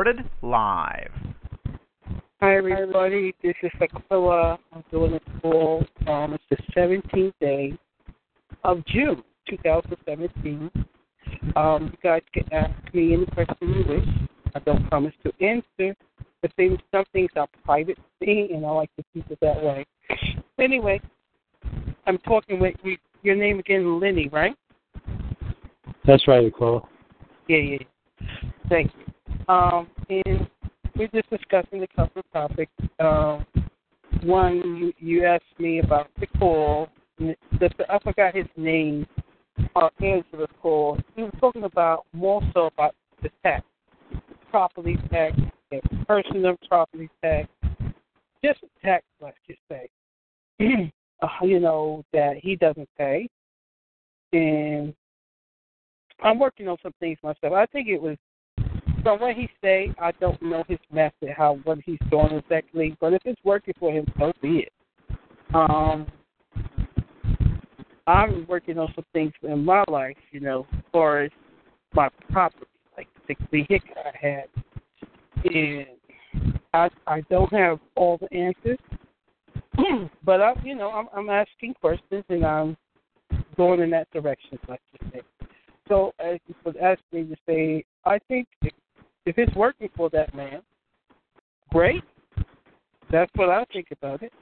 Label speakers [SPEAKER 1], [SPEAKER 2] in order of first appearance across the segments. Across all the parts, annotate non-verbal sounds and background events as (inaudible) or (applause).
[SPEAKER 1] Recorded live.
[SPEAKER 2] Hi, everybody. This is Aquila. I'm doing a call. Um, it's the 17th day of June, 2017. Um, you guys can ask me any question you wish. I don't promise to answer, but things, some things are private to me, and I like to keep it that way. Anyway, I'm talking with you, your name again, Lenny, right?
[SPEAKER 3] That's right, Aquila.
[SPEAKER 2] Yeah, yeah. Thank you. Um, and we're just discussing a couple of topics. Um, one, you, asked me about the call. I forgot his name. Uh, Angela call. He was talking about more so about the tax, property tax, and personal property tax, just tax, let's just say. (clears throat) uh, you know that he doesn't pay, and I'm working on some things myself. I think it was from what he say. I don't know his method, how what he's doing exactly, but if it's working for him, so be it. Um, I'm working on some things in my life, you know, as far as my property, like the vehicle I had, and I I don't have all the answers, (clears throat) but I, you know, I'm I'm asking questions and I'm going in that direction, like you say. So as you would ask me to say, I think if, it's working for that man, great. That's what I think about it.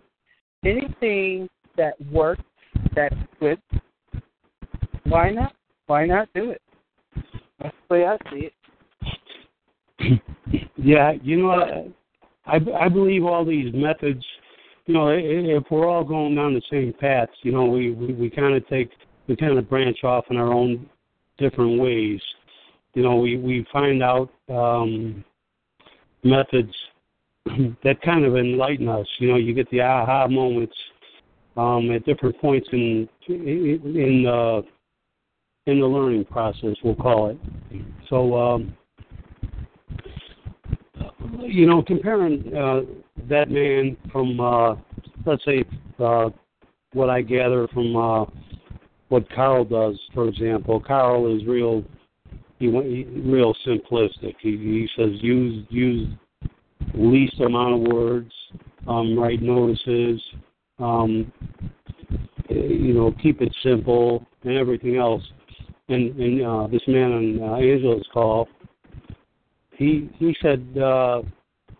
[SPEAKER 2] Anything that works, that's good. Why not? Why not do it? That's the way I see it. (clears throat)
[SPEAKER 3] Yeah, you know, I I believe all these methods. You know, if we're all going down the same paths, you know, we we, we kind of take we kind of branch off in our own different ways. You know, we we find out um, methods (clears throat) that kind of enlighten us. You know, you get the aha moments um, at different points in in uh, in the learning process. We'll call it. So, um, you know, comparing uh, that man from uh, let's say uh, what I gather from uh, what Carl does, for example. Carl is real, he, he real simplistic. He, he says use use least amount of words, um, write notices, um, you know, keep it simple and everything else. And, and uh, this man on uh, Angela's call, he he said uh,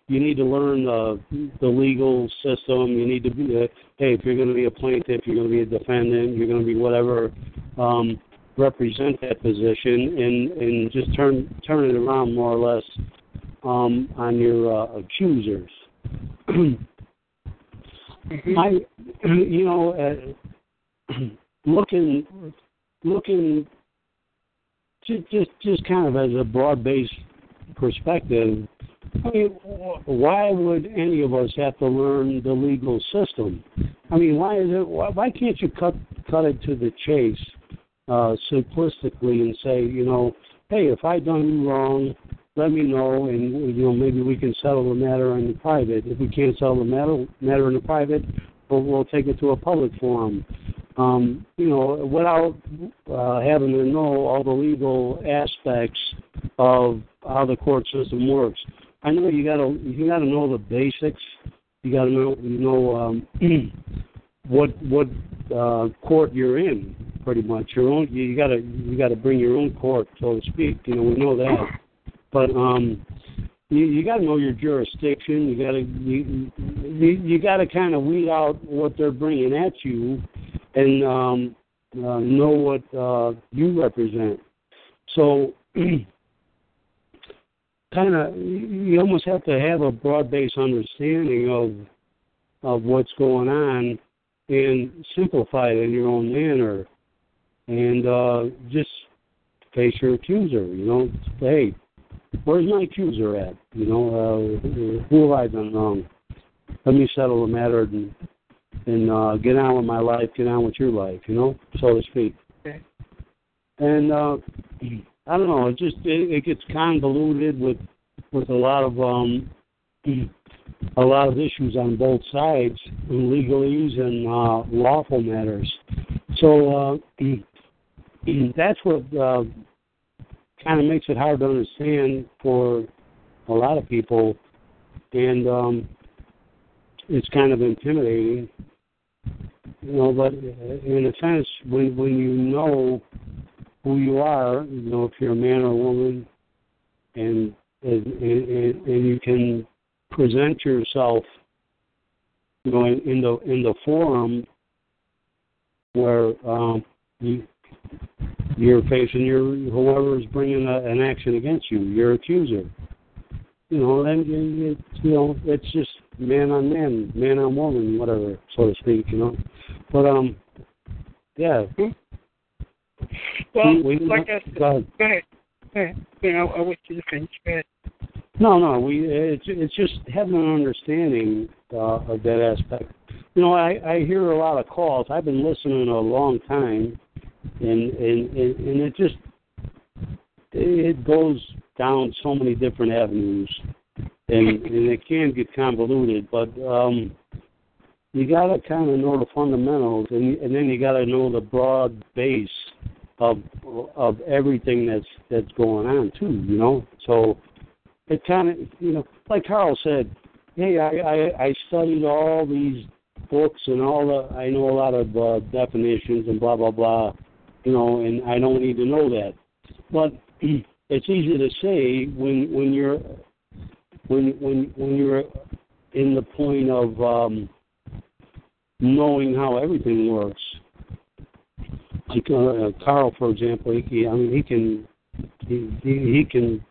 [SPEAKER 3] you need to learn the the legal system. You need to be uh, hey, if you're going to be a plaintiff, you're going to be a defendant, you're going to be whatever. Um, represent that position and and just turn turn it around more or less um, on your uh, accusers.
[SPEAKER 2] Mm-hmm.
[SPEAKER 3] I, you know, uh, looking looking just just just kind of as a broad based perspective. I mean, why would any of us have to learn the legal system? I mean, why is it? Why, why can't you cut cut it to the chase, uh, simplistically, and say, you know, hey, if I done you wrong, let me know, and you know maybe we can settle the matter in the private. If we can't settle the matter matter in the private, we'll, we'll take it to a public forum. Um, you know, without uh, having to know all the legal aspects of how the court system works. I know you gotta you gotta know the basics. You gotta know you know um, (clears throat) what what uh, court you're in, pretty much. Your own you gotta you gotta bring your own court, so to speak. You know we know that, but um, you you got to know your jurisdiction. You got to you you, you got to kind of weed out what they're bringing at you, and um, uh, know what uh, you represent. So, (clears throat) kind of, you almost have to have a broad-based understanding of of what's going on, and simplify it in your own manner. and uh, just face your accuser. You know, hey, where's my accuser at? You know, uh, who have I done wrong? Let me settle the matter and and uh, get on with my life, get on with your life. You know, so to speak.
[SPEAKER 2] Okay.
[SPEAKER 3] And uh, I don't know. It just it, it gets convoluted with with a lot of um a lot of issues on both sides, in legalese and uh, lawful matters. So uh, (clears throat) that's what uh, kind of makes it hard to understand for a lot of people, and um, it's kind of intimidating. You know, but in a sense, when when you know who you are, you know if you're a man or a woman, and and, and, and you can present yourself, you know, in, in the in the forum where um, you you're facing your whoever is bringing a, an action against you, your accuser. You know, and you, you know it's just man on man, man on woman, whatever, so to speak. You know, but um, yeah.
[SPEAKER 2] Well,
[SPEAKER 3] we, we,
[SPEAKER 2] like I said,
[SPEAKER 3] go ahead.
[SPEAKER 2] go ahead. Go ahead. You know, I wish you to finish. Go ahead.
[SPEAKER 3] No, no, we it's it's just having an understanding uh, of that aspect. You know, I I hear a lot of calls. I've been listening a long time, and and and, it just it goes down so many different avenues, and and it can get convoluted. But um, you got to kind of know the fundamentals, and and then you got to know the broad base of of everything that's that's going on too. You know, so it kind of you know like Carl said, hey, I, I I studied all these books and all the I know a lot of uh, definitions and blah blah blah, you know, and I don't need to know that. But (clears throat) it's easy to say when when you're when when when you're in the point of um, knowing how everything works. Like uh, Carl, for example, he, I mean, he can he, he, he can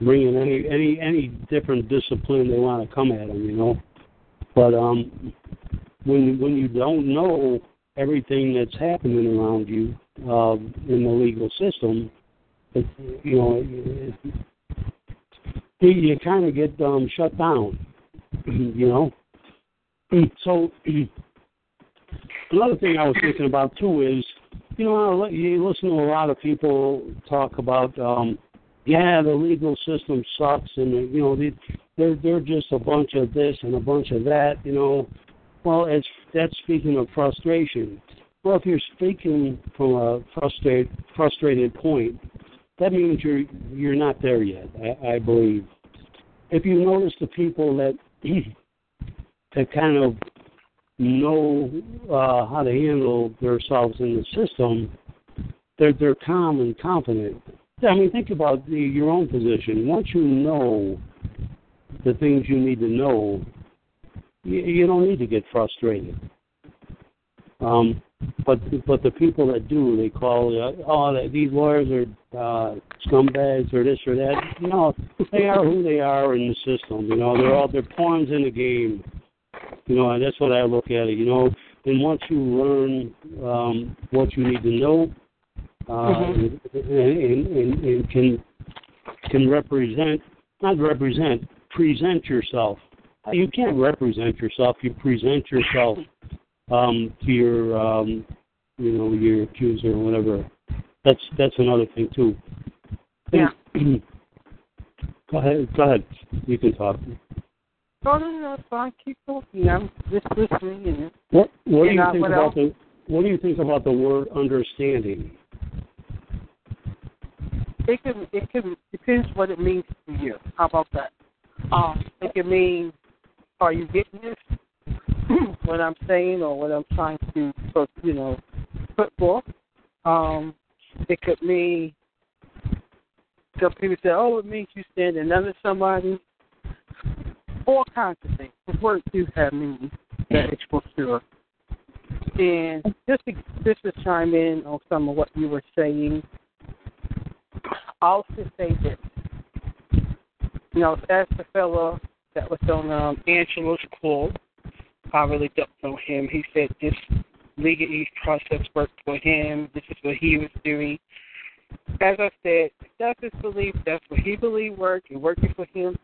[SPEAKER 3] bring in any any any different discipline they want to come at him, you know. But um, when when you don't know everything that's happening around you uh, in the legal system, it, you know, it, it, you kind of get um, shut down, (clears throat) you know. (clears throat) So (clears throat) another thing I was thinking about too is, you know, you listen to a lot of people talk about um, yeah, the legal system sucks, and you know they, they're they're just a bunch of this and a bunch of that. You know, well, it's that's speaking of frustration. Well, if you're speaking from a frustrated frustrated point, that means you're you're not there yet. I, I believe. If you notice the people that (clears throat) that kind of know uh, how to handle themselves in the system, they're they're calm and confident. I mean, think about the, your own position. Once you know the things you need to know, you, you don't need to get frustrated. Um, but but the people that do, they call uh, oh these lawyers are uh, scumbags or this or that. No, they are who they are in the system. You know, they're all they're pawns in the game. You know, and that's what I look at it. You know, and once you learn um, what you need to know, uh, mm-hmm. and, and, and can can represent not represent present yourself. You can't represent yourself. You present yourself (laughs) um, to your um, you know your accuser or whatever. That's that's another thing too.
[SPEAKER 2] Yeah. (clears throat)
[SPEAKER 3] go ahead. Go ahead. You can talk.
[SPEAKER 2] Oh, no, no, it's fine. Keep talking. I'm just listening. And,
[SPEAKER 3] what What do you think about the What do you think about the word understanding?
[SPEAKER 2] It can it can depends what it means to you. How about that? Um, it can mean, are you getting this? (clears throat) what I'm saying or what I'm trying to, you know, put forth. Um, it could mean some people say, "Oh, it means you standing under somebody." All kinds of things. The word do have meaning that is for sure. And just to, just to chime in on some of what you were saying, Just say this. You know, as the fellow that was on um, Angelo's call, I really don't know him. He said this legalese process worked for him. This is what he was doing. As I said, that's his belief. That's what he believed worked and working for him.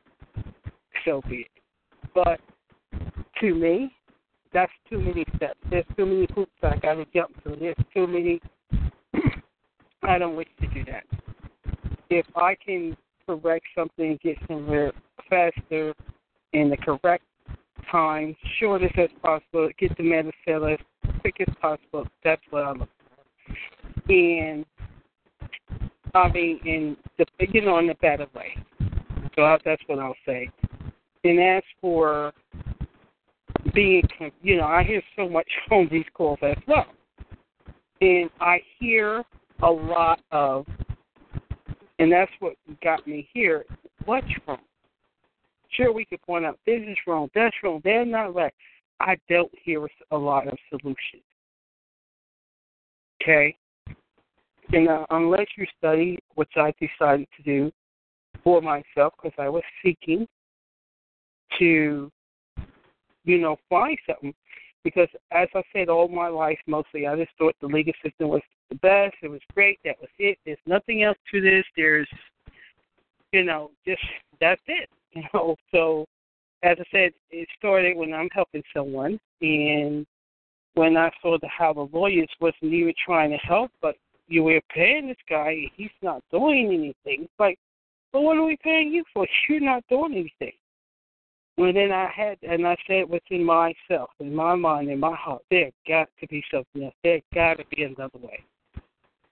[SPEAKER 2] So be it. But to me, that's too many steps. There's too many hoops I got to jump through. There's too many. (clears throat) I don't wish to do that. If I can correct something, get somewhere faster in the correct time, shortest as possible, get the medicine as quick as possible. That's what I look for. And I mean, in the you know, in a better way. So that's what I'll say. And as for being, you know, I hear so much (laughs) on these calls as well, and I hear a lot of, and that's what got me here. What's wrong? Sure, we could point out this is wrong, that's wrong, they're not right. I don't hear a lot of solutions. Okay? And uh, unless you study, which I decided to do for myself because I was seeking to, you know, find something. Because as I said all my life, mostly I just thought the legal system was the best. It was great. That was it. There's nothing else to this. There's, you know, just that's it. (laughs) You know, so as I said, it started when I'm helping someone, and when I saw the, how the lawyers wasn't even trying to help, but you were paying this guy, he's not doing anything. It's like, well, what are we paying you for? (laughs) You're not doing anything. Well, then I had, and I said within myself, in my mind, in my heart, there got to be something else. There got to be another way.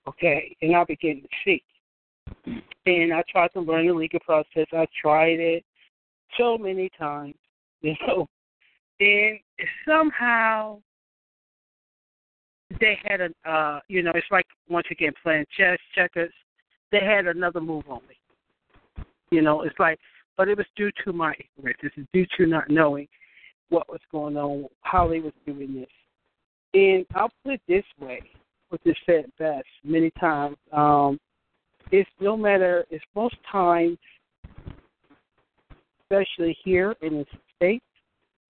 [SPEAKER 2] Okay, and I began to seek. And I tried to learn the legal process. I tried it so many times, (laughs) you know, and somehow they had a, uh, you know, it's like once again playing chess, checkers. They had another move on me. You know, it's like, but it was due to my ignorance. This is due to not knowing what was going on, how they was doing this. And I'll put it this way, which is said best many times. Um, it's no matter. It's most times, especially here in the states,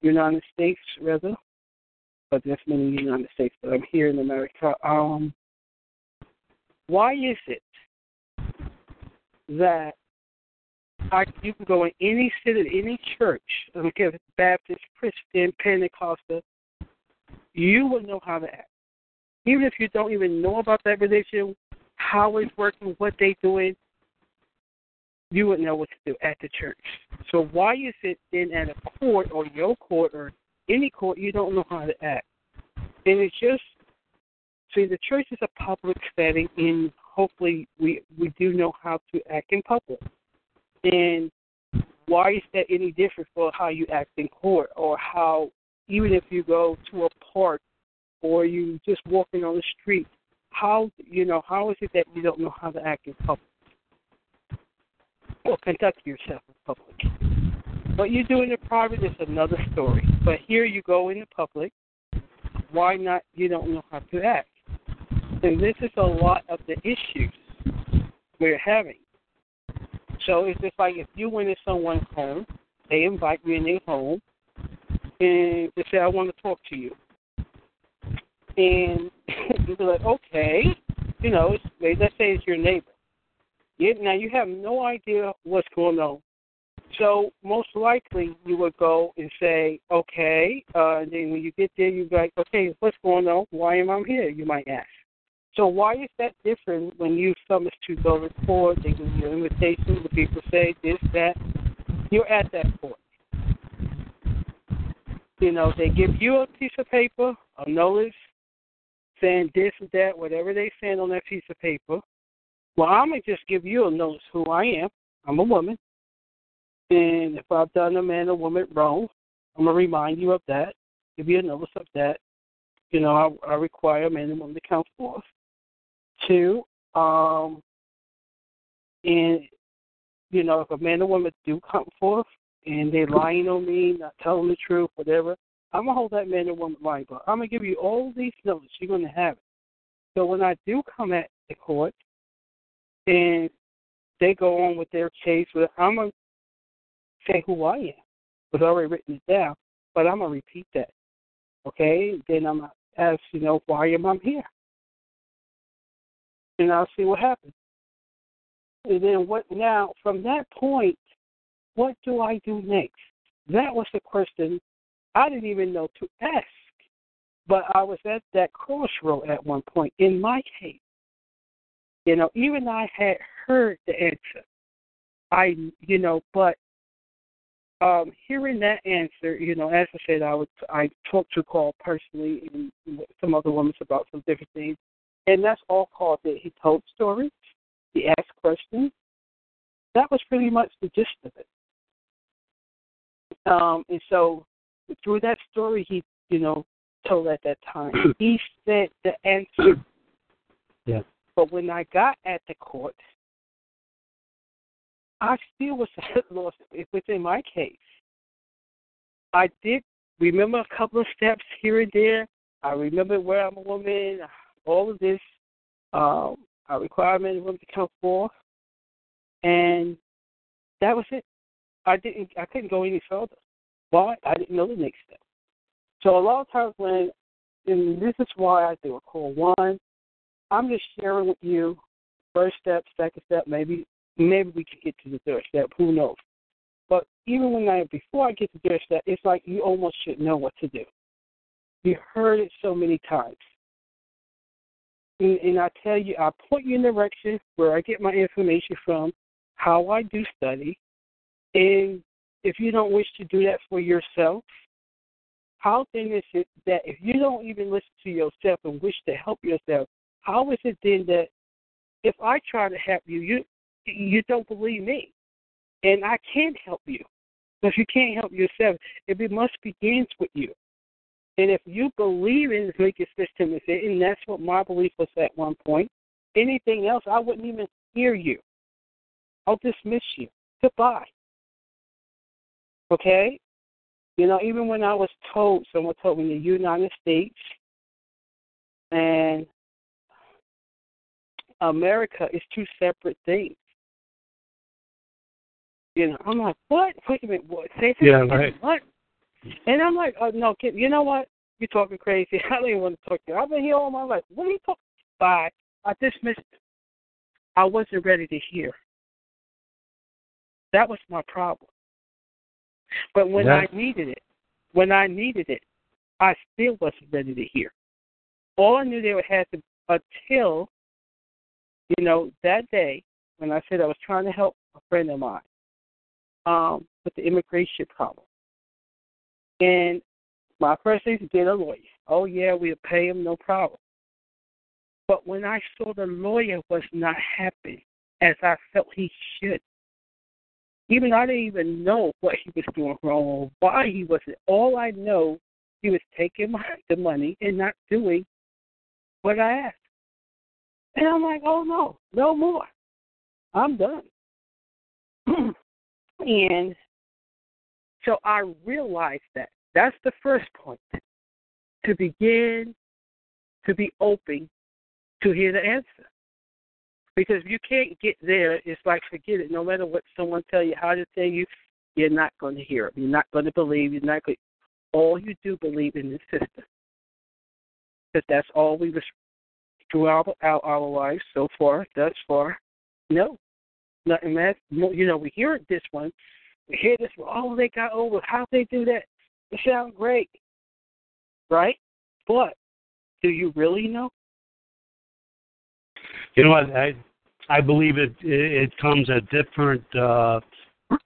[SPEAKER 2] United States rather, but there's many United States, but I'm here in America. Um, why is it that I, you can go in any city, any church, I Baptist, Christian, Pentecostal, you will know how to act. Even if you don't even know about that religion, how it's working, what they're doing, you would know what to do at the church. So why is it then at a court or your court or any court, you don't know how to act. And it's just, see, the church is a public setting, and hopefully we we do know how to act in public. And why is that any different for how you act in court, or how even if you go to a park or you just walking on the street, how you know how is it that you don't know how to act in public or conduct yourself in public? What you do in the private is another story. But here you go in the public. Why not? You don't know how to act. And this is a lot of the issues we're having. So it's just like if you went in someone's home, they invite you in their home, and they say, I want to talk to you. And (laughs) you'll be like, okay. You know, it's, let's say it's your neighbor. You, now you have no idea what's going on. So most likely you would go and say, okay, uh, then when you get there, you're like, okay, what's going on? Why am I here? You might ask. So why is that different when you summons to go report, they give you invitation, the people say this, that, you're at that point. You know, they give you a piece of paper, a notice, saying this and that, whatever they saying on that piece of paper. Well, I'm going to just give you a notice who I am. I'm a woman. And if I've done a man or woman wrong, I'm gonna remind you of that, give you a notice of that. You know, I, I require a man and woman to come forth. Two, um, and you know, if a man or woman do come forth and they're lying on me, not telling the truth, whatever, I'm gonna hold that man or woman liable. I'm gonna give you all these notices. You're gonna have it. So when I do come at the court and they go on with their case, I'm gonna say who I am. It's already written it down, but I'm gonna repeat that. Okay? Then I'm as you know why am I here, and I'll see what happens. And then what now? From that point, what do I do next? That was the question I didn't even know to ask. But I was at that crossroad at one point in my case. You know, even I had heard the answer. I, you know, but um, hearing that answer, you know, as I said, I would I talked to Carl personally and some other women about some different things, and that's all Carl did. He told stories, he asked questions. That was pretty much the gist of it. Um, and so through that story he, you know, told at that time, (clears throat) he said the answer. (clears throat)
[SPEAKER 3] Yeah.
[SPEAKER 2] But when I got at the court, I still was (laughs) lost within my case. I did remember a couple of steps here and there. I remember where I'm a woman, all of this. Um, a requirement of women to come forth, and that was it. I didn't. I couldn't go any further. Why? I didn't know the next step. So a lot of times when, and this is why I do a call one, I'm just sharing with you first step, second step, maybe maybe we could get to the third step. Who knows? But even when I before I get to the third step, it's like you almost should know what to do. You heard it so many times. And, and I tell you, I point you in the direction where I get my information from, how I do study, and if you don't wish to do that for yourself, how then is it that if you don't even listen to yourself and wish to help yourself, how is it then that if I try to help you, you you don't believe me, and I can't help you, If you can't help yourself. It must begins with you, and if you believe in the legal system, and that's what my belief was at one point, anything else I wouldn't even hear you. I'll dismiss you. Goodbye. Okay? You know, even when I was told, someone told me in the United States and America is two separate things. You know, I'm like, what? Wait a minute, what? Say
[SPEAKER 3] yeah, right.
[SPEAKER 2] What? And I'm like, oh no, kid, you know what? You're talking crazy. (laughs) I don't even want to talk to you. I've been here all my life. What are you talking? Bye. I dismissed. It. I wasn't ready to hear. That was my problem. But when
[SPEAKER 3] yeah.
[SPEAKER 2] I needed it, when I needed it, I still wasn't ready to hear. All I knew they would have to until, you know, that day when I said I was trying to help a friend of mine um, with the immigration problem. And my first thing to get a lawyer. Oh yeah, we'll pay him, no problem. But when I saw the lawyer was not happy as I felt he should, even I didn't even know what he was doing wrong or why he wasn't. All I know, he was taking my, the money and not doing what I asked. And I'm like, oh no, no more. I'm done. (clears throat) and so I realized that. That's the first point. To begin to be open to hear the answer. Because if you can't get there, it's like forget it. No matter what someone tell you, how to tell you, you're not going to hear it. You're not going to believe. You're not going. All you do believe in the system. Because that's all we was throughout our, our lives so far, thus far. No, nothing. That you know, we hear it this one. We hear this one. Oh, they got over. How they do that? It sounds great, right? But do you really know?
[SPEAKER 3] You know what? I I believe it it comes at different uh,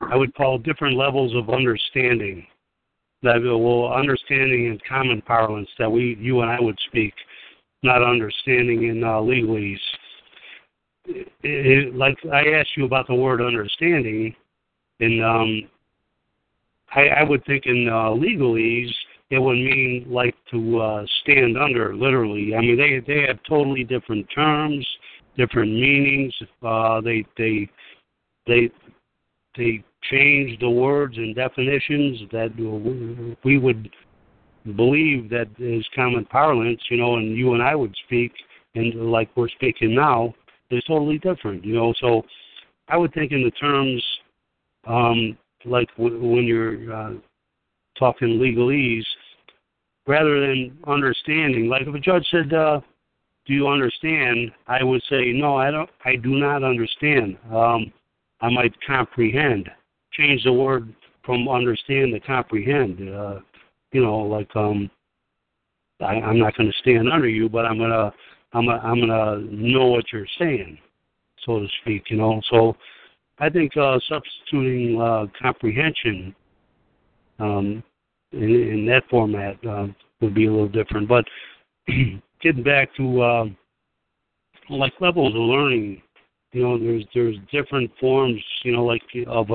[SPEAKER 3] I would call different levels of understanding. That will understanding in common parlance that we you and I would speak, not understanding in uh, legalese. It, it, like I asked you about the word understanding, and um, I, I would think in uh, legalese it would mean like to uh, stand under, literally. I mean, they they have totally different terms different meanings. Uh, they they they they change the words and definitions that we would believe that is common parlance, you know, and you and I would speak, and like we're speaking now, is totally different, you know. So I would think in the terms um, like w- when you're uh, talking legalese, rather than understanding. Like if a judge said, uh, "Do you understand?" I would say, "No, I don't. I do not understand. Um, I might comprehend." Change the word from understand to comprehend. Uh, you know, like um, I, I'm not going to stand under you, but I'm gonna, I'm gonna, I'm gonna know what you're saying, so to speak. You know, so I think uh, substituting uh, comprehension um, in, in that format uh, would be a little different. But (clears throat) getting back to uh, like levels of learning, you know, there's there's different forms, you know, like of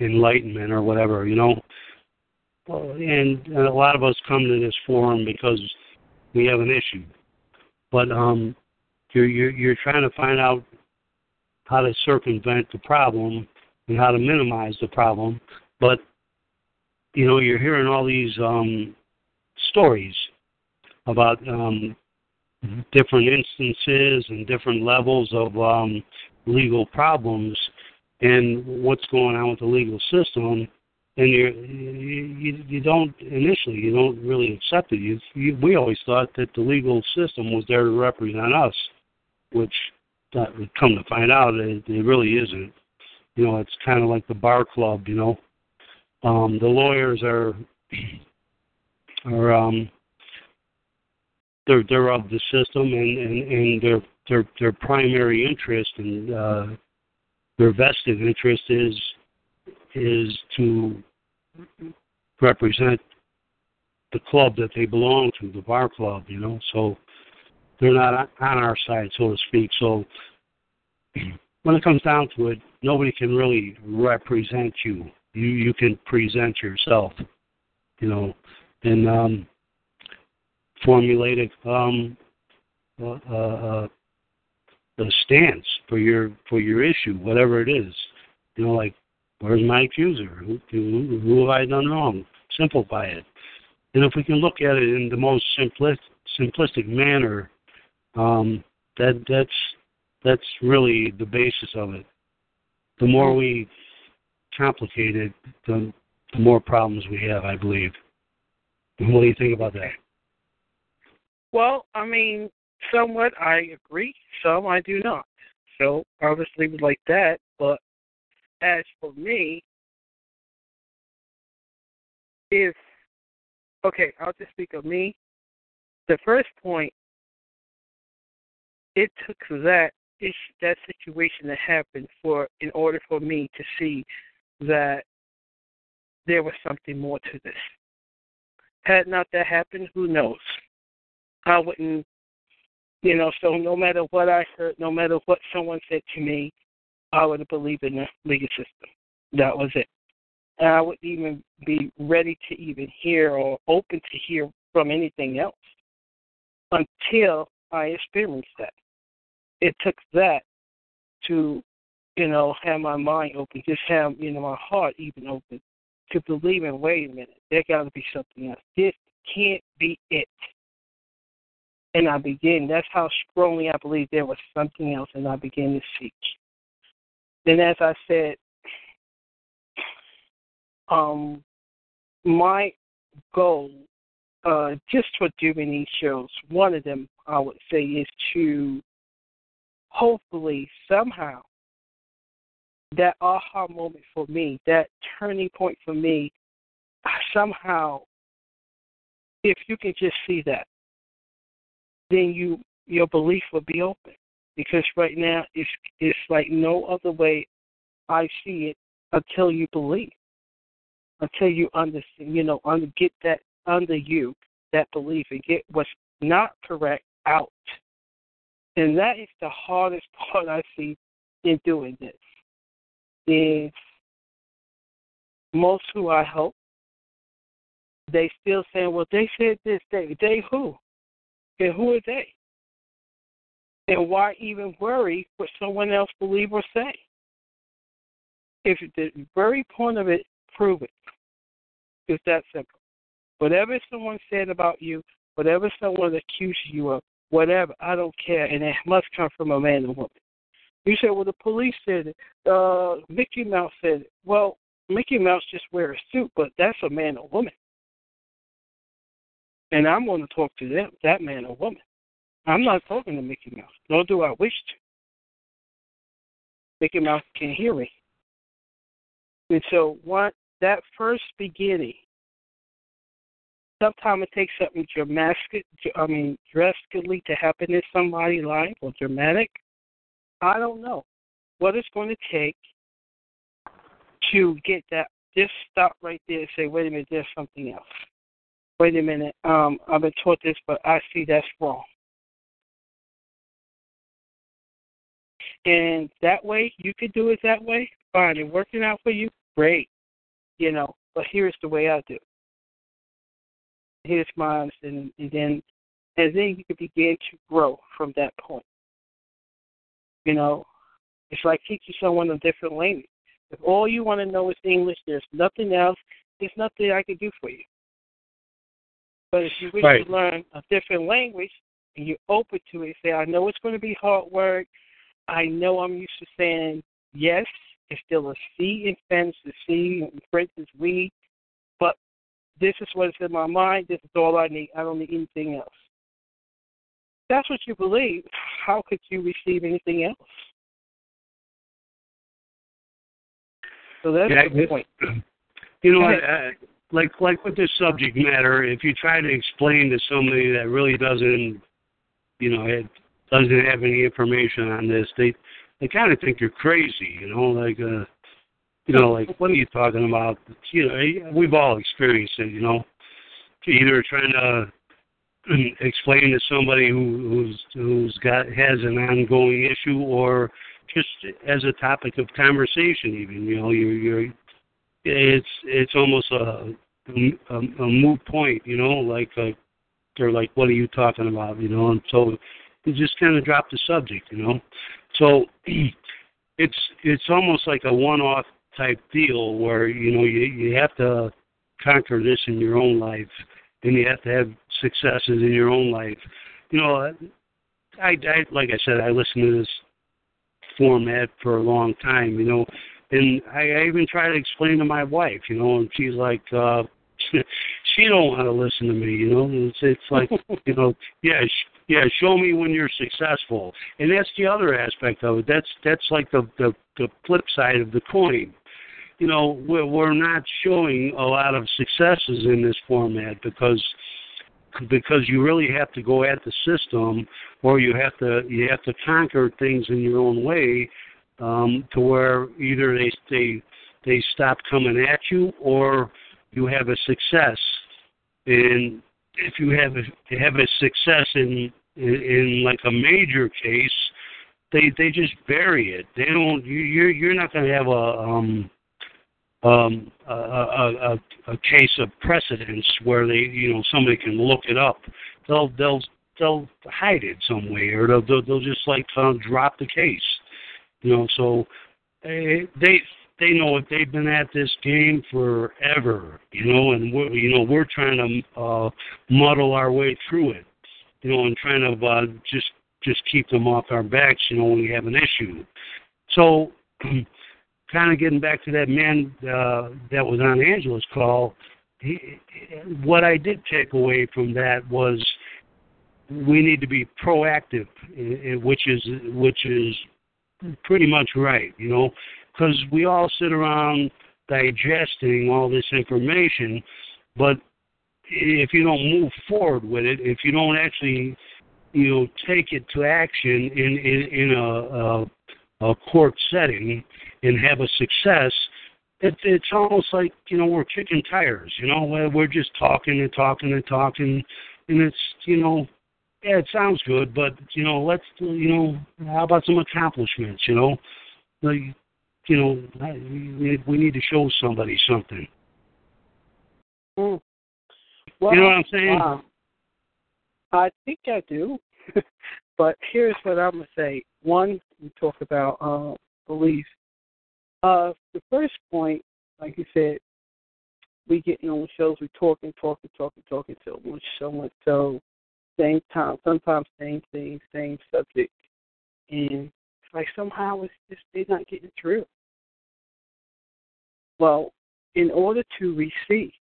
[SPEAKER 3] enlightenment or whatever, you know. And a lot of us come to this forum because we have an issue, but um, you're you're, you're trying to find out how to circumvent the problem and how to minimize the problem. But you know, you're hearing all these um, stories about um, different instances and different levels of um, legal problems and what's going on with the legal system. And you're, you you don't initially you don't really accept it. You, you, we always thought that the legal system was there to represent us, which that come to find out it, it really isn't. You know, it's kind of like the bar club. You know, um, the lawyers are (clears throat) are um, they're they're of the system, and and, and their their their primary interest and uh, their vested interest is is to represent the club that they belong to, the bar club. You know, so they're not on our side, so to speak. So when it comes down to it, nobody can really represent you. You you can present yourself, you know, and um, formulate a um, uh, uh, a stance for your for your issue, whatever it is. You know, like where's my accuser? Who, who, who have I done wrong? Simplify it. And if we can look at it in the most simplistic simplistic manner, um, that that's that's really the basis of it. The more we complicate it, the, the more problems we have, I believe. What do you think about that?
[SPEAKER 2] Well, I mean, somewhat I agree, some I do not. So I'll like that. But as for me, if okay, I'll just speak of me. The first point it took that that situation to happen for in order for me to see that there was something more to this. Had not that happened, who knows? I wouldn't, you know. So no matter what I heard, no matter what someone said to me, I would believe in the legal system. That was it. And I wouldn't even be ready to even hear or open to hear from anything else until I experienced that it took that to, you know, have my mind open, just have, you know, my heart even open to believe in, wait a minute, there got to be something else. This can't be it. And I begin, that's how strongly I believe there was something else, and I began to seek. Then, as I said, um, my goal, uh, just for doing these shows, one of them I would say is to hopefully somehow that aha moment for me, that turning point for me, somehow, if you can just see that, then you your belief will be open. Because right now it's it's like no other way I see it until you believe, until you understand, you know, under, get that under you that belief and get what's not correct out and that is the hardest (laughs) part I see in doing this. Is most who I help, they still saying, Well, they said this, they they who? And who are they? And why even worry what someone else believe or say? If the very point of it, prove it. It's that simple. Whatever someone said about you, whatever someone accused you of, whatever. I don't care, and it must come from a man and woman. You said, well, the police said it. Uh, Mickey Mouse said it. Well, Mickey Mouse just wear a suit, but that's a man or woman. And I'm going to talk to them, that man or woman. I'm not talking to Mickey Mouse, nor do I wish to. Mickey Mouse can hear me. And so, what that first beginning, sometimes it takes something dramatic, I mean, drastically to happen in somebody's life or dramatic. I don't know what it's going to take to get that. Just stop right there and say, wait a minute, there's something else. Wait a minute, um, I've been taught this, but I see that's wrong. And that way, you could do it that way, fine. And working out for you, great. You know, but here's the way I do. Here's my understanding, and then, and then you can begin to grow from that point. You know, it's like teaching someone a different language. If all you want to know is English, there's nothing else. There's nothing I can do for you. But if you wish
[SPEAKER 3] right.
[SPEAKER 2] to learn a different language and you're open to it, say, I know it's going to be hard work. I know I'm used to saying yes. It's still a C in fence, the C in French is we. This is what's in my mind. This is all I need. I don't need anything else. That's what you believe. How could you receive anything else? So that's
[SPEAKER 3] yeah,
[SPEAKER 2] the point. (clears throat)
[SPEAKER 3] You know, uh, like like with this subject matter, if you try to explain to somebody that really doesn't, you know, it doesn't have any information on this, they they kind of think you're crazy. You know, like uh, you know, like what are you talking about? You know, we've all experienced it. You know, either trying to explain to somebody who, who's who's got has an ongoing issue or just as a topic of conversation even you know you're you're it's it's almost a a, a moot point you know like uh, they're like what are you talking about you know and so you just kind of drop the subject you know so (clears throat) it's it's almost like a one off type deal where you know you you have to conquer this in your own life and you have to have successes in your own life you know I, I like I said, I listened to this format for a long time, you know. And I, I even try to explain to my wife, you know, and she's like, uh (laughs) she don't want to listen to me, you know. It's it's like, you know, (laughs) yeah, sh- yeah, show me when you're successful. And that's the other aspect of it. That's that's like the the the flip side of the coin. You know, we're we're not showing a lot of successes in this format because because you really have to go at the system or you have to you have to conquer things in your own way um, to where either they they they stop coming at you or you have a success. And if you have a have a success in in, in like a major case they they just bury it. They don't you you're you're not going to have a um um, a, a, a, case of precedence where they, you know, somebody can look it up. They'll they'll they'll hide it some way, or they'll they'll, they'll just like uh, drop the case. You know, so they they they know it. They've been at this game forever. You know, and we're you know we're trying to uh, muddle our way through it. You know, and trying to uh, just just keep them off our backs. You know, when we have an issue. So. (clears throat) kind of getting back to that man uh, that was on Angela's call, he, what I did take away from that was we need to be proactive, which is which is pretty much right, you know, because we all sit around digesting all this information, but if you don't move forward with it, if you don't actually, you know, take it to action in in, in a, a a court setting and have a success, it, it's almost like you know we're kicking tires. You know, we're just talking and talking and talking, and it's you know, yeah, it sounds good, but you know, let's you know, how about some accomplishments? You know, like you know, we, need to show somebody something.
[SPEAKER 2] Mm. Well,
[SPEAKER 3] you know what I'm saying?
[SPEAKER 2] Uh, I think I do. (laughs) but here's what I'm gonna say. One, we talk about uh, belief. Uh, the first point, like you said, we get on shows, we talk talking, talking, talking, talking so much, so much, so same time, sometimes same thing, same subject, and it's like somehow it's just they're not getting through. Well, in order to receive,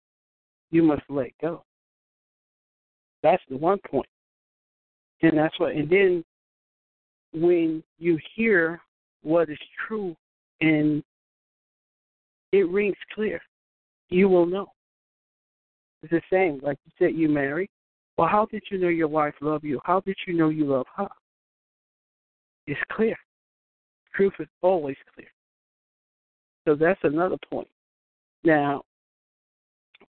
[SPEAKER 2] you must let go. That's the one point. And that's what and then when you hear what is true and it rings clear, you will know. It's the same, like you said, you married. Well, how did you know your wife loved you? How did you know you love her? It's clear. Truth is always clear. So that's another point. Now,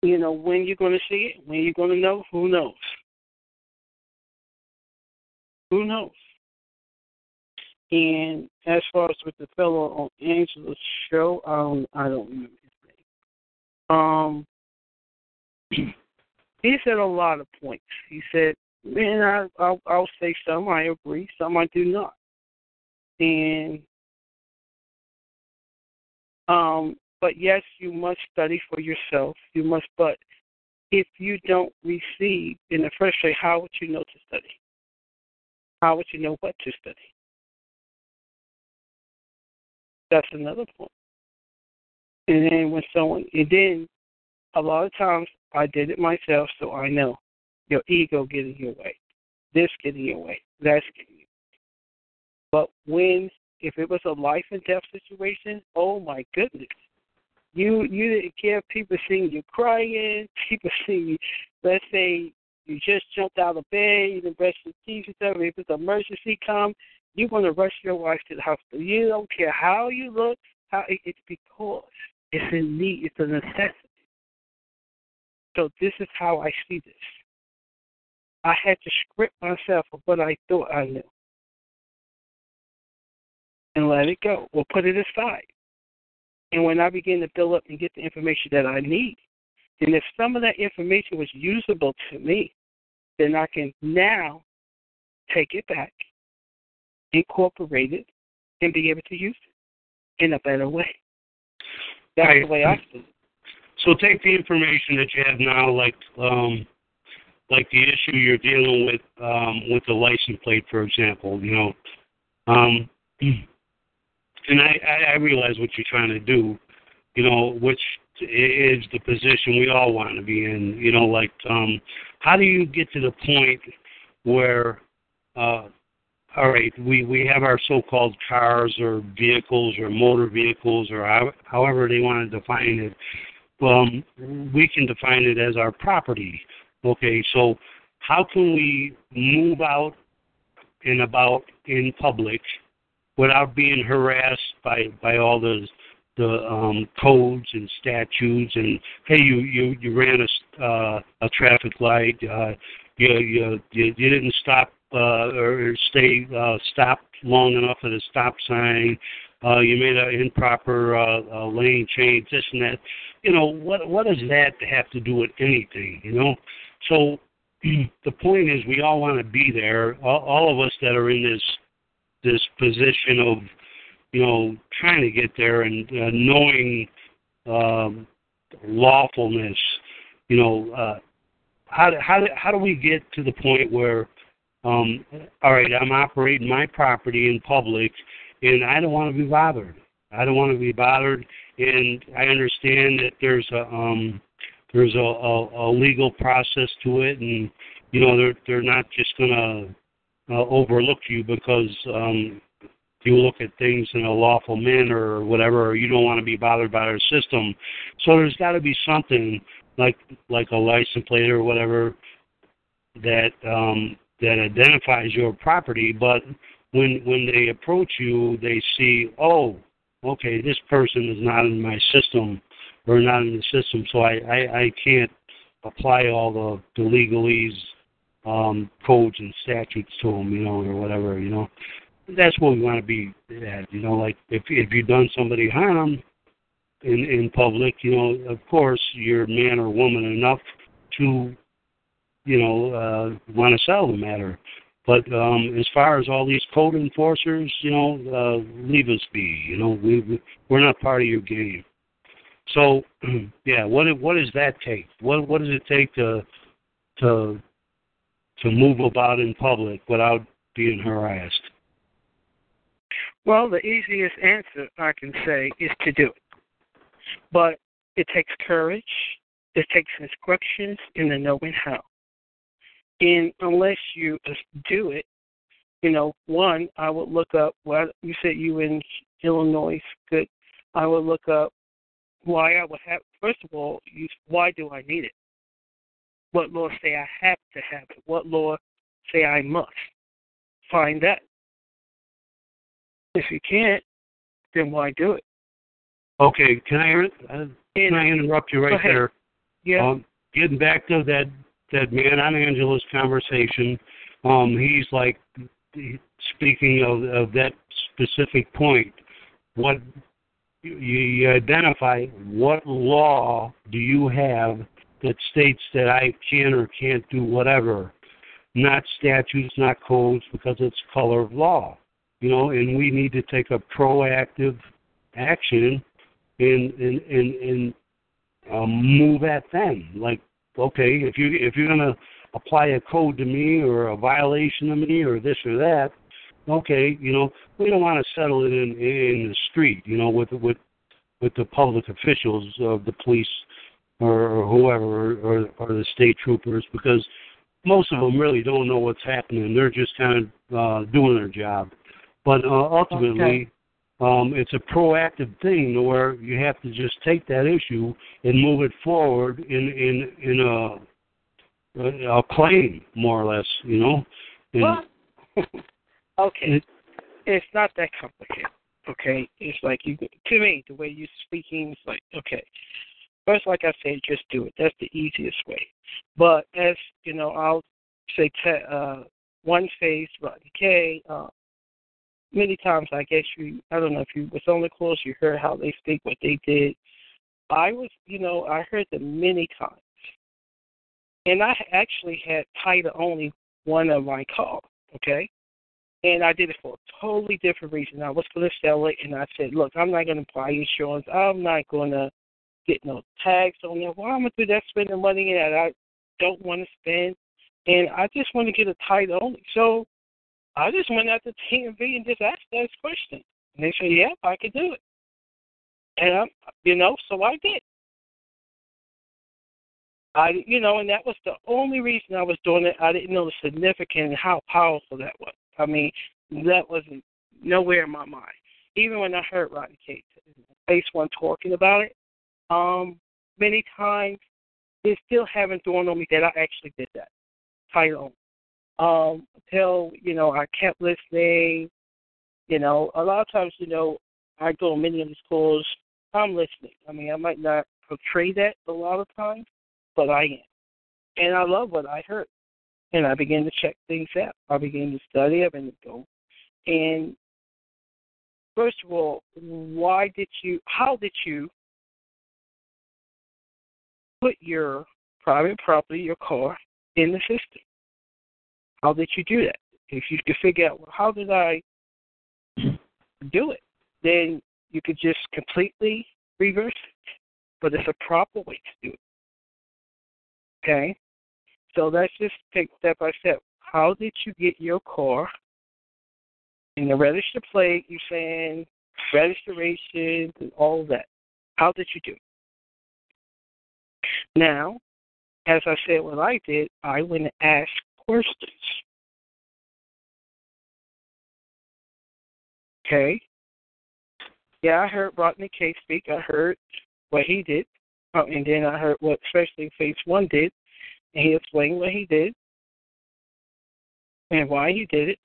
[SPEAKER 2] you know, when you're going to see it, when you're going to know, who knows? Who knows? And as far as with the fellow on Angela's show, um, I don't remember his name. Um, (clears throat) he said a lot of points. He said, "Man, I, I'll, I'll say some I agree, some I do not." And um, but yes, you must study for yourself. You must, but if you don't receive in the first place, how would you know to study? How would you know what to study? That's another point. And then when someone, and then a lot of times I did it myself, so I know your ego getting your way, this getting your way, that's getting your way. But when, if it was a life and death situation, oh my goodness, you you didn't care. People seeing you crying. (laughs) People seeing you. Let's say you just jumped out of bed. You didn't brush your teeth and stuff. If it's an emergency come, you're going to rush your wife to the hospital. You don't care how you look. How it's because it's a need. It's a necessity. So this is how I see this. I had to script myself of what I thought I knew and let it go or put it aside. And when I begin to build up and get the information that I need, and if some of that information was usable to me, then I can now take it back, incorporate it, and be able to use it in a better way. That's right. the way I see it.
[SPEAKER 3] So take the information that you have now, like um, like the issue you're dealing with um, with the license plate, for example. You know, um, (clears throat) and I, I realize what you're trying to do, you know, which is the position we all want to be in. You know, like um, how do you get to the point where, uh, all right, we we have our so-called cars or vehicles or motor vehicles or how, however they want to define it. Um, we can define it as our property. Okay, so how can we move out and about in public without being harassed by by all the the um, codes and statutes and hey you you you ran a uh, a traffic light uh, you you, you didn't stop uh, or stay uh, stopped long enough at a stop sign uh, you made an improper uh, uh, lane change this and that you know what what does that have to do with anything you know so (clears throat) the point is we all want to be there all, all of us that are in this this position of you know trying to get there and uh, knowing um, lawfulness. You know, uh, how how how do we get to the point where, um, all right, I'm operating my property in public, and I don't want to be bothered. I don't want to be bothered, and I understand that there's a um, there's a, a, a legal process to it, and you know they're they're not just gonna uh, overlook you because um, you look at things in a lawful manner or whatever, or you don't want to be bothered by our system. So there's got to be something like like a license plate or whatever that um, that identifies your property. But when when they approach you, they see, oh, okay, this person is not in my system or not in the system, so I I, I can't apply all the, the legalese um, codes and statutes to them, you know, or whatever, you know. That's what we want to be at, you know. Like if if you've done somebody harm in in public, you know, of course you're man or woman enough to, you know, uh, want to settle the matter. But um, as far as all these code enforcers, you know, uh, leave us be. You know, we we're not part of your game. So, (clears throat) yeah, what what does that take? What what does it take to to to move about in public without being harassed?
[SPEAKER 2] Well, the easiest answer I can say is to do it. But it takes courage, it takes instructions, and the knowing how. And unless you do it, you know, one, I would look up what you said you in Illinois. Good. I would look up why I would have. First of all, you, why do I need it? What law say I have to have it? What law say I must? Find that. If you can't, then why do it?
[SPEAKER 3] Okay, can I uh, can I interrupt you right there?
[SPEAKER 2] Yeah.
[SPEAKER 3] Um, getting back to that that man on Angela's conversation, um, he's like speaking of, of that specific point. What you, you identify what law do you have that states that I can or can't do whatever, not statutes, not codes, because it's color of law, you know. And we need to take a proactive action and and and, and um, move at them. Like, okay, if you if you're gonna apply a code to me or a violation to me or this or that, okay, you know, we don't want to settle it in in the street, you know, with with with the public officials of the police or, whoever or, or the state troopers because most of them really don't know what's happening. They're just kind of uh, doing their job. But uh, ultimately, okay. Um, it's a proactive thing where you have to just take that issue and move it forward in in in a a claim, more or less. You know. And,
[SPEAKER 2] well, (laughs) okay. It, it's not that complicated. Okay, it's like you to me the way you're speaking. It's like okay, First, like I said, just do it. That's the easiest way. But as you know, I'll say te- uh, one phase, Rodney K. Uh, many times, I guess you, I don't know if you was on the course, you heard how they speak, what they did. I was, you know, I heard them many times, and I actually had title only one of my calls. Okay, and I did it for a totally different reason. I was going to sell it, and I said, "Look, I'm not going to buy insurance. I'm not going to get no tags on there. Why am I going to do that spending money that I don't want to spend? And I just want to get a title only. So I just went out to DMV and just asked that question. And they said, Yep, I could do it. And I'm you know, so I did. I you know, and that was the only reason I was doing it. I didn't know the significance and how powerful that was. I mean, that wasn't nowhere in my mind. Even when I heard Rodney Kate, Phase One talking about it, um, many times it still haven't dawned on me that I actually did that title. Um, until, you know, I kept listening. You know, a lot of times, you know, I go on many of the schools, I'm listening. I mean, I might not portray that a lot of times, but I am. And I love what I heard. And I began to check things out. I began to study. I've been to go. And first of all, why did you, how did you put your private property, your car, in the system. How did you do that? If you could figure out, well, how did I (clears throat) do it? Then you could just completely reverse it. But it's a proper way to do it. Okay? So let's just take step by step. How did you get your car in the register plate? You're saying registration and all that. How did you do it? Now, as I said, what I did, I went and asked Okay. Yeah, I heard Rodney K speak. I heard what he did, uh, and then I heard what especially Phase One did, and he explained what he did and why he did it.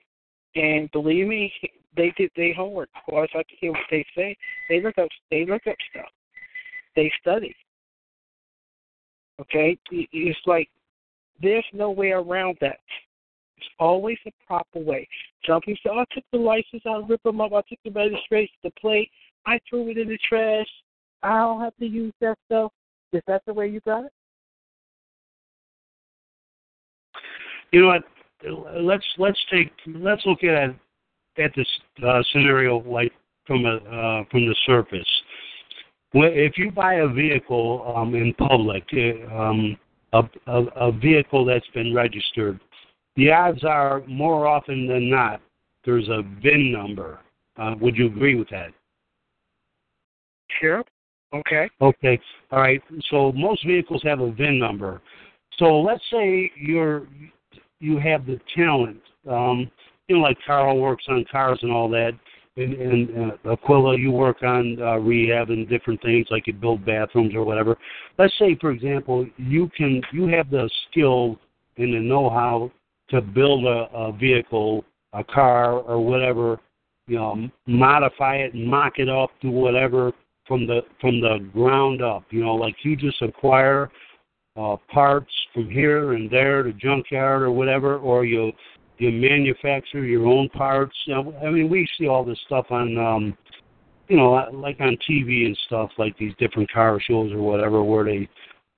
[SPEAKER 2] And believe me, they did their homework. Of course, I can hear what they say. They look up. They look up stuff. They study. Okay? It's like there's no way around that. It's always a proper way. Some people say, oh, I took the license, I rip them up, I took the registration, the plate, I threw it in the trash. I don't have to use that stuff. Is that the way you got it?
[SPEAKER 3] You know what? Let's let's take let's look at at this uh, scenario like from a uh, from the surface if you buy a vehicle um, in public, uh, um, a, a, a vehicle that's been registered, the odds are more often than not there's a VIN number. Uh, would you agree with that?
[SPEAKER 2] Sure. Okay.
[SPEAKER 3] Okay. All right. So most vehicles have a VIN number. So let's say you're you have the talent. Um, you know, like Carl works on cars and all that, and, and uh, Aquila, you work on uh, rehab and different things, like you build bathrooms or whatever. Let's say, for example, you can you have the skill and the know-how to build a, a vehicle, a car, or whatever. You know, modify it, mock it up, do whatever from the from the ground up. You know, like you just acquire uh, parts from here and there, the junkyard or whatever, or you you manufacture your own parts. You I mean, we see all this stuff on, um, you know, like on TV and stuff, like these different car shows or whatever, where they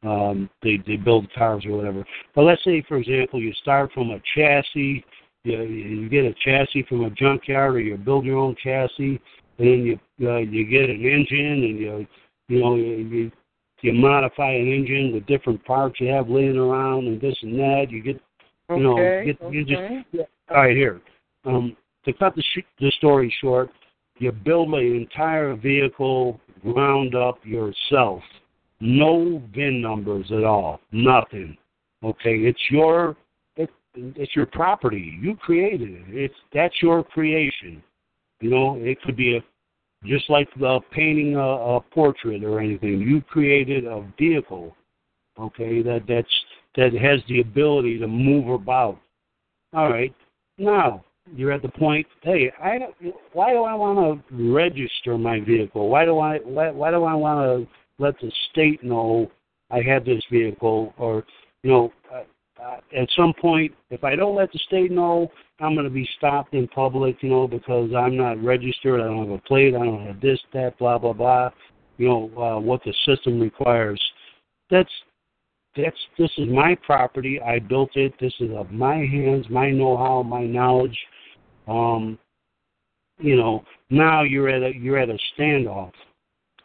[SPEAKER 3] um, they they build cars or whatever. But let's say, for example, you start from a chassis. You, you get a chassis from a junkyard, or you build your own chassis, and then you uh, you get an engine, and you you know you you modify an engine with different parts you have laying around and this and that. You get you know,
[SPEAKER 2] Okay,
[SPEAKER 3] get, you
[SPEAKER 2] okay.
[SPEAKER 3] just all right here. Um, to cut the sh- the story short, you build an entire vehicle ground up yourself. No VIN numbers at all. Nothing. Okay, it's your it, it's your property. You created it. It's that's your creation. You know, it could be a just like uh, painting a, a portrait or anything. You created a vehicle. Okay, that that's that has the ability to move about. All right. Now you're at the point. Hey, I don't, why do I want to register my vehicle? Why do I why, why do I want to let the state know I have this vehicle? Or you know, uh, uh, at some point, if I don't let the state know, I'm going to be stopped in public. You know, because I'm not registered. I don't have a plate. I don't have this, that, blah, blah, blah. You know uh, what the system requires. That's that's this is my property. I built it. This is of my hands, my know-how, my knowledge. Um, you know, now you're at a you're at a standoff.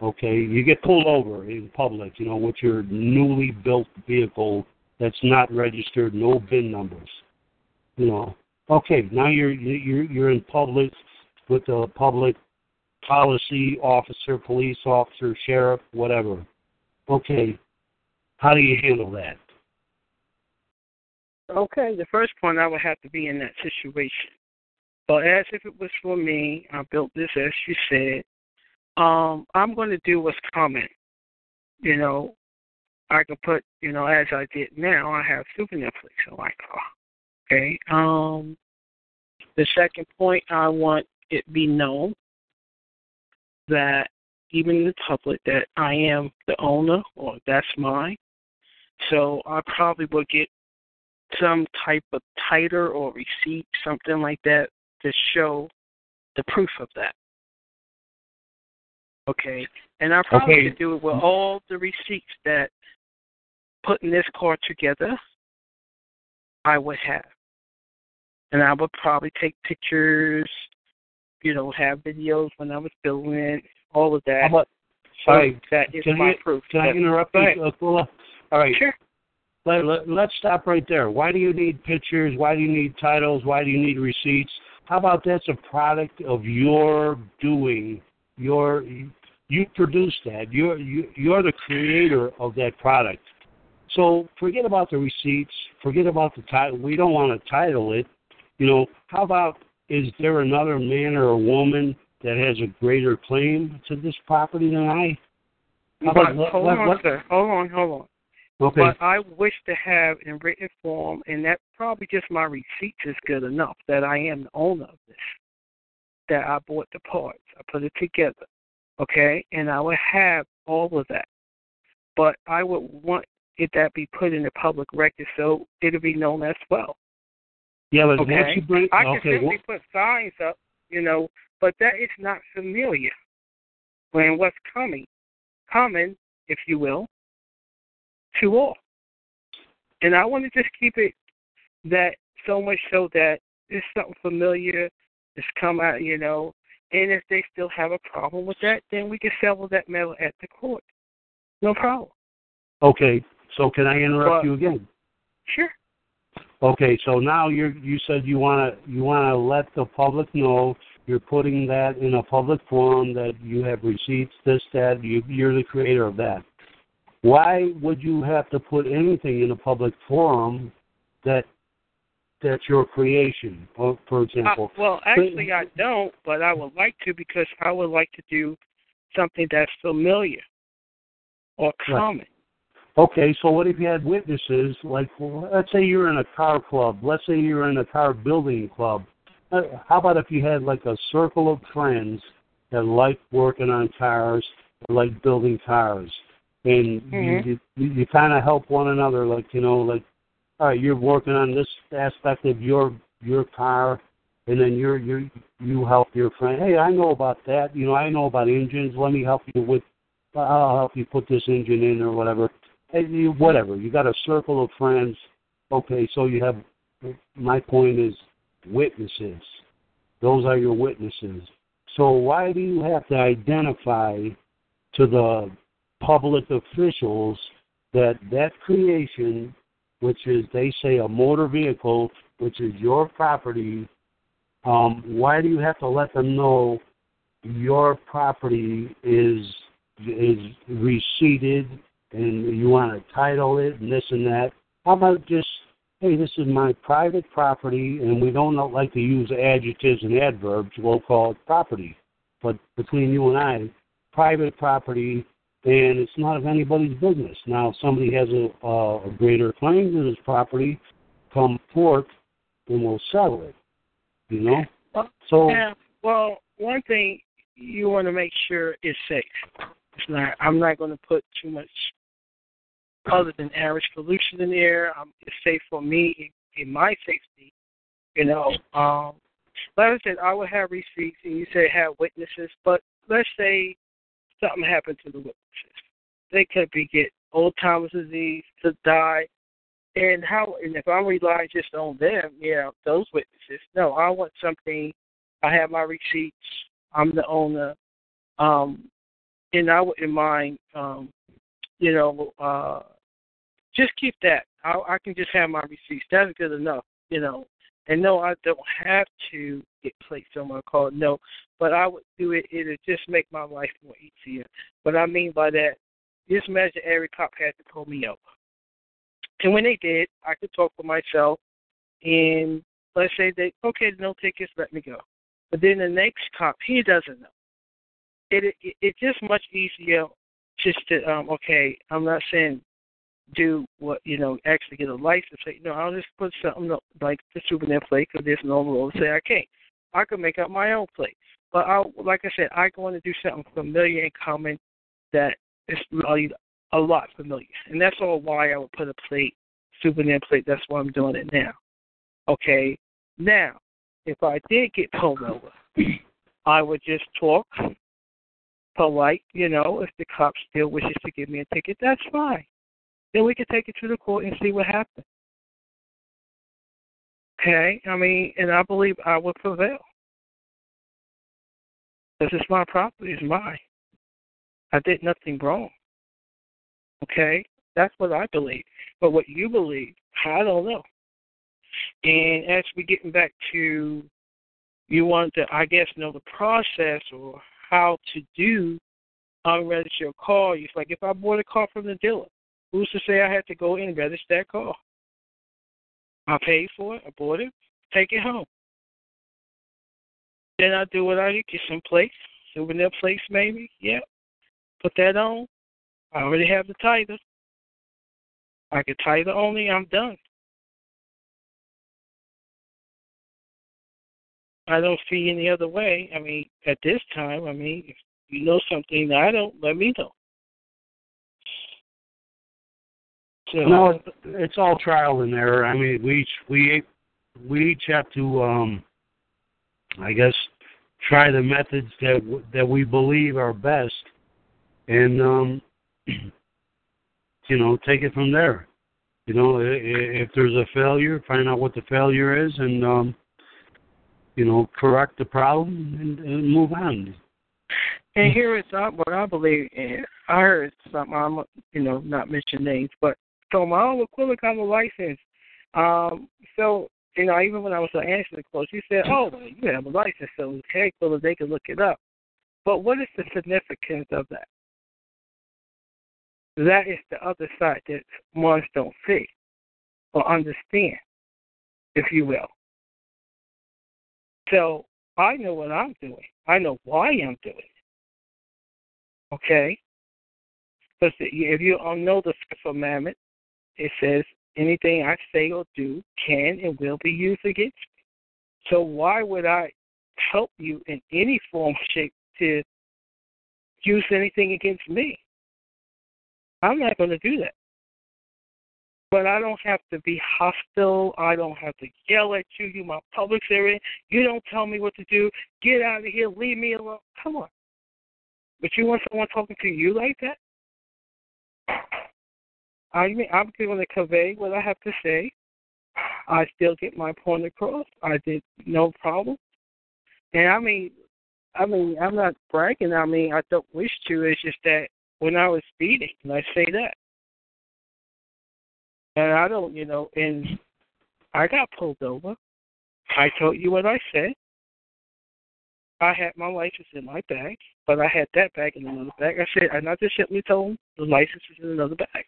[SPEAKER 3] Okay, you get pulled over in public. You know, with your newly built vehicle that's not registered, no VIN numbers. You know, okay, now you're you're you're in public with a public policy officer, police officer, sheriff, whatever. Okay, how do you handle that?
[SPEAKER 2] Okay, the first point I would have to be in that situation. But as if it was for me, I built this as you said. Um, I'm going to do what's common. You know, I can put, you know, as I did now, I have super Netflix on my car. Okay. Um, the second point, I want it be known that even in the public that I am the owner or that's mine. So I probably will get some type of titer or receipt, something like that, to show the proof of that. Okay. And I probably
[SPEAKER 3] Okay.
[SPEAKER 2] could do it with all the receipts that putting this car together I would have. And I would probably take pictures, you know, have videos when I was building it, all of that.
[SPEAKER 3] About,
[SPEAKER 2] so
[SPEAKER 3] right,
[SPEAKER 2] that is
[SPEAKER 3] can
[SPEAKER 2] my
[SPEAKER 3] I-
[SPEAKER 2] proof.
[SPEAKER 3] can I interrupt you, uh, Aquila? All right.
[SPEAKER 2] Sure.
[SPEAKER 3] Let, let, let's stop right there. Why do you need pictures? Why do you need titles? Why do you need receipts? How about that's a product of your doing? Your you produce that. You're you, you're the creator of that product. So forget about the receipts. Forget about the title. We don't want to title it. You know, how about is there another man or a woman that has a greater claim to this property than I? How about-
[SPEAKER 2] hold
[SPEAKER 3] let-
[SPEAKER 2] on,
[SPEAKER 3] let-
[SPEAKER 2] sir. Hold on, hold on.
[SPEAKER 3] Okay.
[SPEAKER 2] But I wish to have in written form, and that probably just my receipts is good enough that I am the owner of this. That I bought the parts, I put it together, okay, and I would have all of that. But I would want it that be put in the public record so it'll be known as well.
[SPEAKER 3] yeah, but
[SPEAKER 2] Okay.
[SPEAKER 3] once you bring
[SPEAKER 2] I can
[SPEAKER 3] okay,
[SPEAKER 2] simply put signs up, you know, but that is not familiar. When what's coming, coming, if you will, to all. And I want to just keep it that so much so that it's something familiar, it's come out, you know, and if they still have a problem with that, then we can settle that matter at the court. No problem.
[SPEAKER 3] Okay, so can I interrupt
[SPEAKER 2] But-
[SPEAKER 3] you again?
[SPEAKER 2] Sure.
[SPEAKER 3] Okay, so now you you said you want to you want to let the public know you're putting that in a public forum that you have receipts, this, that. You you're the creator of that. Why would you have to put anything in a public forum that that's your creation, for, for example.
[SPEAKER 2] Uh, well, actually, I don't, but I would like to because I would like to do something that's familiar or common.
[SPEAKER 3] Right. Okay, so what if you had witnesses? Like, well, let's say you're in a car club. Let's say you're in a car building club. Uh, how about if you had like a circle of friends that like working on cars, like building cars, and
[SPEAKER 2] mm-hmm.
[SPEAKER 3] you you, you kind of help one another. Like you know, like all right, you're working on this aspect of your your car, and then you're you you help your friend. Hey, I know about that. You know, I know about engines. Let me help you with. I'll help you put this engine in or whatever you, whatever. You got a circle of friends. Okay, so you have. My point is witnesses. Those are your witnesses. So why do you have to identify to the public officials that that creation, which is they say a motor vehicle, which is your property, um, why do you have to let them know your property is is receipted and you want to title it and this and that. How about just, hey, this is my private property, and we don't like to use adjectives and adverbs. We'll call it property. But between you and I, private property, and it's not of anybody's business. Now, if somebody has a, uh, a greater claim to this property, come forth, and we'll settle it. You know.
[SPEAKER 2] So. Yeah. Well, one thing you want to make sure is safe. It's not. I'm not going to put too much other than average pollution in the air. Um, it's safe for me in, in my safety. You know, um, like I said, I would have receipts, and you say have witnesses. But let's say something happened to the witnesses. They could be get old timers disease to die. And how? And if I'm relying just on them, yeah, those witnesses. No, I want something. I have my receipts. I'm the owner. Um, and I wouldn't mind um, you know, uh, just keep that. I, I can just have my receipts. That's good enough, you know. And no, I don't have to get placed on my car. No, but I would do it. It'll just make my life more easier. What I mean by that, just imagine every cop had to pull me over. And when they did, I could talk for myself. And let's say they, okay, no tickets, let me go. But then the next cop, he doesn't know. It, it it's just much easier just to um okay, I'm not saying do what you know actually get a license. Say no, I'll just put something like the souvenir plate because there's no rule say I can't. I can make up my own plate, but I like I said, I want to do something familiar and common that is really a lot familiar, and that's all why I would put a plate, souvenir plate. That's why I'm doing it now. Okay, now if I did get pulled over, I would just talk polite, you know, if the cop still wishes to give me a ticket, that's fine. Then we can take it to the court and see what happens. Okay? I mean, and I believe I will prevail. Because it's my property, it's mine. I did nothing wrong. Okay? That's what I believe. But what you believe, I don't know. And as we getting back to you want to I guess know the process or how to do unregister your car. It's like if I bought a car from the dealer, who's to say I had to go and register that car? I paid for it, I bought it, take it home. Then I do what I do, get some plates, souvenir plates maybe, yeah. Put that on. I already have the title. I can title only, I'm done. I don't see any other way. I mean, at this time, I mean, if you know something I don't, let me know.
[SPEAKER 3] So, no, it's all trial and error. I mean, we each we we each have to, um, I guess, try the methods that that we believe are best, and um, (clears throat) you know, take it from there. You know, if there's a failure, find out what the failure is, and um, you know, correct the problem and, and move on.
[SPEAKER 2] And here is what I believe. I heard something, I'm, you know, not mention names, but so my own of license. Um, so, you know, even when I was answering the close, you said, oh, you have a license, so okay, well, they can look it up. But what is the significance of that? That is the other side that ones don't see or understand. if you will. So I know what I'm doing. I know why I'm doing it. Okay? Because if you all know the Fifth Amendment, it says anything I say or do can and will be used against me. So why would I help you in any form, shape, to use anything against me? I'm not going to do that. But I don't have to be hostile. I don't have to yell at you. You my public servant. You don't tell me what to do. Get out of here. Leave me alone. Come on. But you want someone talking to you like that? I mean, I'm going to convey what I have to say. I still get my point across. I did no problem. And I mean, I mean, I'm not bragging. I mean, I don't wish to. It's just that when I was speeding, I say that, and I don't, you know, and I got pulled over. I told you what I said. I had my license in my bag, but I had that bag in another bag. I said, and I just simply told him the license is in another bag.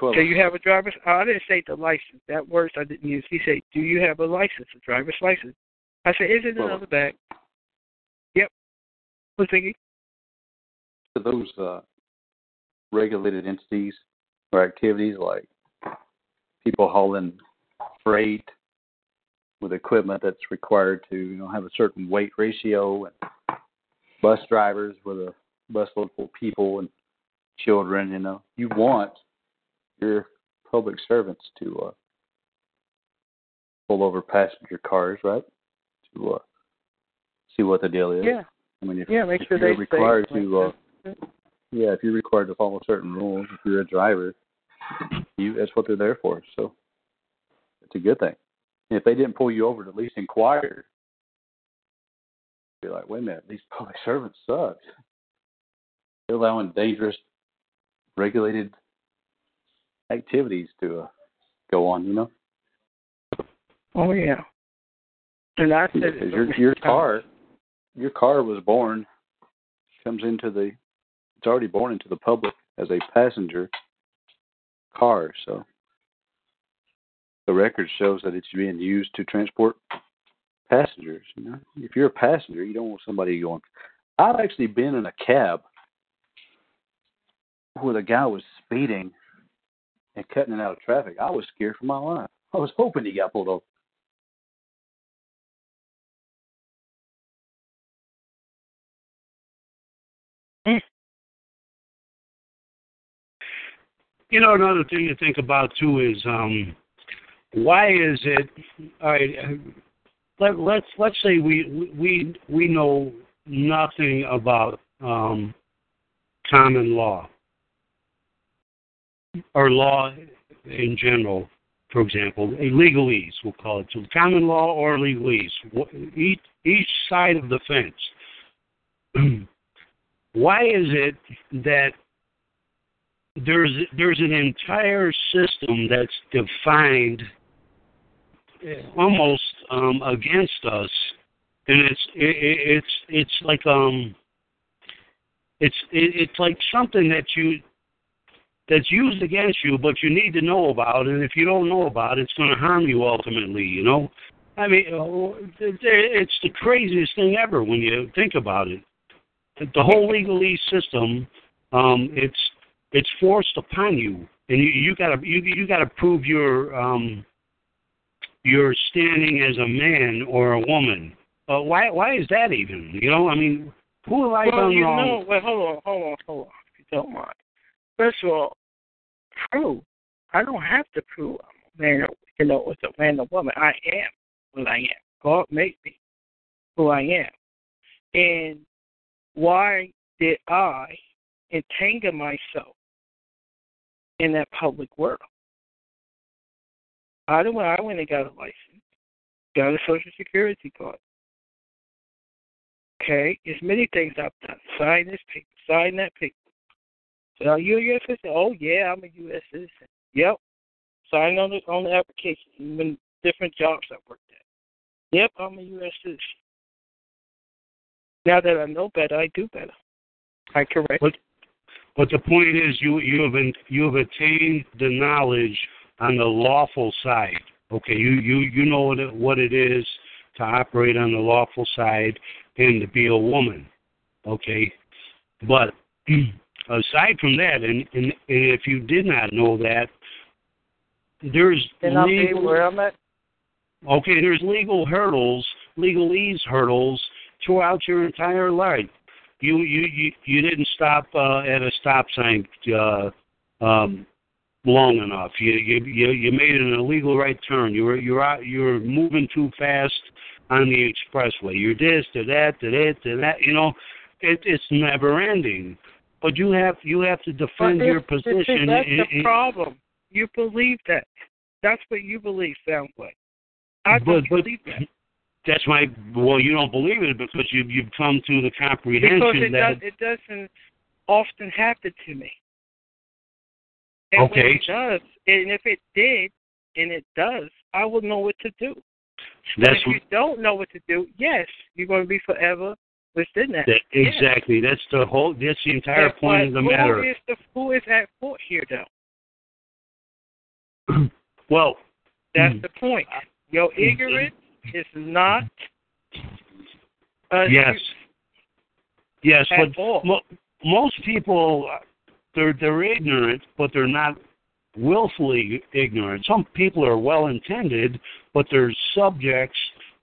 [SPEAKER 2] So you have a driver's? Oh, I didn't say the license. That words I didn't use. He said, "Do you have a license, a driver's license?" I said, "Is it another bag?" Yep. What's thinking?
[SPEAKER 4] To those uh, regulated entities or activities like people hauling freight with equipment that's required to you know have a certain weight ratio and bus drivers with a bus load full of people and children you know you want your public servants to uh, pull over passenger cars, right? To uh, see what the deal is.
[SPEAKER 2] Yeah.
[SPEAKER 4] I mean, if,
[SPEAKER 2] yeah, make
[SPEAKER 4] if
[SPEAKER 2] sure
[SPEAKER 4] you're
[SPEAKER 2] they
[SPEAKER 4] required
[SPEAKER 2] stay.
[SPEAKER 4] to, uh, yeah, if you're required to follow certain rules, if you're a driver, you that's what they're there for. So it's a good thing. And if they didn't pull you over, to at least inquire. Be like, wait a minute, these public servants suck. They're allowing dangerous, regulated activities to uh, go on, you know.
[SPEAKER 2] Oh yeah. And I said
[SPEAKER 4] because your your car, your car was born, comes into the, it's already born into the public as a passenger car. So the record shows that it's being used to transport passengers. You know, if you're a passenger, you don't want somebody going. I've actually been in a cab where the guy was speeding and cutting it out of traffic. I was scared for my life. I was hoping he got pulled over.
[SPEAKER 3] You know, another thing to think about too is um, why is it? All right, let, let's let's say we we we know nothing about um, common law or law in general. For example, a legalese, we'll call it, so common law or legalese. Each each side of the fence. (clears throat) why is it that there's there's an entire system that's defined almost um, against us, and it's it, it's it's like um it's it, it's like something that you that's used against you, but you need to know about, and if you don't know about it, it's going to harm you ultimately. You know, I mean, it's the craziest thing ever when you think about it. The whole legalese system, um, it's it's forced upon you, and you, you gotta you you gotta prove your um your standing as a man or a woman. Uh, why why is that even? You know, I mean, who have I
[SPEAKER 2] well,
[SPEAKER 3] done
[SPEAKER 2] you
[SPEAKER 3] wrong?
[SPEAKER 2] Know, wait, hold on, hold on, hold on, if you don't mind. First of all, prove. I don't have to prove I'm a man, you know, with a man or woman. I am what I am. God made me who I am. And why did I entangle myself in that public world. I don't I went and got a license, got a social security card. Okay, there's many things I've done. Sign this paper, sign that paper. So are you a U.S. citizen? Oh yeah, I'm a U.S. citizen. Yep. Sign on the on the application. Even different jobs I worked at. Yep, I'm a U.S. citizen. Now that I know better, I do better. I correct.
[SPEAKER 3] But, but the point is, you you have been, you have attained the knowledge on the lawful side. Okay, you you you know what it, what it is to operate on the lawful side and to be a woman. Okay, but (clears throat) aside from that, and, and if you did not know that, there's
[SPEAKER 2] be
[SPEAKER 3] legal,
[SPEAKER 2] where I'm at.
[SPEAKER 3] okay, there's legal hurdles, legalese hurdles throughout your entire life. You you you, you didn't stop uh, at a stop sign uh, um, long enough. You you you you made an illegal right turn. You were you're out, you were moving too fast on the expressway. You're this to that to that to that. You know, it, it's never ending. But you have you have to defend your position.
[SPEAKER 2] That's
[SPEAKER 3] in-
[SPEAKER 2] the
[SPEAKER 3] in-
[SPEAKER 2] problem. You believe that. That's what you believe, sounds like. I
[SPEAKER 3] but,
[SPEAKER 2] don't
[SPEAKER 3] but
[SPEAKER 2] believe that.
[SPEAKER 3] that's my well. You don't believe it because you you've come to the
[SPEAKER 2] Because
[SPEAKER 3] comprehension
[SPEAKER 2] it,
[SPEAKER 3] that
[SPEAKER 2] does, it doesn't often happen to me. And
[SPEAKER 3] Okay.
[SPEAKER 2] it does, and if it did, and it does, I will know what to do.
[SPEAKER 3] That's
[SPEAKER 2] if you don't know what to do, yes, you're going to be forever that.
[SPEAKER 3] that,
[SPEAKER 2] Yeah.
[SPEAKER 3] exactly. That's the whole. That's the entire
[SPEAKER 2] But
[SPEAKER 3] point of the
[SPEAKER 2] who
[SPEAKER 3] matter.
[SPEAKER 2] is the who is at fault here, though? (clears throat)
[SPEAKER 3] well,
[SPEAKER 2] That's
[SPEAKER 3] Mm.
[SPEAKER 2] the point. Your ignorance is not
[SPEAKER 3] yes, yes, but mo- most people they're they're ignorant, but they're not willfully ignorant. Some people are well intended, but they're subjects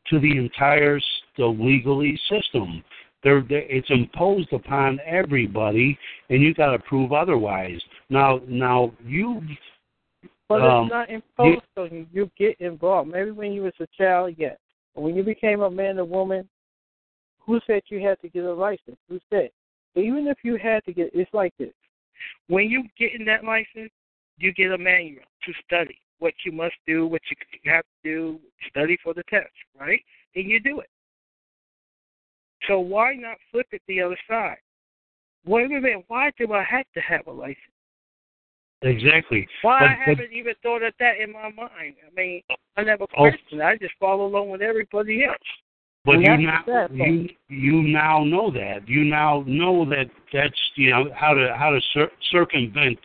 [SPEAKER 3] to the entire the legally system. They're, they it's imposed upon everybody, and you got to prove otherwise. Now, now you
[SPEAKER 2] But
[SPEAKER 3] Um,
[SPEAKER 2] it's not imposed on you. You get involved. Maybe when you was a child, yes. But when you became a man or woman, who said you had to get a license? Who said? Even if you had to get, it's like this. When you get in that license, you get a manual to study what you must do, what you have to do, study for the test, right? And you do it. So why not flip it the other side? Wait a minute, why do I have to have a license?
[SPEAKER 3] exactly.
[SPEAKER 2] Why
[SPEAKER 3] But-
[SPEAKER 2] I haven't even thought of that in my mind. I mean, I never
[SPEAKER 3] Oh.
[SPEAKER 2] I just follow along with everybody else.
[SPEAKER 3] But
[SPEAKER 2] And
[SPEAKER 3] you now you you now know that you now know that that's you know how to how to cir- circumvent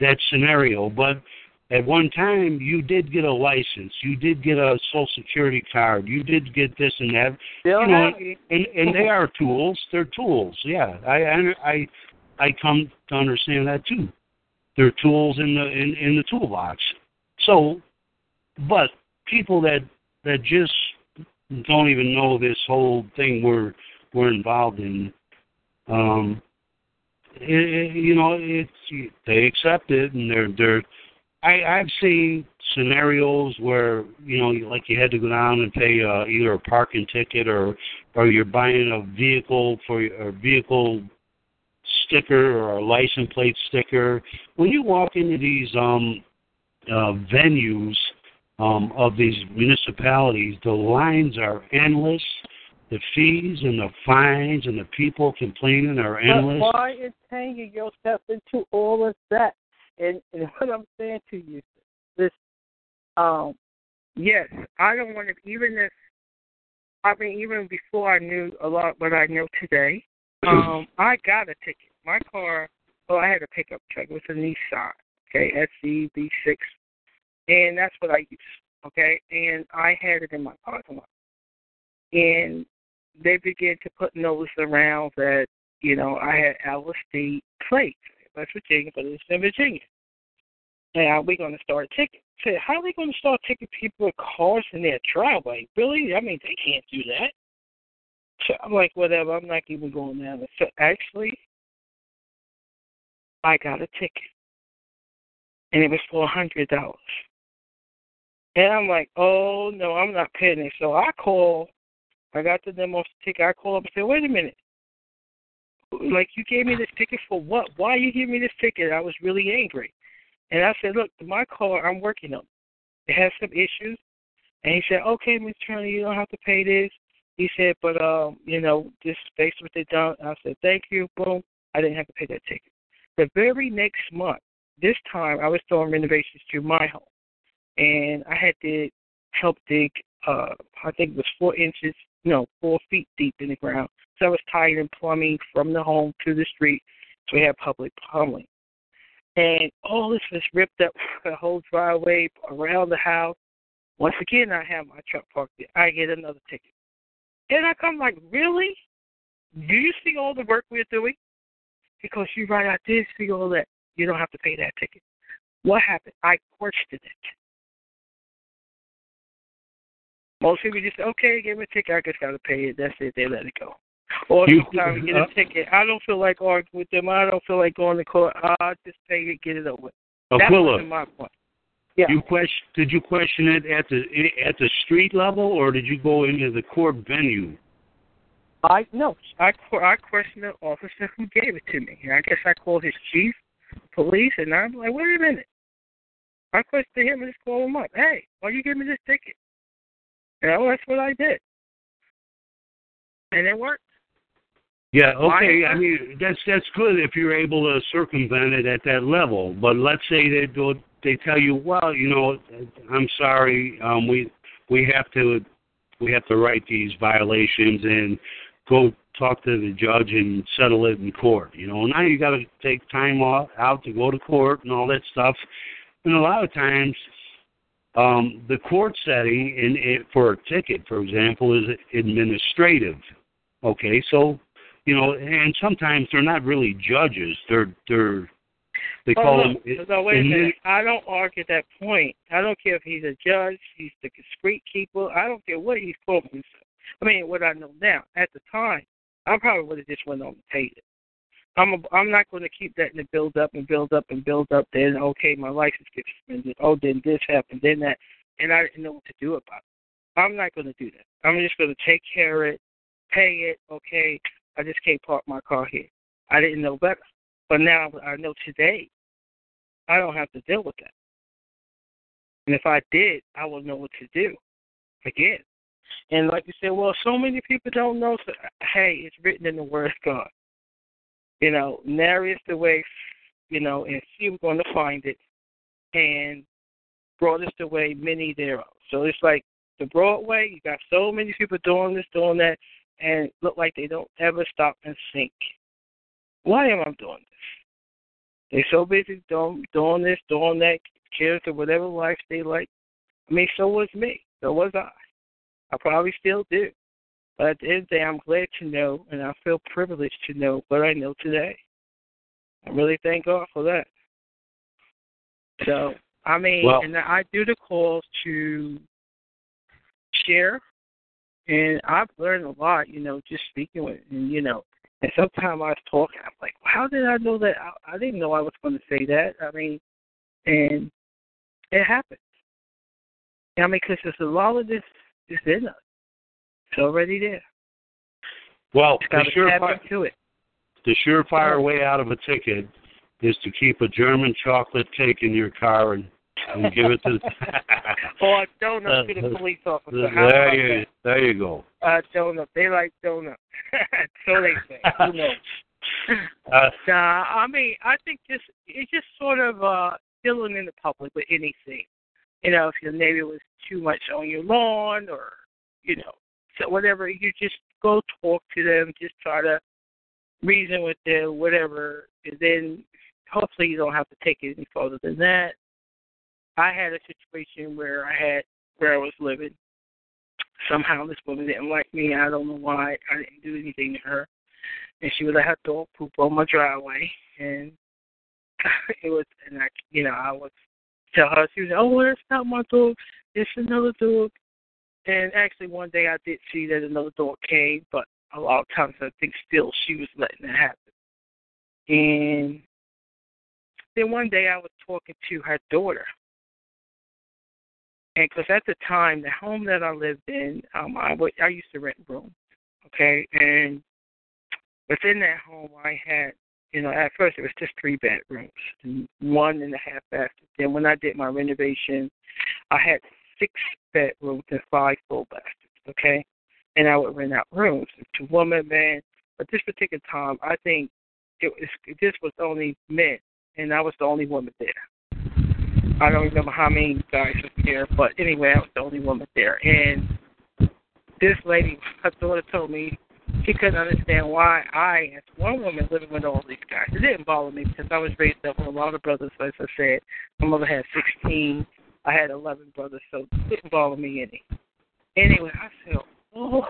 [SPEAKER 3] that scenario. But at one time you did get a license, you did get a social security card, you did get this and that,
[SPEAKER 2] Still
[SPEAKER 3] you know, and and they are tools. They're tools. Yeah, I I I, I come to understand that too. They're tools in the in, in the toolbox. So, but people that that just don't even know this whole thing we're we're involved in. Um, it, it- you know, it's they accept it, and they're they're. I I've seen scenarios where you know, like you had to go down and pay uh, either a parking ticket or or you're buying a vehicle for a vehicle sticker or a license plate sticker. When you walk into these um uh, venues um, of these municipalities, the lines are endless. The fees and the fines and the people complaining are endless.
[SPEAKER 2] But why entangle yourself into all of that? And, (laughs) and what I'm saying to you, this, um, yes, I don't want to. Even if, I mean, even before I knew a lot what I know today, um, I got a ticket. My car, well, I had a pickup truck. It was a Nissan, okay, SC V6, and that's what I used, okay. And I had it in my parking lot, and they began to put notice around that you know I had State plates, West Virginia, but it's in Virginia. Now we're going to start ticket. Said, how are they going to start ticketing people with cars in their driveway? Really? I mean, they can't do that. So I'm like, whatever. I'm not even going down there. So actually, I got a ticket, and it was for a hundred dollars. And I'm like, oh no, I'm not paying it. So I call. I got the demo ticket. I call up and say, wait a minute. Like you gave me this ticket for what? Why you give me this ticket? I was really angry. And I said, look, my car, I'm working on. It has some issues. And he said, okay, Miss Turner, you don't have to pay this. He said, but um, you know, this is what they done. I said, thank you. Boom. I didn't have to pay that ticket. The very next month, this time, I was doing renovations to my home, and I had to help dig. Uh, I think it was four inches, no, four feet deep in the ground. I was tied plumbing from the home to the street. So we had public plumbing. and all this was ripped up (laughs) the whole driveway around the house. Once again, I have my truck parked there. I get another ticket. And I come like, really? Do you see all the work we're doing? Because you're right, I did see all that. You don't have to pay that ticket. What happened? I questioned it. Most people just say, okay, give me a ticket. I just got to pay it. That's it. They let it go. Or
[SPEAKER 3] You-
[SPEAKER 2] sometimes you get a uh-huh. ticket. I don't feel like arguing with them. I don't feel like going to court. I'll just pay it, get it over
[SPEAKER 3] Aquila,
[SPEAKER 2] my point. Yeah.
[SPEAKER 3] you question did you question it at the at the street level or did you go into the court venue?
[SPEAKER 2] I no, I I questioned the officer who gave it to me. And I guess I called his chief, police, and I'm like, wait a minute. I questioned him and just called him up. Hey, why you give me this ticket? Know, that's what I did, and it worked.
[SPEAKER 3] Yeah, okay. I mean, that's that's good if you're able to circumvent it at that level. But let's say they do, they tell you, well, you know, I'm sorry, um, we we have to we have to write these violations and go talk to the judge and settle it in court. You know, now you got to take time off out to go to court and all that stuff. And a lot of times, um, the court setting in it for a ticket, for example, is administrative. Okay, so you know, and sometimes they're not really judges. They're they're they
[SPEAKER 2] Oh,
[SPEAKER 3] call
[SPEAKER 2] no,
[SPEAKER 3] them.
[SPEAKER 2] no, wait a minute. I don't argue that point. I don't care if he's a judge, he's the street keeper. I don't care what he's called himself. I mean, what I know now. At the time, I probably would have just went on and paid it. I'm a, I'm not going to keep that and build up and build up and build up. Then okay, my license gets suspended. Oh, then this happened, then that, and I didn't know what to do about it. I'm not going to do that. I'm just going to take care of it, pay it. Okay, I just can't park my car here. I didn't know better, but now I know today. I don't have to deal with that. And if I did, I would know what to do. Again. And like you said, well, so many people don't know. So, hey, it's written in the Word of God. You know, nary is the way, you know, and few are going to find it. And broad is the way, many thereof. So it's like the broad way, you got so many people doing this, doing that, and look like they don't ever stop and think. Why am I doing this? They're so busy doing, doing this, doing that, cares to whatever life they like. I mean, so was me. So was I. I probably still do. But at the end of the day, I'm glad to know, and I feel privileged to know what I know today. I really thank God for that. So, I mean,
[SPEAKER 3] Well-
[SPEAKER 2] and I do the calls to share, and I've learned a lot, you know, just speaking with, and you know, and sometimes I was talking, I'm like, how did I know that? I, I didn't know I was going to say that. I mean, and it happens. I mean, because there's a lot of this is in us. It's already there.
[SPEAKER 3] Well, the
[SPEAKER 2] to
[SPEAKER 3] surefire,
[SPEAKER 2] into it.
[SPEAKER 3] the surefire way out of a ticket is to keep a German chocolate cake in your car and, and give it to. (laughs)
[SPEAKER 2] Or a donut to the police officer. How
[SPEAKER 3] there you there you go.
[SPEAKER 2] that? Uh, donut. They like donut. (laughs) so they say. (laughs) Who knows?
[SPEAKER 3] Uh,
[SPEAKER 2] Nah, I mean, I think just it's just sort of uh dealing in the public with anything. You know, if your neighbor was too much on your lawn or you know, so whatever, you just go talk to them, just try to reason with them, whatever, and then hopefully you don't have to take it any further than that. I had a situation where I had where I was living. Somehow this woman didn't like me. I don't know why. I didn't do anything to her and she would let her dog poop on my driveway, and (laughs) it was, and I, you know, I would tell her, she was, oh, well, it's not my dog, it's another dog. And actually, one day I did see that another dog came, but a lot of times I think still she was letting it happen. And then one day I was talking to her daughter, and because at the time, the home that I lived in, um, I would, I used to rent rooms, okay, and within that home I had you know, at first it was just three bedrooms, one and a half bathrooms. Then when I did my renovation, I had six bedrooms and five full bathrooms. Okay, and I would rent out rooms to women, men. But this particular time, I think it was this was only men, and I was the only woman there. I don't remember how many guys were there, but anyway, I was the only woman there. And this lady, her daughter told me He couldn't understand why I, as one woman living with all these guys, it didn't bother me because I was raised up with a lot of brothers. As I said, my mother had 16. I had 11 brothers, so it didn't bother me any. Anyway, I said, (laughs) oh,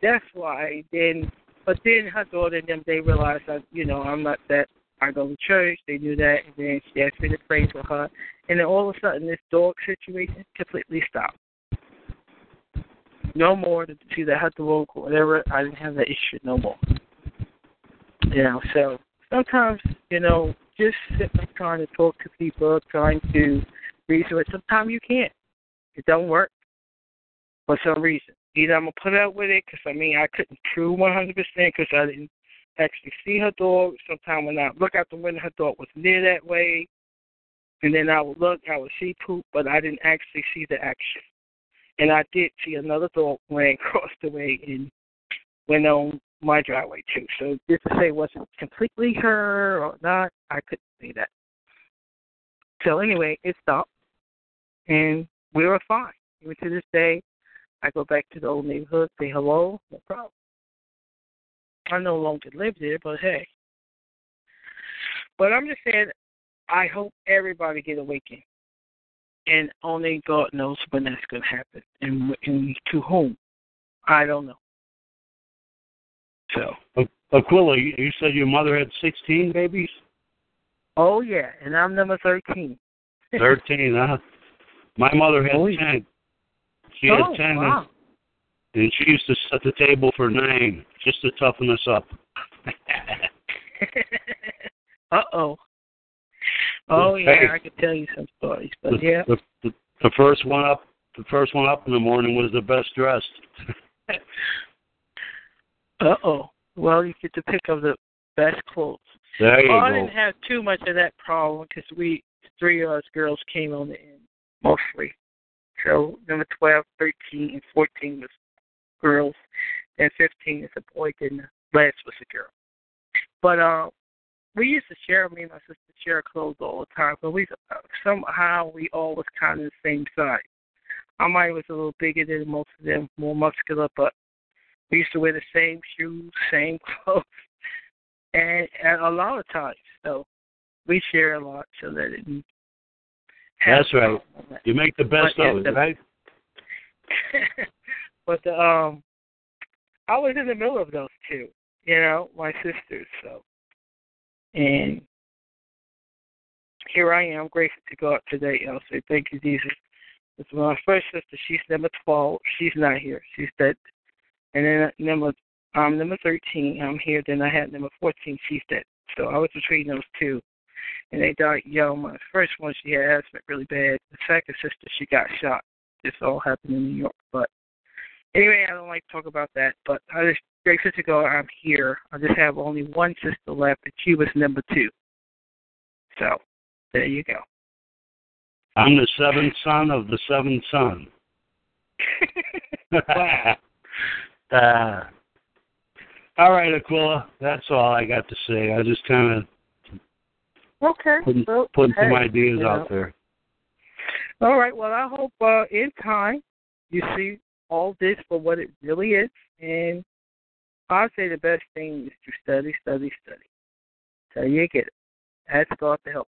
[SPEAKER 2] that's why. Then, but then her daughter and them, they realized that, you know, I'm not that. I go to church. They knew that, and then she asked me to pray for her. And then all of a sudden, this dog situation completely stopped. No more to see that had walk or whatever. I didn't have that issue no more. You know, so sometimes, you know, just sitting trying to talk to people, trying to reason it. Sometimes you can't. It don't work for some reason. Either I'm gonna put up with it because I mean I couldn't prove 100% because I didn't actually see her dog. Sometimes when I look out the window, her dog was near that way, and then I would look, I would see poop, but I didn't actually see the action. And I did see another dog ran (laughs) across the way and went on my driveway too. So just to say it wasn't completely her or not, I couldn't see that. So anyway, it stopped, and we were fine. Even to this day, I go back to the old neighborhood, say hello, no problem. I no longer live there, but hey. But I'm just saying, I hope everybody get awakened and only God knows when that's going to happen and, and to whom. I don't know. So.
[SPEAKER 3] Aquila, you said your mother had 16 babies?
[SPEAKER 2] Oh, yeah, and I'm number 13. (laughs)
[SPEAKER 3] 13, huh? My mother had
[SPEAKER 2] oh,
[SPEAKER 3] 10. She
[SPEAKER 2] oh,
[SPEAKER 3] had 10,
[SPEAKER 2] wow.
[SPEAKER 3] And she used to set the table for nine just to toughen us up. (laughs)
[SPEAKER 2] uh-oh. Oh yeah, hey, I could tell you some stories, but
[SPEAKER 3] the,
[SPEAKER 2] yeah.
[SPEAKER 3] The, the, the first one up, the first one up in the morning was the best dressed. (laughs)
[SPEAKER 2] uh oh. Well, you get to pick up the best clothes.
[SPEAKER 3] There you
[SPEAKER 2] well,
[SPEAKER 3] go.
[SPEAKER 2] I didn't have too much of that problem because we three of us girls came on the end mostly. So number twelve, thirteen, and fourteen was girls, and fifteen is a boy. Then the last was a girl. But uh, we used to share. Me and my sister share clothes all the time, but we somehow we all was kind of the same size. I might was a little bigger than most of them, more muscular, but we used to wear the same shoes, same (laughs) clothes, and, and a lot of times, so we share a lot so that it. didn't
[SPEAKER 3] That's right.
[SPEAKER 2] that.
[SPEAKER 3] You make the best
[SPEAKER 2] But
[SPEAKER 3] of it,
[SPEAKER 2] the-
[SPEAKER 3] right? (laughs)
[SPEAKER 2] but the, um, I was in the middle of those two, you know, my sisters. So, and here I am, grateful to God today. I'll say thank you, Jesus. It's my first sister. She's number twelve. She's not here. She's dead. And then number, I'm number thirteen. I'm here. Then I had number fourteen. She's dead. So I was between those two, and they died young. My first one, she had asthma really bad. The second sister, she got shot. This all happened in New York. But anyway, I don't like to talk about that. But I just grateful to God I'm here. I just have only one sister left, and she was number two. So there you go.
[SPEAKER 3] I'm the seventh son of the seventh son. (laughs)
[SPEAKER 2] Wow. (laughs)
[SPEAKER 3] uh, all right, Aquila. That's all I got to say. I just kind of
[SPEAKER 2] okay.
[SPEAKER 3] putting,
[SPEAKER 2] Well,
[SPEAKER 3] putting some ideas
[SPEAKER 2] you
[SPEAKER 3] out there.
[SPEAKER 2] All right. Well, I hope uh, in time you see all this for what it really is, and I say the best thing is to study, study, study. So you get it. Ask God to help.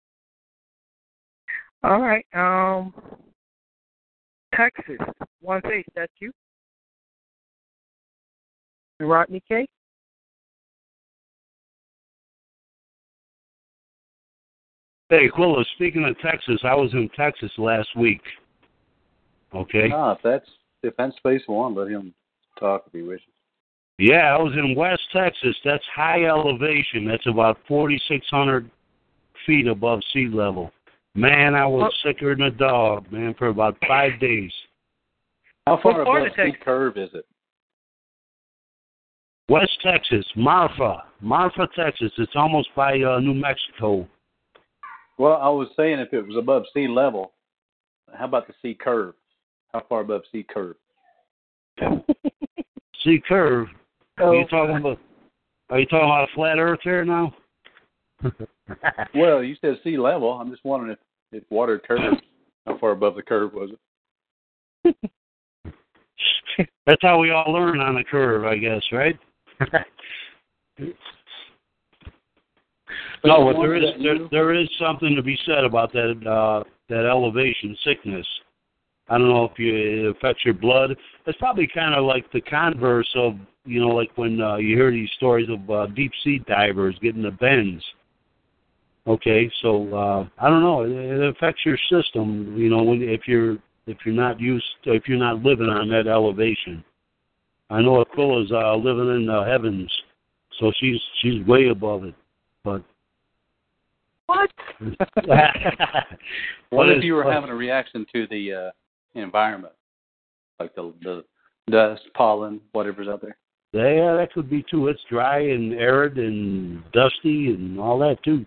[SPEAKER 2] All right. Um, Texas, one face. That's you. And Rodney K.
[SPEAKER 3] Hey, Aquila, speaking of Texas, I was in Texas last week. Okay.
[SPEAKER 4] Ah, that's if that's space one, let him talk if he wishes.
[SPEAKER 3] Yeah, I was in West Texas. That's high elevation. That's about 4,600 feet above sea level. Man, I was sicker than a dog, man, for about five (laughs) days.
[SPEAKER 4] How far
[SPEAKER 2] What part
[SPEAKER 4] above sea
[SPEAKER 2] Texas?
[SPEAKER 4] curve is it?
[SPEAKER 3] West Texas, Marfa, Marfa, Texas. It's almost by uh, New Mexico.
[SPEAKER 4] Well, I was saying if it was above sea level, how about the sea curve? How far above sea curve? (laughs)
[SPEAKER 3] Sea curve.
[SPEAKER 2] Oh,
[SPEAKER 3] Are you talking about? Are you talking about a flat Earth here now? (laughs)
[SPEAKER 4] Well, you said sea level. I'm just wondering if if water curves, how far above the curve was it? (laughs)
[SPEAKER 3] That's how we all learn on the curve, I guess, right? no, but there is there, there is something to be said about that uh, that elevation sickness. I don't know if you, it affects your blood. It's probably kind of like the converse of you know, like when uh, you hear these stories of uh, deep sea divers getting the bends. Okay, so uh, I don't know. It, it affects your system. You know, when if you're if you're not used, to, if you're not living on that elevation. I know Aquila's uh, living in the heavens, so she's she's way above it. But
[SPEAKER 2] what? (laughs)
[SPEAKER 4] what if you were having a reaction to the uh, environment, like the the dust, pollen, whatever's out there?
[SPEAKER 3] Yeah, that could be too. It's dry and arid and dusty and all that too.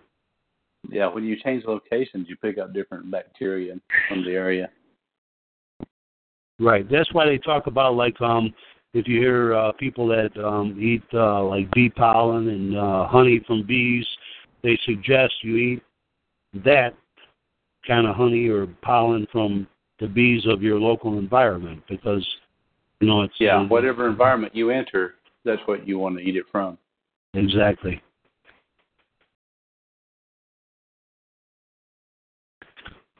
[SPEAKER 4] Yeah, when you change locations, you pick up different bacteria from the area.
[SPEAKER 3] Right. That's why they talk about like um if you hear uh, people that um eat uh, like bee pollen and uh, honey from bees, they suggest you eat that kind of honey or pollen from the bees of your local environment because you know it's
[SPEAKER 4] yeah whatever environment you enter that's what you want to eat it from.
[SPEAKER 3] Exactly.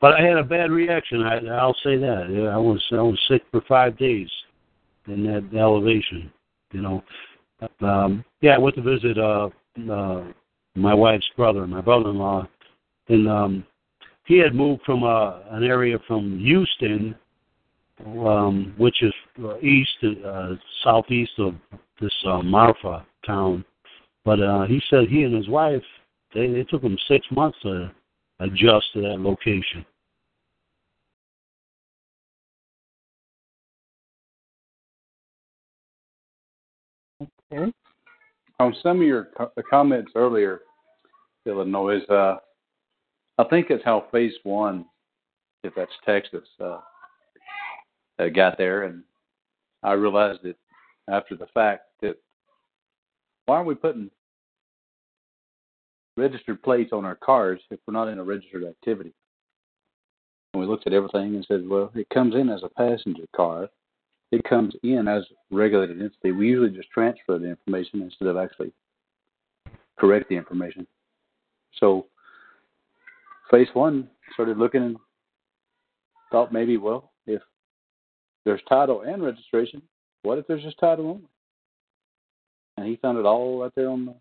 [SPEAKER 3] But I had a bad reaction I I'll say that. I was I was sick for five days in that elevation you know. Um yeah I went to visit uh uh my wife's brother my brother-in-law and um he had moved from uh, an area from Houston, um, which is uh, east, uh, southeast of this uh, Marfa town. But uh, he said he and his wife, they, it took them six months to adjust to that location.
[SPEAKER 2] Okay.
[SPEAKER 4] On some of your co- comments earlier, Illinois, uh, I think it's how phase one, if that's Texas, uh, uh, got there, and I realized it after the fact that why are we putting registered plates on our cars if we're not in a registered activity? And we looked at everything and said, well, it comes in as a passenger car. It comes in as regulated entity. We usually just transfer the information instead of actually correct the information. So phase one started looking and thought maybe, well, if there's title and registration, what if there's just title only? And he found it all right there on the.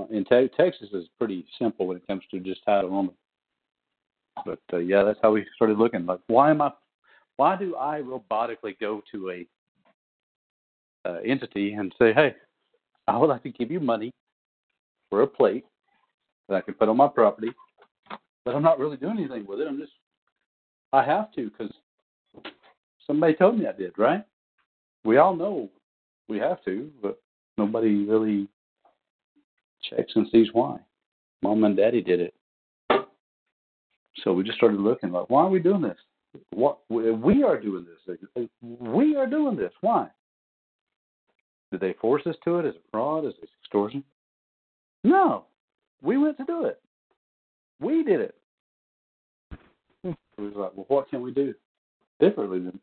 [SPEAKER 4] Uh, in te- Texas is pretty simple when it comes to just title only. But uh, yeah, that's how we started looking. Like, why am I? Why do I robotically go to a uh, entity and say, "Hey, I would like to give you money for a plate that I can put on my property but I'm not really doing anything with it. I'm just, I have to because somebody told me I did, right? We all know we have to, but nobody really checks and sees why. Mom and Daddy did it, so we just started looking like, why are we doing this? What we are doing this? Uh, we are doing this. Why? Did they force us to it? Is it fraud? Is it extortion? No, we went to do it. We did it. It was like, well, what can we do differently then?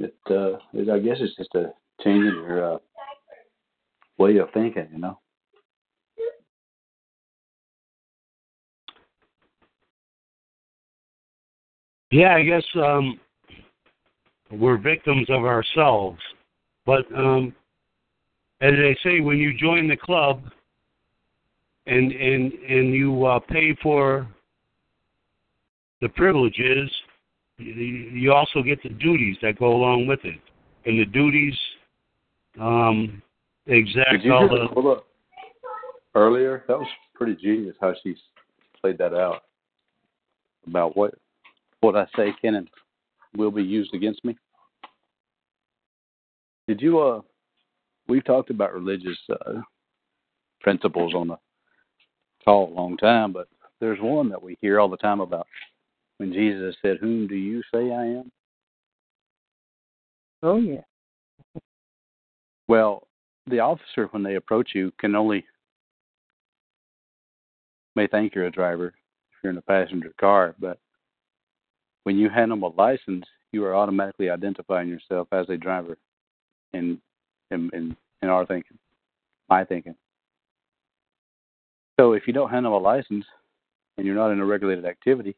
[SPEAKER 4] It, uh, it, I guess it's just a change in your uh, way of thinking, you know.
[SPEAKER 3] Yeah, I guess um, we're victims of ourselves. But um, as they say, when you join the club and and and you uh, pay for the privileges, you also get the duties that go along with it, and the duties um, exact
[SPEAKER 4] Did you
[SPEAKER 3] all the.
[SPEAKER 4] hold up. Earlier, that was pretty genius how she played that out about what what I say can and will be used against me. Did you uh? We've talked about religious uh, principles on the call a long time, but there's one that we hear all the time about when Jesus said, Whom do you say I am?
[SPEAKER 2] Oh yeah.
[SPEAKER 4] Well, the officer, when they approach you, can only may think you're a driver if you're in a passenger car, but when you hand them a license, you are automatically identifying yourself as a driver in in in, in our thinking, my thinking. So if you don't hand them a license and you're not in a regulated activity,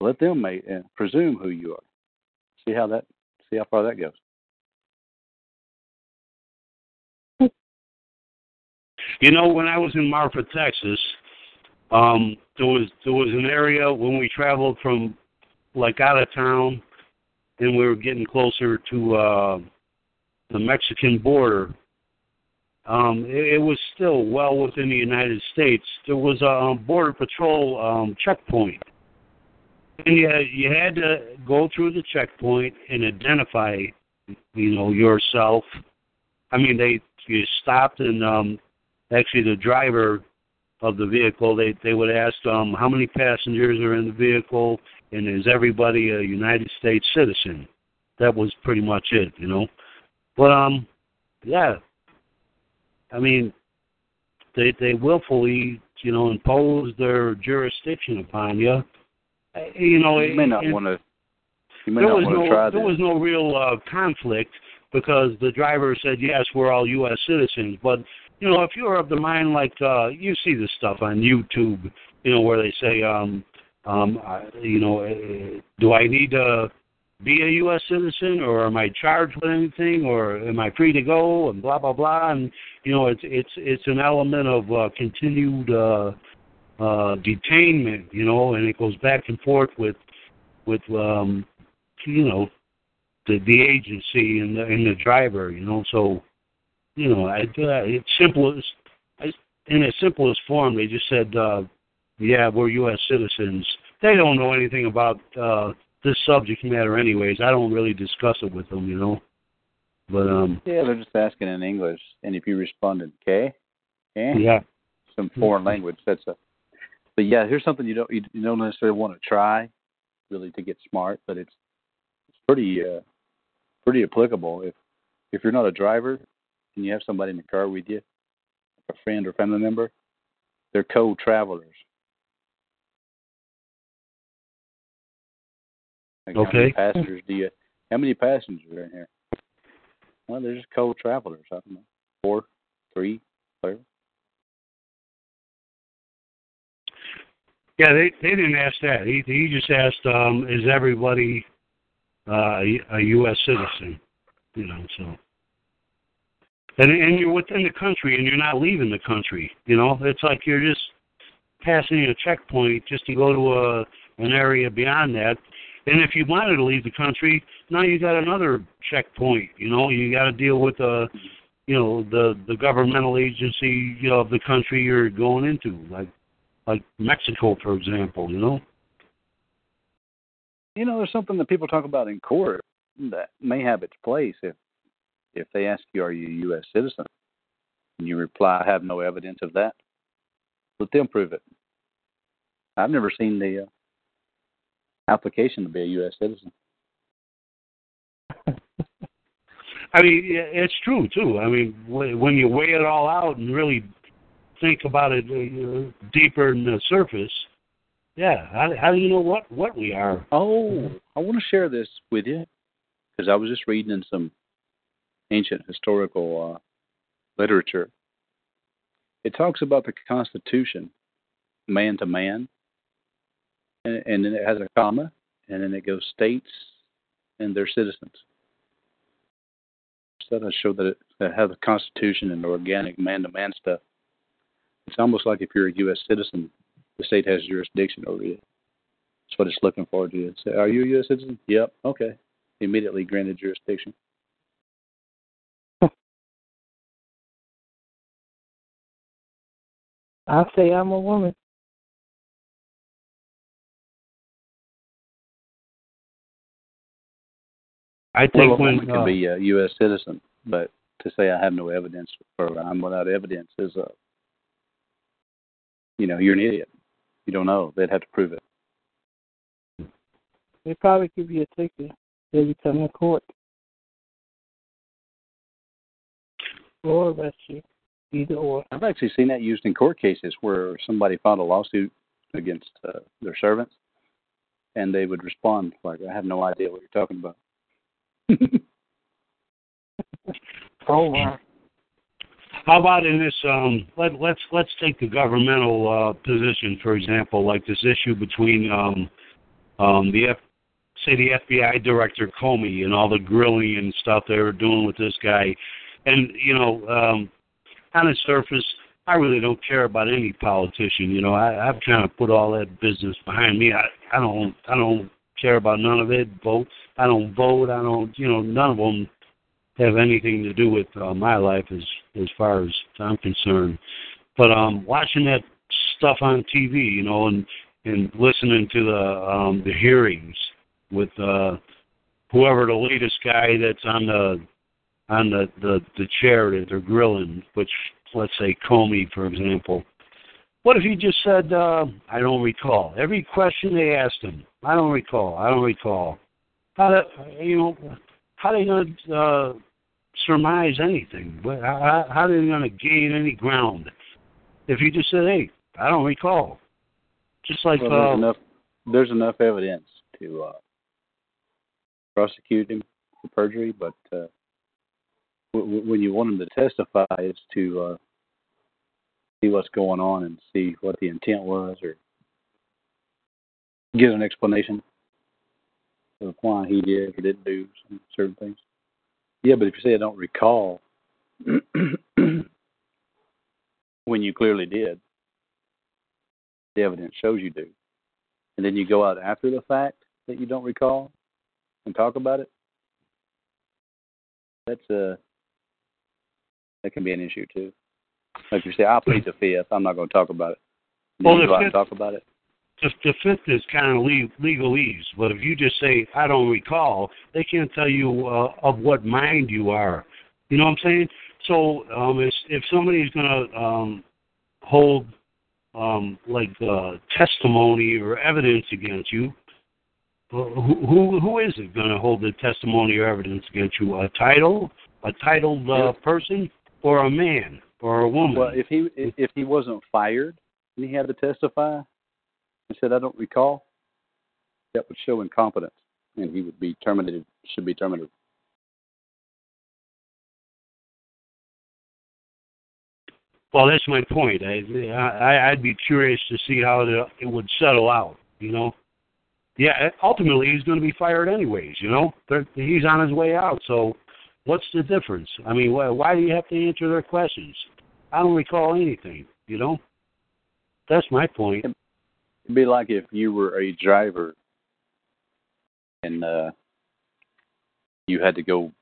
[SPEAKER 4] let them make, uh, presume who you are. See how that see how far that goes.
[SPEAKER 3] You know, when I was in Marfa, Texas, um, there was there was an area when we traveled from like out of town, and we were getting closer to uh, the Mexican border. Um, it, it was still well within the United States. There was a um, border patrol um, checkpoint, and you you had to go through the checkpoint and identify, you know, yourself. I mean, they you stopped and um, actually the driver of the vehicle they they would ask um how many passengers are in the vehicle and is everybody a United States citizen. That was pretty much it, you know. But um yeah. I mean they they willfully, you know, impose their jurisdiction upon you. Uh, You know,
[SPEAKER 4] You may not want to. You may
[SPEAKER 3] there
[SPEAKER 4] not
[SPEAKER 3] no
[SPEAKER 4] try
[SPEAKER 3] there
[SPEAKER 4] that.
[SPEAKER 3] was no real uh, conflict because the driver said yes, we're all U.S. citizens. But you know, if you're of the mind like uh, you see this stuff on YouTube, you know, where they say, um, um, I, you know, uh, do I need to be a U.S. citizen, or am I charged with anything, or am I free to go, and blah blah blah, and you know, it's it's it's an element of uh, continued uh, uh, detainment, you know, and it goes back and forth with with um, you know the the agency and the and the driver, you know. So, you know, I uh, it's simple as I, in its simplest form. They just said, uh, "Yeah, we're U.S. citizens." They don't know anything about uh, this subject matter, anyways. I don't really discuss it with them, you know. But um,
[SPEAKER 4] Yeah, they're just asking in English, and if you respond in K, eh,
[SPEAKER 3] yeah,
[SPEAKER 4] some foreign language, that's a. But yeah, here's something you don't you don't necessarily want to try, really, to get smart, but it's it's pretty uh, pretty applicable if if you're not a driver and you have somebody in the car with you, a friend or family member, they're co-travelers. Like How many passengers do you? How many passengers are in here? Well, they're just co-travelers. I don't know, four, three, whatever.
[SPEAKER 3] Yeah. They they didn't ask that. He he just asked, um, "Is everybody uh, a U.S. citizen?" You know, so. And and you're within the country, and you're not leaving the country. You know, it's like you're just passing a checkpoint just to go to a an area beyond that. And if you wanted to leave the country, now you got another checkpoint. You know, you got to deal with uh, you know, the the governmental agency you know, of the country you're going into, like like Mexico, for example. You know.
[SPEAKER 4] you know, there's something that people talk about in court that may have its place if if they ask you, "Are you a U.S. citizen?" and you reply, "I have no evidence of that." Let them prove it. I've never seen the uh, application to be a U.S. citizen. (laughs)
[SPEAKER 3] I mean, it's true too. I mean, when you weigh it all out and really think about it uh, deeper than the surface, yeah. How, how do you know what what we are?
[SPEAKER 4] Oh, I want to share this with you because I was just reading in some ancient historical uh, literature. It talks about the Constitution, man to man, and, and then it has a comma, and then it goes states and their citizens. So that show that it that has a Constitution and organic man to man stuff. It's almost like if you're a U.S. citizen, the state has jurisdiction over you. That's what it's looking for to say. Are you a U.S. citizen? Yep. Okay. Immediately granted jurisdiction. (laughs)
[SPEAKER 2] I say I'm a woman.
[SPEAKER 3] I think
[SPEAKER 4] Well, a
[SPEAKER 3] when
[SPEAKER 4] woman can
[SPEAKER 3] uh,
[SPEAKER 4] be a U.S. citizen, but to say I have no evidence or I'm without evidence is a, you know, you're an idiot. You don't know. They'd have to prove it.
[SPEAKER 2] They probably give you a ticket every time in court. Or arrest you. Either or.
[SPEAKER 4] I've actually seen that used in court cases where somebody filed a lawsuit against uh, their servants, and they would respond like, "I have no idea what you're talking about." (laughs) (laughs)
[SPEAKER 2] Oh wow.
[SPEAKER 3] How about in this? Um, let let's let's take the governmental uh, position for example, like this issue between um, um, the F, say the FBI director Comey and all the grilling and stuff they were doing with this guy, and you know, um, on the surface, I really don't care about any politician. You know, I, I've kind of put all that business behind me. I I don't I don't care about none of it. Vote. I don't vote. I don't. You know, none of them have anything to do with uh, my life as as far as I'm concerned. But um, watching that stuff on TV, you know, and and listening to the um, the hearings with uh, whoever the latest guy that's on the on the, the the chair that they're grilling, which let's say Comey, for example. What if he just said, uh, "I don't recall"? Every question they asked him, "I don't recall. I don't recall." How do, you know? How are they going to uh, surmise anything? How, how are they going to gain any ground if he just said, "Hey, I don't recall"? Just like
[SPEAKER 4] well, there's
[SPEAKER 3] uh,
[SPEAKER 4] enough there's enough evidence to uh, prosecute him for perjury, but uh, w- w- when you want him to testify, it's to uh, see what's going on and see what the intent was, or give an explanation of why he did or didn't do some certain things. Yeah, but if you say I don't recall, (clears throat) when you clearly did, the evidence shows you do, and then you go out after the fact that you don't recall and talk about it, that's a that can be an issue too. Like you say, I'll plead the fifth. I'm not going to talk about it.
[SPEAKER 3] Well,
[SPEAKER 4] you
[SPEAKER 3] the
[SPEAKER 4] go out and
[SPEAKER 3] fifth-
[SPEAKER 4] talk about it.
[SPEAKER 3] The, the fifth is kind of le- legalese, but if you just say I don't recall, they can't tell you uh, of what mind you are. You know what I'm saying? So um, if if somebody's going to um, hold um, like uh, testimony or evidence against you, uh, who who who is it going to hold the testimony or evidence against you? A title, a titled uh, person, or a man or a woman?
[SPEAKER 4] Well, if he if he wasn't fired and he had to testify and said I don't recall, that would show incompetence, and he would be terminated. Should be terminated.
[SPEAKER 3] Well, that's my point. I, I I'd be curious to see how the, it would settle out. You know, yeah. Ultimately, he's going to be fired anyways. You know, They're, he's on his way out. So, what's the difference? I mean, why, why do you have to answer their questions? I don't recall anything. You know, that's my point.
[SPEAKER 4] It'd be like if you were a driver and uh, you had to go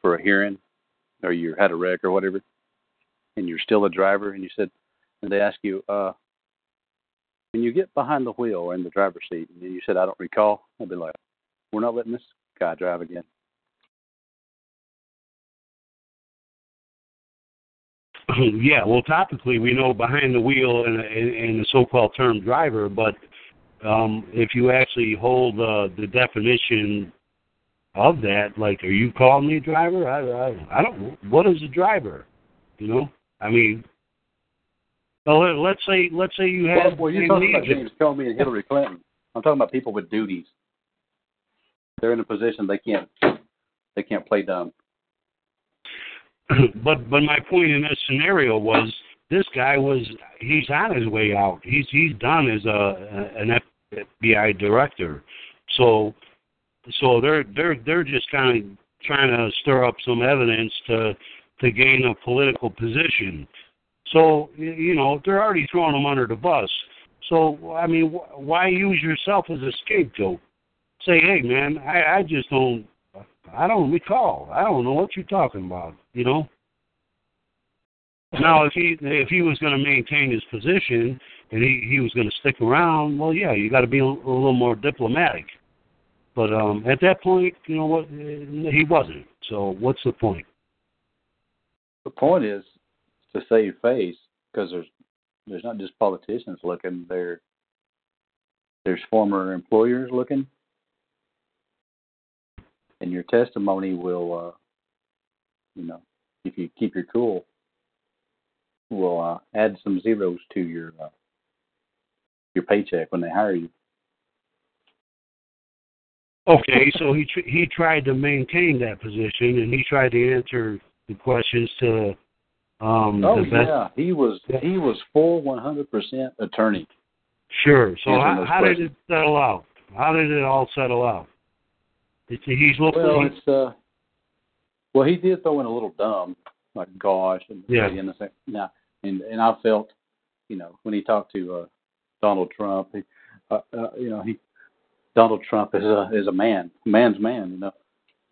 [SPEAKER 4] for a hearing, or you had a wreck or whatever, and you're still a driver, and you said, and they ask you, uh, when you get behind the wheel or in the driver's seat, and you said, I don't recall, I'd be like, we're not letting this guy drive again. (laughs)
[SPEAKER 3] yeah, well, topically, we know behind the wheel and, and, and the so-called term driver, but um, if you actually hold uh, the definition of that, like, are you calling me a driver? I, I, I don't. What is a driver? You know, I mean, well, let- let's say let's say you
[SPEAKER 4] Well,
[SPEAKER 3] had
[SPEAKER 4] well you're talking about. James Comey and Hillary Clinton. I'm talking about people with duties. They're in a position they can't they can't play dumb. (clears throat)
[SPEAKER 3] but but my point in this scenario was this guy was he's on his way out. He's he's done as a an FBI director. So so they're they're they're just kind of trying to stir up some evidence to to gain a political position. So you know they're already throwing him under the bus. So I mean, wh- why use yourself as a scapegoat? Say, hey man, I I just don't I don't recall. I don't know what you're talking about. You know. Now, if he if he was going to maintain his position and he he was going to stick around, well, yeah, you got to be a, a little more diplomatic. But um at that point, you know what? He wasn't. So what's the point?
[SPEAKER 4] The point is to save face because there's there's not just politicians looking. There there's former employers looking, and your testimony will, uh, you know, if you keep your cool, will uh, add some zeros to your uh, your paycheck when they hire you.
[SPEAKER 3] Okay, so he tr- he tried to maintain that position, and he tried to answer the questions to um,
[SPEAKER 4] Oh
[SPEAKER 3] the best.
[SPEAKER 4] yeah, he was
[SPEAKER 3] Yeah.
[SPEAKER 4] he was full 100% attorney.
[SPEAKER 3] Sure. So how, how did it settle out? How did it all settle out? It's, he's looking.
[SPEAKER 4] Well,
[SPEAKER 3] he's-
[SPEAKER 4] it's uh, well, he did throw in a little dumb, like gosh, and
[SPEAKER 3] Yeah.
[SPEAKER 4] pretty innocent. Now, and and I felt, you know, when he talked to uh, Donald Trump, he, uh, uh, you know, he Donald Trump is a is a man, man's man, you know,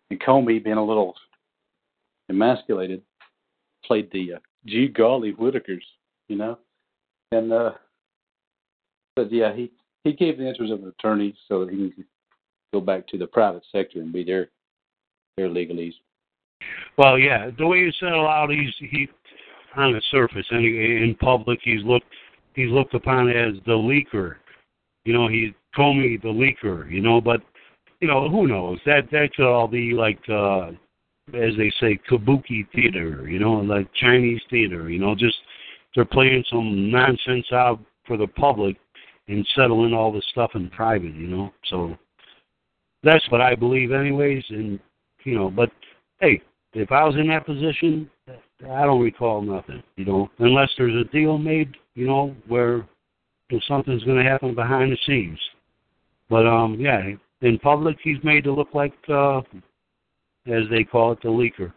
[SPEAKER 4] and Comey being a little emasculated, played the uh, gee golly Whitakers, you know, and uh, but yeah, he he gave the answers of an attorney so that he can go back to the private sector and be their their legalese.
[SPEAKER 3] Well, yeah, the way you settle out, he's he on the surface, and he, in public, he's looked he's looked upon as the leaker. You know, he told me the leaker. You know, but you know, who knows? That that could all be like, uh as they say, kabuki theater. You know, like Chinese theater. You know, just they're playing some nonsense out for the public and settling all this stuff in private. You know, so that's what I believe, anyways. And you know, but hey, if I was in that position, I don't recall nothing, you know, unless there's a deal made, you know, where something's going to happen behind the scenes. But um, yeah, in public, he's made to look like, uh, as they call it, the leaker.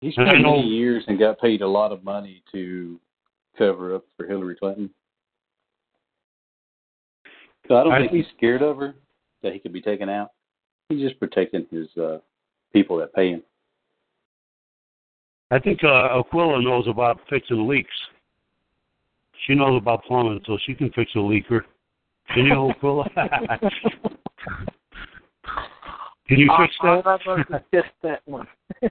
[SPEAKER 4] He spent many years and got paid a lot of money to cover up for Hillary Clinton. So I don't
[SPEAKER 3] I
[SPEAKER 4] think he's scared of her that he could be taken out. He's just protecting his uh people that pay him.
[SPEAKER 3] I think uh, Aquila knows about fixing leaks. She knows about plumbing, so she can fix a leaker. Can you, (laughs) Aquila? can you fix
[SPEAKER 2] I,
[SPEAKER 3] that?
[SPEAKER 2] I love just that one. (laughs)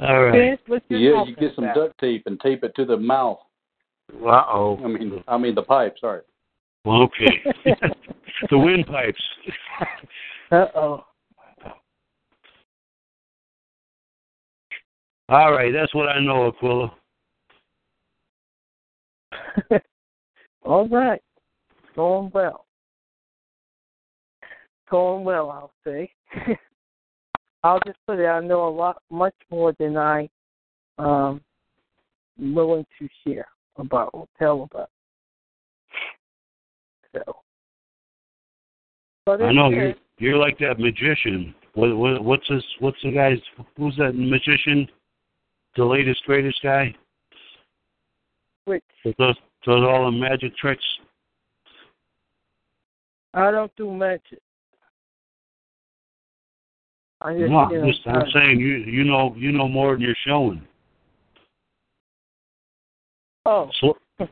[SPEAKER 3] All right.
[SPEAKER 2] Vince, what you
[SPEAKER 4] Yeah, you get some
[SPEAKER 2] about?
[SPEAKER 4] duct tape and tape it to the mouth.
[SPEAKER 3] Uh oh.
[SPEAKER 4] I mean, I mean the pipe. Sorry.
[SPEAKER 3] Well, okay. (laughs) the windpipes.
[SPEAKER 2] Uh oh.
[SPEAKER 3] All right, that's what I know, Aquila. (laughs)
[SPEAKER 2] All right. Going well. Going well, I'll say. (laughs) I'll just put it, I know a lot, much more than I um willing to share about or tell about. So. But
[SPEAKER 3] I know you're you're like that magician. What, what what's this? What's the guy's? Who's that magician? The latest greatest guy
[SPEAKER 2] Which
[SPEAKER 3] does does all the magic tricks.
[SPEAKER 2] I don't do magic. I just,
[SPEAKER 3] No, I'm, just, I'm saying you you know you know more than you're showing.
[SPEAKER 2] oh,
[SPEAKER 3] Sl- (laughs)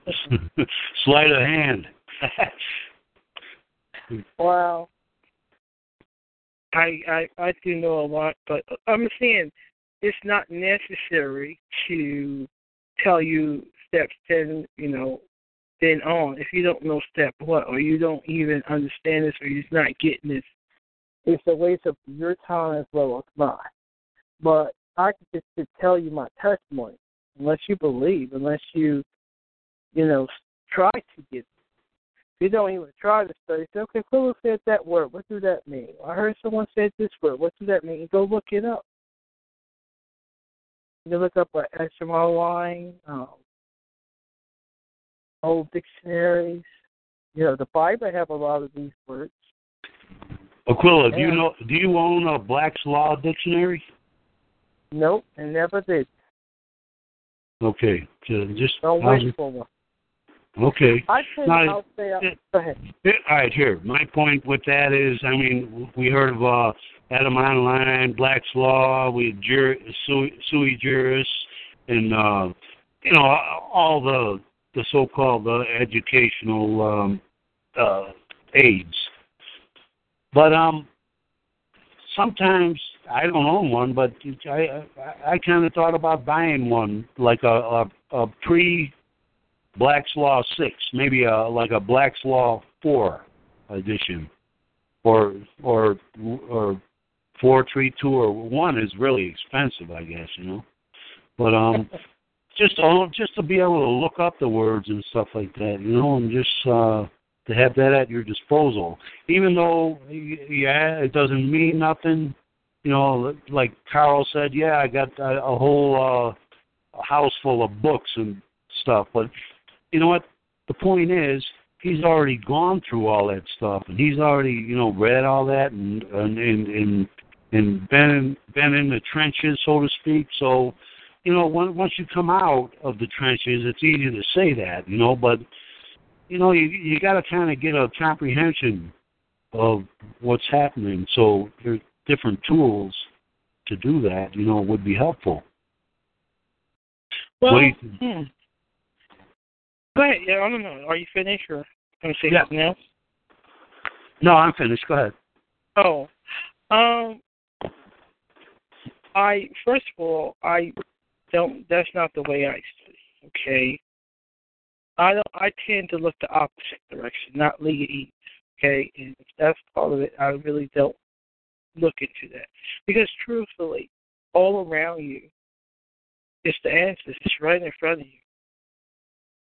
[SPEAKER 3] sleight of hand. (laughs)
[SPEAKER 2] Well, I, I I do know a lot, but I'm saying it's not necessary to tell you steps ten, you know, then on. If you don't know step what, or you don't even understand this, or you're just not getting this, it's a waste of your time as well as mine. But I can just tell you my testimony, unless you believe, unless you, you know, try to get you don't even try to study. Say, okay, who said that word? What does that mean? I heard someone said this word. What does that mean? Go look it up. You look up an etymonline, um, old dictionaries. You know, the Bible have a lot of these words.
[SPEAKER 3] Aquila, do you know? Do you own a Black's Law dictionary?
[SPEAKER 2] Nope, and never did.
[SPEAKER 3] Okay, so just
[SPEAKER 2] Don't
[SPEAKER 3] I was-
[SPEAKER 2] wish for one.
[SPEAKER 3] Okay.
[SPEAKER 2] I think
[SPEAKER 3] No,
[SPEAKER 2] I'll say,
[SPEAKER 3] it-
[SPEAKER 2] go ahead.
[SPEAKER 3] Yeah, All right, here. My point with that is, I mean, we heard of uh, etymonline, Black's Law, we had jur- sui, sui juris, and uh, you know all the the so-called uh, educational um, uh, aids. But um, sometimes I don't own one, but I I, I kind of thought about buying one, like a a, a pre Black's Law six, maybe a like a Black's Law four edition, or or or four three two or one is really expensive, I guess you know. But um, (laughs) just to, just to be able to look up the words and stuff like that, you know, and just uh, to have that at your disposal. Even though, yeah, it doesn't mean nothing. You know, like Carl said, yeah, I got a, a whole uh, house full of books and stuff. But you know what? The point is, he's already gone through all that stuff, and he's already, you know, read all that and and and, and and been in, been in the trenches, so to speak. So, you know, when, once you come out of the trenches, it's easy to say that, you know, but you know, you you got to kind of get a comprehension of what's happening. So there's different tools to do that. You know, would be helpful.
[SPEAKER 2] Well,
[SPEAKER 3] what do you think?
[SPEAKER 2] hmm. Go ahead. Yeah, I don't know. Are you finished or can I say
[SPEAKER 3] Yeah.
[SPEAKER 2] something else?
[SPEAKER 3] No, I'm finished. Go ahead.
[SPEAKER 2] Oh, um, I first of all, I don't. That's not the way I study. Okay, I don't. I tend to look the opposite direction, not Leah Eats. Okay, and if that's part of it, I really don't look into that because truthfully, all around you, it's the answers. It's right in front of you,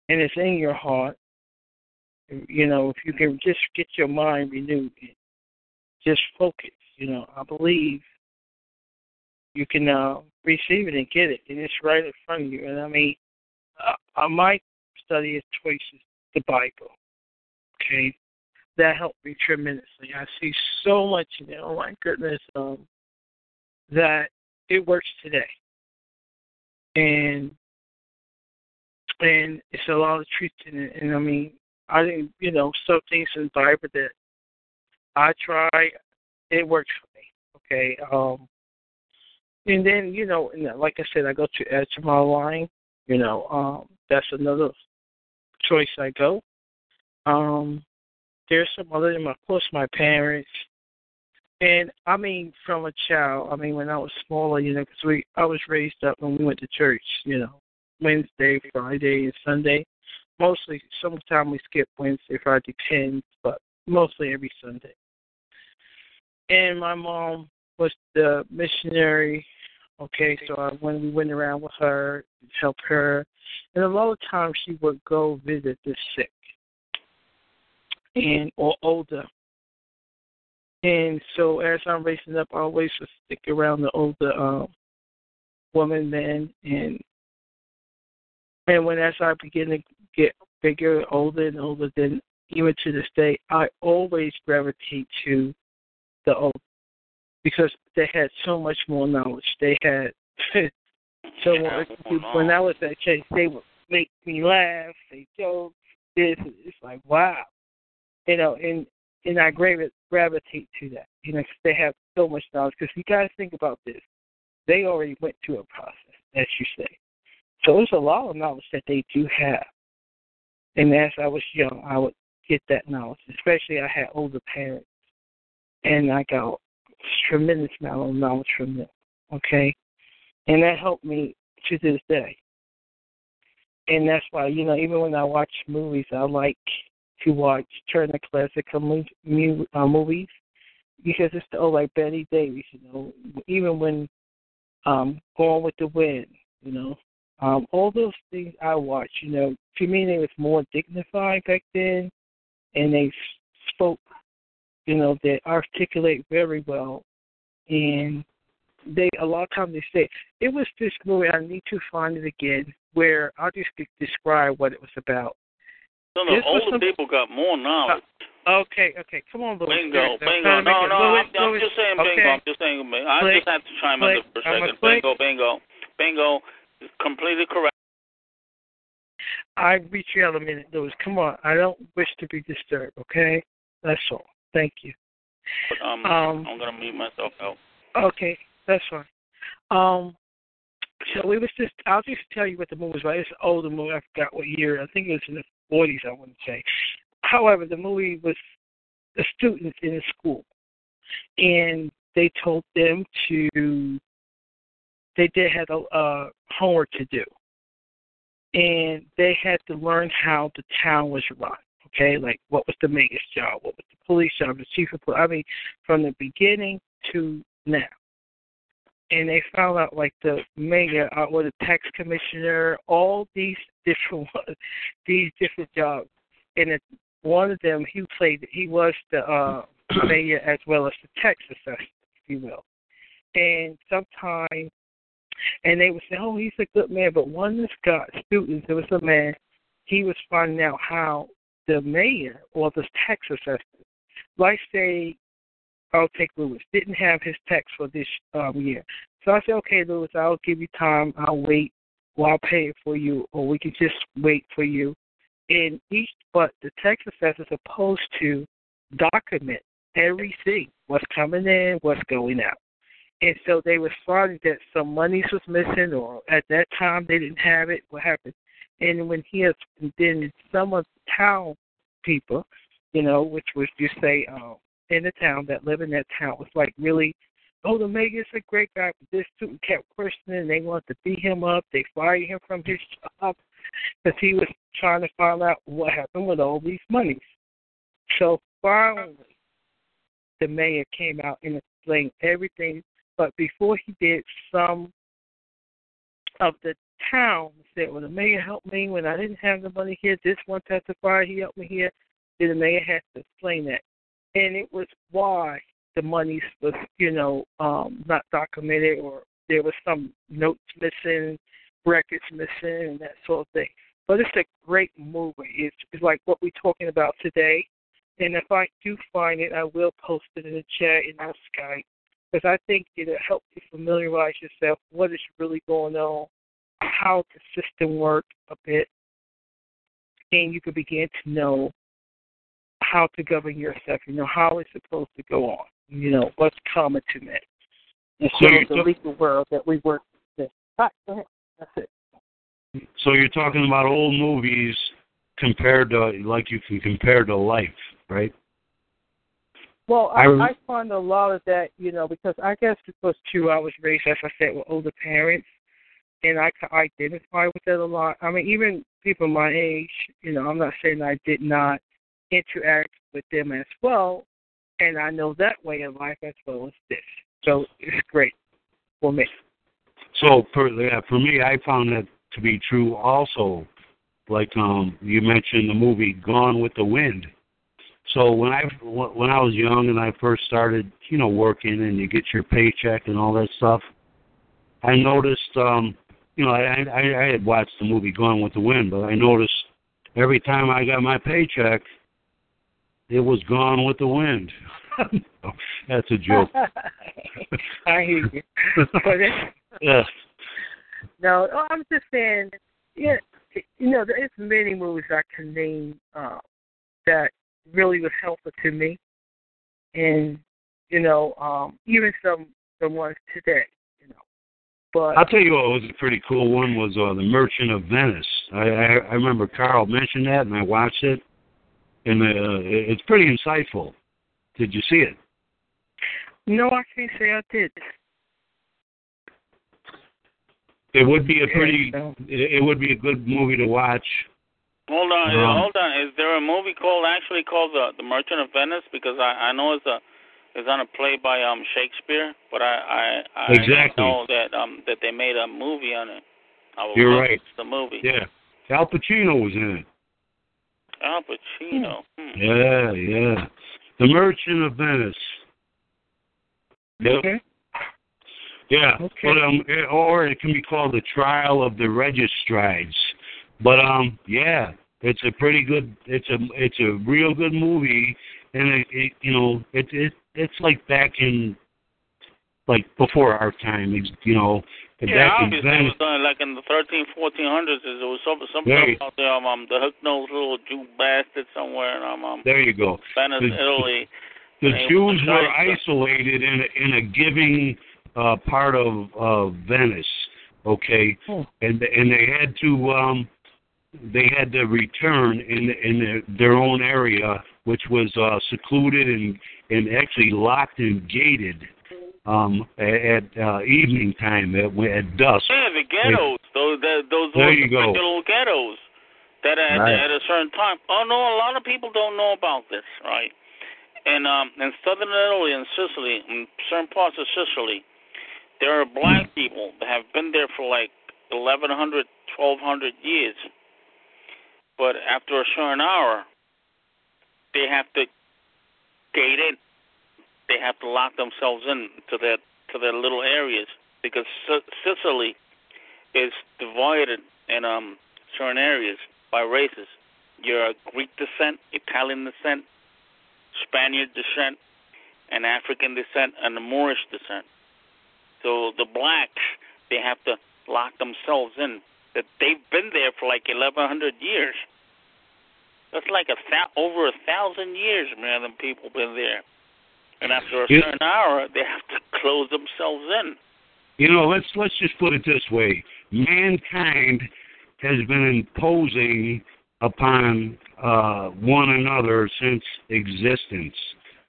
[SPEAKER 2] and it's in your heart. You know, if you can just get your mind renewed, just focus. You know, I believe you can uh, receive it and get it, and it's right in front of you. And I mean, uh, uh, my study of choice is the Bible. Okay, that helped me tremendously. I see so much in it. Oh my goodness, um, that it works today, and and it's a lot of truth in it. And I mean, I think you know some things in Bible that I try, it works for me. Okay, um, and then you know, and like I said, I go to etymonline. You know, um, that's another choice I go. Um, there's some other, of course, my parents. And I mean, from a child, I mean, when I was smaller, you know, because we, I was raised up when we went to church, you know, Wednesday, Friday, and Sunday. Mostly, sometimes we skip Wednesday, Friday, depends, but mostly every Sunday. And my mom was the missionary. Okay, so I, when we went around with her, help her, and a lot of times she would go visit the sick and or older. And so as I'm racing up, I always would stick around the older um, woman then, and and when as I begin to get bigger, older, and older, then even to this day, I always gravitate to the old because they had so much more knowledge. They had (laughs) so much. When I was at church, they would make me laugh. They joke. This it's like wow, you know, and and I gravi- gravitate to that, you know, cause they have so much knowledge. Because you guys think about this, they already went through a process, as you say. So there's a lot of knowledge that they do have. And as I was young, I would get that knowledge. Especially I had older parents, and I got a tremendous amount of knowledge from them. Okay, and that helped me to this day. And that's why you know, even when I watch movies, I like to watch Turner classical mu- mu- uh, movies because it's the old like Bette Davis. You know, even when um Gone with the Wind, you know, um, all those things I watch, you know, to me they was more dignified back then, and they spoke, you know, they articulate very well, and they a lot of times they say it was this movie. I need to find it again where I'll just describe what it was about.
[SPEAKER 5] So the
[SPEAKER 2] This
[SPEAKER 5] older
[SPEAKER 2] some-
[SPEAKER 5] people got more knowledge.
[SPEAKER 2] Okay, okay, come on, Louis.
[SPEAKER 5] bingo, bingo. No, no,
[SPEAKER 2] Louis,
[SPEAKER 5] I'm, I'm just saying
[SPEAKER 2] okay.
[SPEAKER 5] bingo. I'm just saying. bingo. I
[SPEAKER 2] Click,
[SPEAKER 5] just have to chime in there for a second. Bingo, Bingo, bingo, Completely correct.
[SPEAKER 2] I reach you out a minute, Louis. Come on, I don't wish to be disturbed. Okay, that's all. Thank you.
[SPEAKER 5] But um,
[SPEAKER 2] Um,
[SPEAKER 5] I'm gonna mute myself out.
[SPEAKER 2] Okay, that's fine. Um, so it was just, I'll just tell you what the movie was about. It's an older movie. I forgot what year. I think it was in the 40s, I want to say. However, the movie was the students in a school. And they told them to, they did have a uh, homework to do. And they had to learn how the town was run. Okay, like what was the mayor's job, what was the police job, the chief of police. I mean, from the beginning to now and they found out like the mayor uh, or the tax commissioner, all these (laughs) different ones, these different jobs, and it, one of them he played he was the uh (clears throat) mayor as well as the tax assessor, if you will. And sometimes and they would say, Oh, he's a good man but one of the students, there was a man, he was finding out how the mayor or the tax assessor, like say I'll take Lewis, didn't have his tax for this um year. So I said, Okay, Lewis, I'll give you time, I'll wait or I'll pay it for you or we can just wait for you and each but the tax assessor is supposed to document everything, what's coming in, what's going out. And so they were finding that some monies was missing or at that time they didn't have it, what happened. And when he has then some of the town people, you know, which was you say um in the town that live in that town was like really Oh, the mayor's a great guy, but this student kept questioning. They wanted to beat him up. They fired him from his job because he was trying to find out what happened with all these monies. So finally, the mayor came out and explained everything. But before he did, some of the town said, "Well, the mayor helped me when I didn't have the money here. This one testified he helped me here." Then the mayor had to explain that, and it was why the monies was, you know, um, not documented or there was some notes missing, records missing, and that sort of thing. But it's a great movie. It's, it's like what we're talking about today. And if I do find it, I will post it in the chat in our Skype because I think it'll help you familiarize yourself what is really going on, how the system works a bit, and you can begin to know how to govern yourself. You know how it's supposed to go on. You know what's common to men. And so, the
[SPEAKER 3] you're
[SPEAKER 2] legal world that we work with. Right, go ahead. That's it.
[SPEAKER 3] So you're talking about old movies compared to like you can compare to life, right?
[SPEAKER 2] Well,
[SPEAKER 3] I
[SPEAKER 2] I, I find a lot of that, you know, because I guess because too, I was raised, as I said, with older parents, and I can identify with that a lot. I mean, even people my age, you know, I'm not saying I did not interact with them as well, and I know that way of life as well as this. So it's great for me.
[SPEAKER 3] So for yeah, for me, I found that to be true also. Like um, you mentioned the movie Gone with the Wind. So when I when I was young and I first started, you know, working and you get your paycheck and all that stuff, I noticed, um, you know, I I, I had watched the movie Gone with the Wind, but I noticed every time I got my paycheck, it was gone with the wind. (laughs) That's a joke. (laughs)
[SPEAKER 2] I hear you. (laughs)
[SPEAKER 3] Yeah.
[SPEAKER 2] No, oh, I'm just saying, yeah, you know, there's many movies I can name uh, that really was helpful to me, and you know, um, even some the ones today, you know. But
[SPEAKER 3] I'll tell you what was a pretty cool one was uh, the Merchant of Venice. I, I I remember Carl mentioned that, and I watched it, and uh, it's pretty insightful. Did you see it?
[SPEAKER 2] no, I can't say I did.
[SPEAKER 3] It would be a pretty.
[SPEAKER 2] Yeah, so-
[SPEAKER 3] It, it would be a good movie to watch.
[SPEAKER 5] Hold on,
[SPEAKER 3] Um,
[SPEAKER 5] hold on. Is there a movie called actually called the The Merchant of Venice? Because I I know it's a it's on a play by um Shakespeare, but I I, I
[SPEAKER 3] Exactly.
[SPEAKER 5] know that um that they made a movie on it. I
[SPEAKER 3] You're right.
[SPEAKER 5] The movie.
[SPEAKER 3] Yeah, Al Pacino was in it.
[SPEAKER 5] Al Pacino. Hmm.
[SPEAKER 3] Yeah, yeah. The Merchant of Venice. Yep.
[SPEAKER 2] Okay.
[SPEAKER 3] Yeah.
[SPEAKER 2] Okay.
[SPEAKER 3] But um, or it can be called the Trial of the Registrides. But um, yeah, it's a pretty good. It's a it's a real good movie, and it, it you know it it it's like back in like before our time. it's, You know,
[SPEAKER 5] Yeah,
[SPEAKER 3] back in
[SPEAKER 5] obviously it was done like in the 13, 1400s. There was some something
[SPEAKER 3] Right.
[SPEAKER 5] about the um, um the hook nosed little Jew bastard somewhere in um, um
[SPEAKER 3] There you go.
[SPEAKER 5] Venice,
[SPEAKER 3] The-
[SPEAKER 5] Italy.
[SPEAKER 3] The Jews
[SPEAKER 5] were
[SPEAKER 3] were
[SPEAKER 5] trying to-
[SPEAKER 3] isolated in a, in a giving uh, part of of Venice, okay,
[SPEAKER 2] Hmm.
[SPEAKER 3] and and they had to um, they had to return in in their, their own area, which was uh, secluded and and actually locked and gated um, at, at uh, evening time at, at dusk.
[SPEAKER 5] Yeah, the ghettos. Those the, those
[SPEAKER 3] There
[SPEAKER 5] were
[SPEAKER 3] you go.
[SPEAKER 5] little ghettos that at,
[SPEAKER 4] Right.
[SPEAKER 5] at a certain time. Oh no, a lot of people don't know about this, right? And um, in southern Italy and Sicily, in certain parts of Sicily, there are black people that have been there for like 1100, 1200 years but after a certain hour, they have to gate it. They have to lock themselves in to their to their little areas because S- Sicily is divided in um, certain areas by races. You're Greek descent, Italian descent, Spaniard descent, and African descent, and the Moorish descent. So the blacks they have to lock themselves in that they've been there for like 1,100 years. That's like a th- over a thousand years, man. Them people been there, and after a you, certain hour, they have to close themselves in.
[SPEAKER 3] You know, let's let's just put it this way: mankind has been imposing upon uh, one another since existence.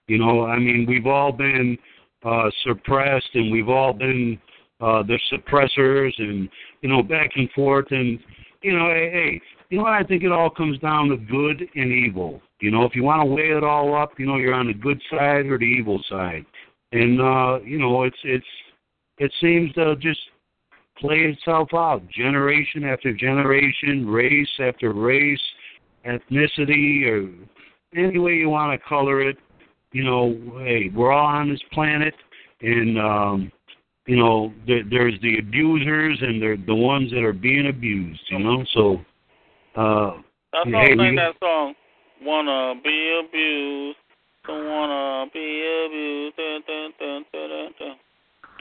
[SPEAKER 3] You know, I mean, we've all been uh, suppressed, and we've all been uh, their suppressors and you know back and forth and you know hey, hey you know what I think it all comes down to good and evil. You know if you want to weigh it all up, you know you're on the good side or the evil side, and uh, you know it's it's it seems to just play itself out generation after generation, race after race, ethnicity or any way you want to color it. You know, hey, we're all on this planet, and um, you know, there, there's the abusers and they're the ones that are being abused, you know. So, uh,
[SPEAKER 5] that's
[SPEAKER 3] hey,
[SPEAKER 5] all that song. Wanna be abused, don't wanna be abused. Dun, dun, dun, dun, dun, dun.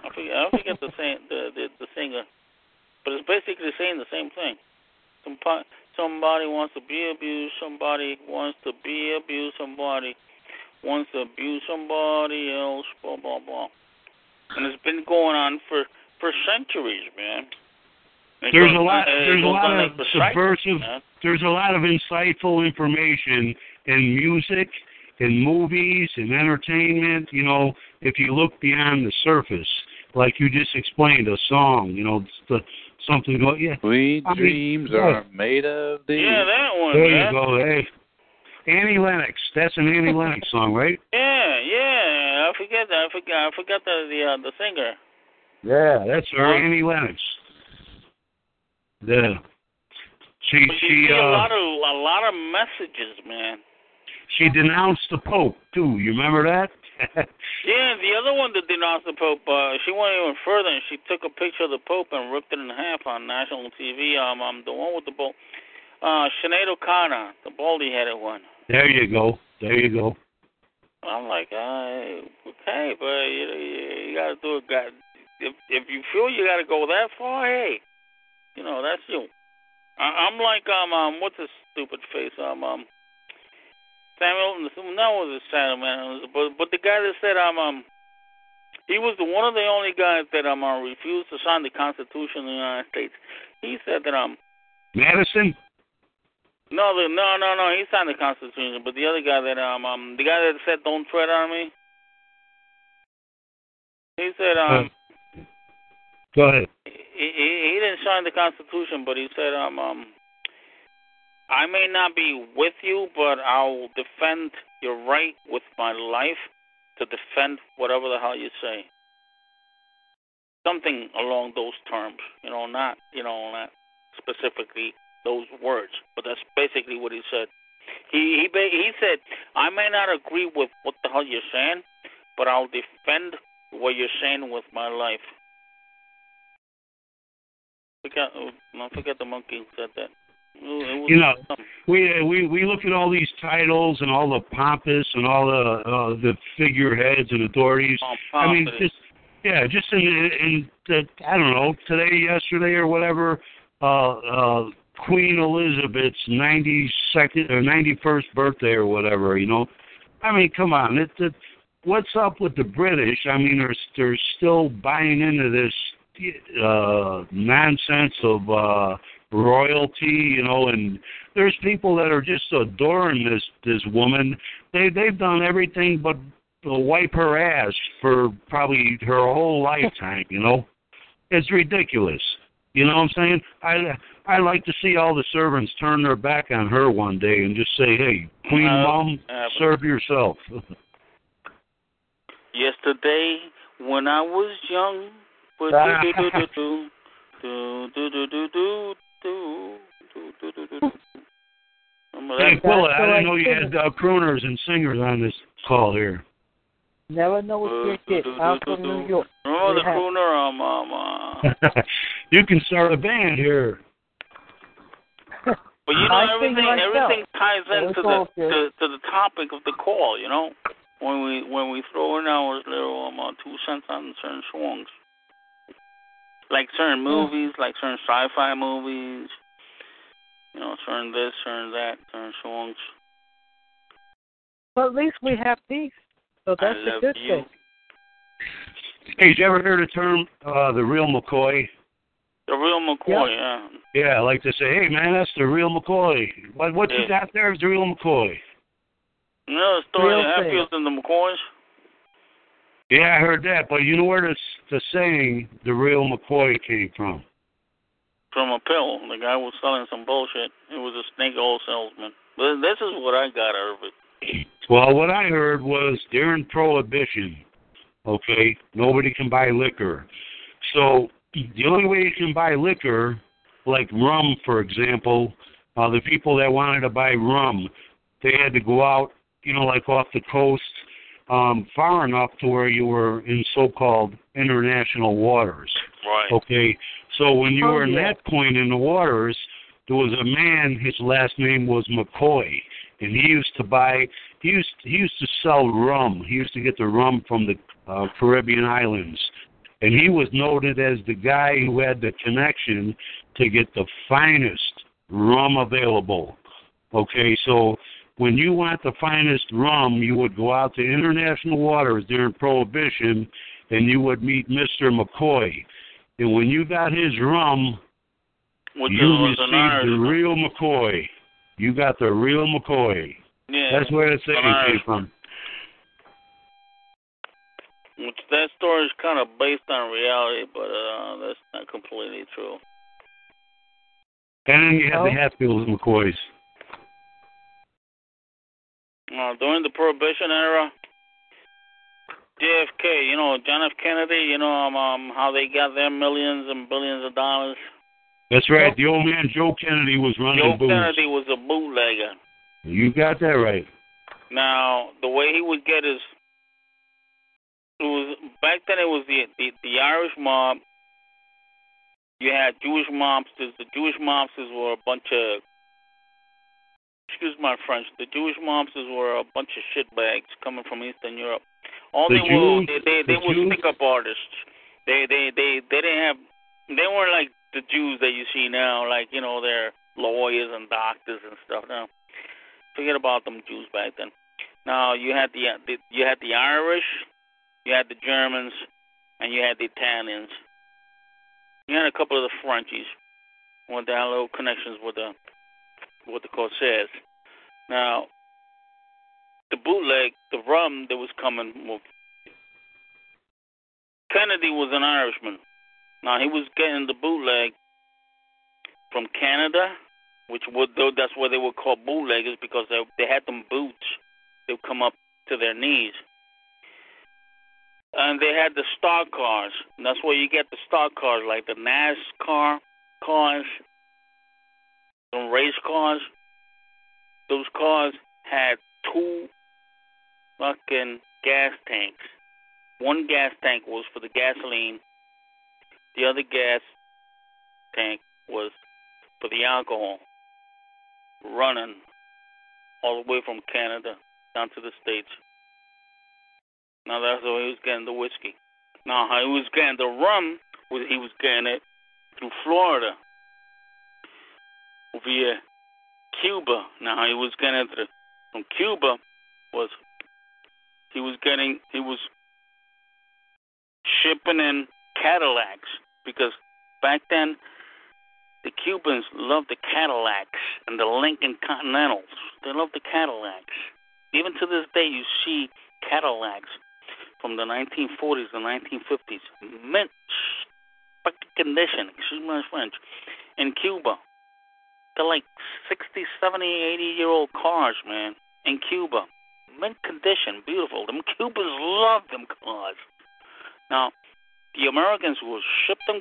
[SPEAKER 5] I forget, I forget the, sing, (laughs) the, the the singer, but it's basically saying the same thing. Somebody, somebody wants to be abused. Somebody wants to be abused. Somebody wants to abuse somebody else. Blah blah blah and it's been going on for for centuries, man. It
[SPEAKER 3] there's a lot. There's a lot of subversive.
[SPEAKER 5] Man.
[SPEAKER 3] There's a lot of insightful information in music, in movies, in entertainment. You know, if you look beyond the surface, like you just explained, a song. You know, the uh, something. Yeah.
[SPEAKER 4] Sweet
[SPEAKER 3] I mean,
[SPEAKER 4] dreams
[SPEAKER 3] yeah.
[SPEAKER 4] are made of these.
[SPEAKER 5] Yeah, that one.
[SPEAKER 3] There
[SPEAKER 5] man.
[SPEAKER 3] you go. Hey, Annie Lennox. That's an Annie Lennox song, right?
[SPEAKER 5] Yeah, yeah forget that. I forgot. I forgot the the, uh, the singer.
[SPEAKER 3] Yeah, that's her, Annie Lennox. Yeah. She
[SPEAKER 5] but
[SPEAKER 3] she
[SPEAKER 5] uh, a lot of a lot of messages, man.
[SPEAKER 3] She denounced the Pope too. You remember that? (laughs)
[SPEAKER 5] yeah, the other one that denounced the Pope, uh, she went even further and she took a picture of the Pope and ripped it in half on national TV. Um, um the one with the Pope, uh, Sinead O'Connor, the baldy-headed one.
[SPEAKER 3] There you go. There you go.
[SPEAKER 5] I'm like, uh, okay, but you, you, you got to do it. God, if if you feel you got to go that far, hey, you know that's you. I, I'm like um um what's his stupid face um um Samuel that was a shadow man, but but the guy that said um um he was the one of the only guys that um uh, refused to sign the Constitution of the United States. He said that um
[SPEAKER 3] Madison.
[SPEAKER 5] No, the, no, no, no. He signed the Constitution, but the other guy that um, um the guy that said "Don't tread on me," he said um.
[SPEAKER 3] Go ahead.
[SPEAKER 5] He, he he didn't sign the Constitution, but he said um um. I may not be with you, but I'll defend your right with my life to defend whatever the hell you say. Something along those terms, you know, not you know, not specifically those words, but that's basically what he said. He he he said, "I may not agree with what the hell you're saying, but I'll defend what you're saying with my life." Forget, I oh, forget the monkey said that.
[SPEAKER 3] You know, we we we look at all these titles and all the pompous and all the uh, the figureheads and authorities.
[SPEAKER 5] Oh,
[SPEAKER 3] I mean, just yeah, just in in the, I don't know today, yesterday, or whatever. Uh, uh, Queen Elizabeth's 92nd or 91st birthday or whatever, you know. I mean, come on. It, it, what's up with the British? I mean, they're, they're still buying into this uh, nonsense of uh, royalty, you know, and there's people that are just adoring this this woman. They they've done everything but uh, wipe her ass for probably her whole lifetime, you know. It's ridiculous. You know what I'm saying? I I like to see all the servants turn their back on her one day and just say, "Hey, Queen
[SPEAKER 5] uh,
[SPEAKER 3] Mom,
[SPEAKER 5] uh,
[SPEAKER 3] serve yourself."
[SPEAKER 5] yesterday, when I was young,
[SPEAKER 3] Hey, Quilla, I didn't know you had uh, crooners and singers on this call here.
[SPEAKER 2] Never know what you get. I'm from New York.
[SPEAKER 5] Remember the crooner, um, um, uh, (laughs)
[SPEAKER 3] you can start a band here.
[SPEAKER 5] But you know,
[SPEAKER 2] I
[SPEAKER 5] everything
[SPEAKER 2] myself.
[SPEAKER 5] everything ties
[SPEAKER 2] But
[SPEAKER 5] into
[SPEAKER 2] it's
[SPEAKER 5] the to,
[SPEAKER 2] good.
[SPEAKER 5] to the topic of the call. You know, when we when we throw in our little um, uh, two cents on certain songs, like certain movies, like certain sci-fi movies. You know, certain this, certain that, certain songs.
[SPEAKER 2] But at least we have these, So that's
[SPEAKER 5] I
[SPEAKER 2] a
[SPEAKER 5] love
[SPEAKER 2] good
[SPEAKER 5] you.
[SPEAKER 2] thing.
[SPEAKER 3] Hey, did you ever hear the term uh, the real McCoy?
[SPEAKER 5] The real McCoy, yeah.
[SPEAKER 3] Yeah, I like to say, hey man, that's the real McCoy. What what you got there is the real McCoy.
[SPEAKER 5] You know the story
[SPEAKER 2] Real
[SPEAKER 5] of
[SPEAKER 2] thing.
[SPEAKER 5] Hatfield and the McCoys?
[SPEAKER 3] Yeah, I heard that, but you know where this the saying the real McCoy came from?
[SPEAKER 5] From a pill. The guy was selling some bullshit. It was a snake oil salesman. But this is what I got out of it.
[SPEAKER 3] Well, what I heard was during Prohibition, okay, nobody can buy liquor. So the only way you can buy liquor, like rum, for example, uh, the people that wanted to buy rum, they had to go out, you know, like off the coast, um, far enough to where you were in so-called international waters.
[SPEAKER 5] Right.
[SPEAKER 3] Okay, so when you
[SPEAKER 2] Oh,
[SPEAKER 3] were in
[SPEAKER 2] yeah.
[SPEAKER 3] that point in the waters, there was a man. His last name was McCoy, and he used to buy. He used he used to sell rum. He used to get the rum from the uh, Caribbean islands, and he was noted as the guy who had the connection to get the finest rum available. Okay, so when you want the finest rum, you would go out to international waters during Prohibition, and you would meet Mr. McCoy. And when you got his rum,
[SPEAKER 5] Which
[SPEAKER 3] you received the real McCoy. You got the real McCoy.
[SPEAKER 5] Yeah.
[SPEAKER 3] That's where the saying
[SPEAKER 5] an
[SPEAKER 3] came from.
[SPEAKER 5] Which that story is kind of based on reality, but uh, that's not completely true.
[SPEAKER 3] And then you have the Hatfields and McCoys.
[SPEAKER 5] Uh, during the Prohibition era, JFK, you know, John F. Kennedy, you know um, um, how they got their millions and billions of dollars.
[SPEAKER 3] That's right. The old man Joe Kennedy was running
[SPEAKER 5] Joe
[SPEAKER 3] booze.
[SPEAKER 5] Kennedy was a bootlegger.
[SPEAKER 3] You got that right.
[SPEAKER 5] Now, the way he would get his, it was back then. It was the the, the Irish mob. You had Jewish mobsters. The Jewish mobsters were a bunch of, excuse my French. The Jewish mobsters were a bunch of shitbags coming from Eastern Europe. All
[SPEAKER 3] The
[SPEAKER 5] they were, they they, they
[SPEAKER 3] the
[SPEAKER 5] were
[SPEAKER 3] Jews-
[SPEAKER 5] stick up artists. They they they they didn't have. They weren't like the Jews that you see now. Like you know, they're lawyers and doctors and stuff. No, forget about them Jews back then. Now you had the, the you had the Irish, you had the Germans, and you had the Italians. You had a couple of the Frenchies, with their little connections with the with the Corsairs. Now, the bootleg, the rum that was coming. Well, Kennedy was an Irishman. Now he was getting the bootleg from Canada, which would though that's where they were called bootleggers because they they had them boots they would come up to their knees. And they had the stock cars. And that's where you get the stock cars, like the NASCAR cars, the race cars. Those cars had two fucking gas tanks. One gas tank was for the gasoline. The other gas tank was for the alcohol. Running all the way from Canada down to the States. Now that's how he was getting the whiskey. Now how he was getting the rum he was getting it through Florida via Cuba. Now how he was getting it through- from Cuba was he was getting he was shipping in Cadillacs because back then the Cubans love the Cadillacs and the Lincoln Continentals. They love the Cadillacs. Even to this day, you see Cadillacs from the 1940s and 1950s, mint condition, excuse my French, in Cuba. They're like 60, 70, 80 year old cars, man, in Cuba. Mint condition, beautiful. Them Cubans love them cars. Now, the Americans will ship them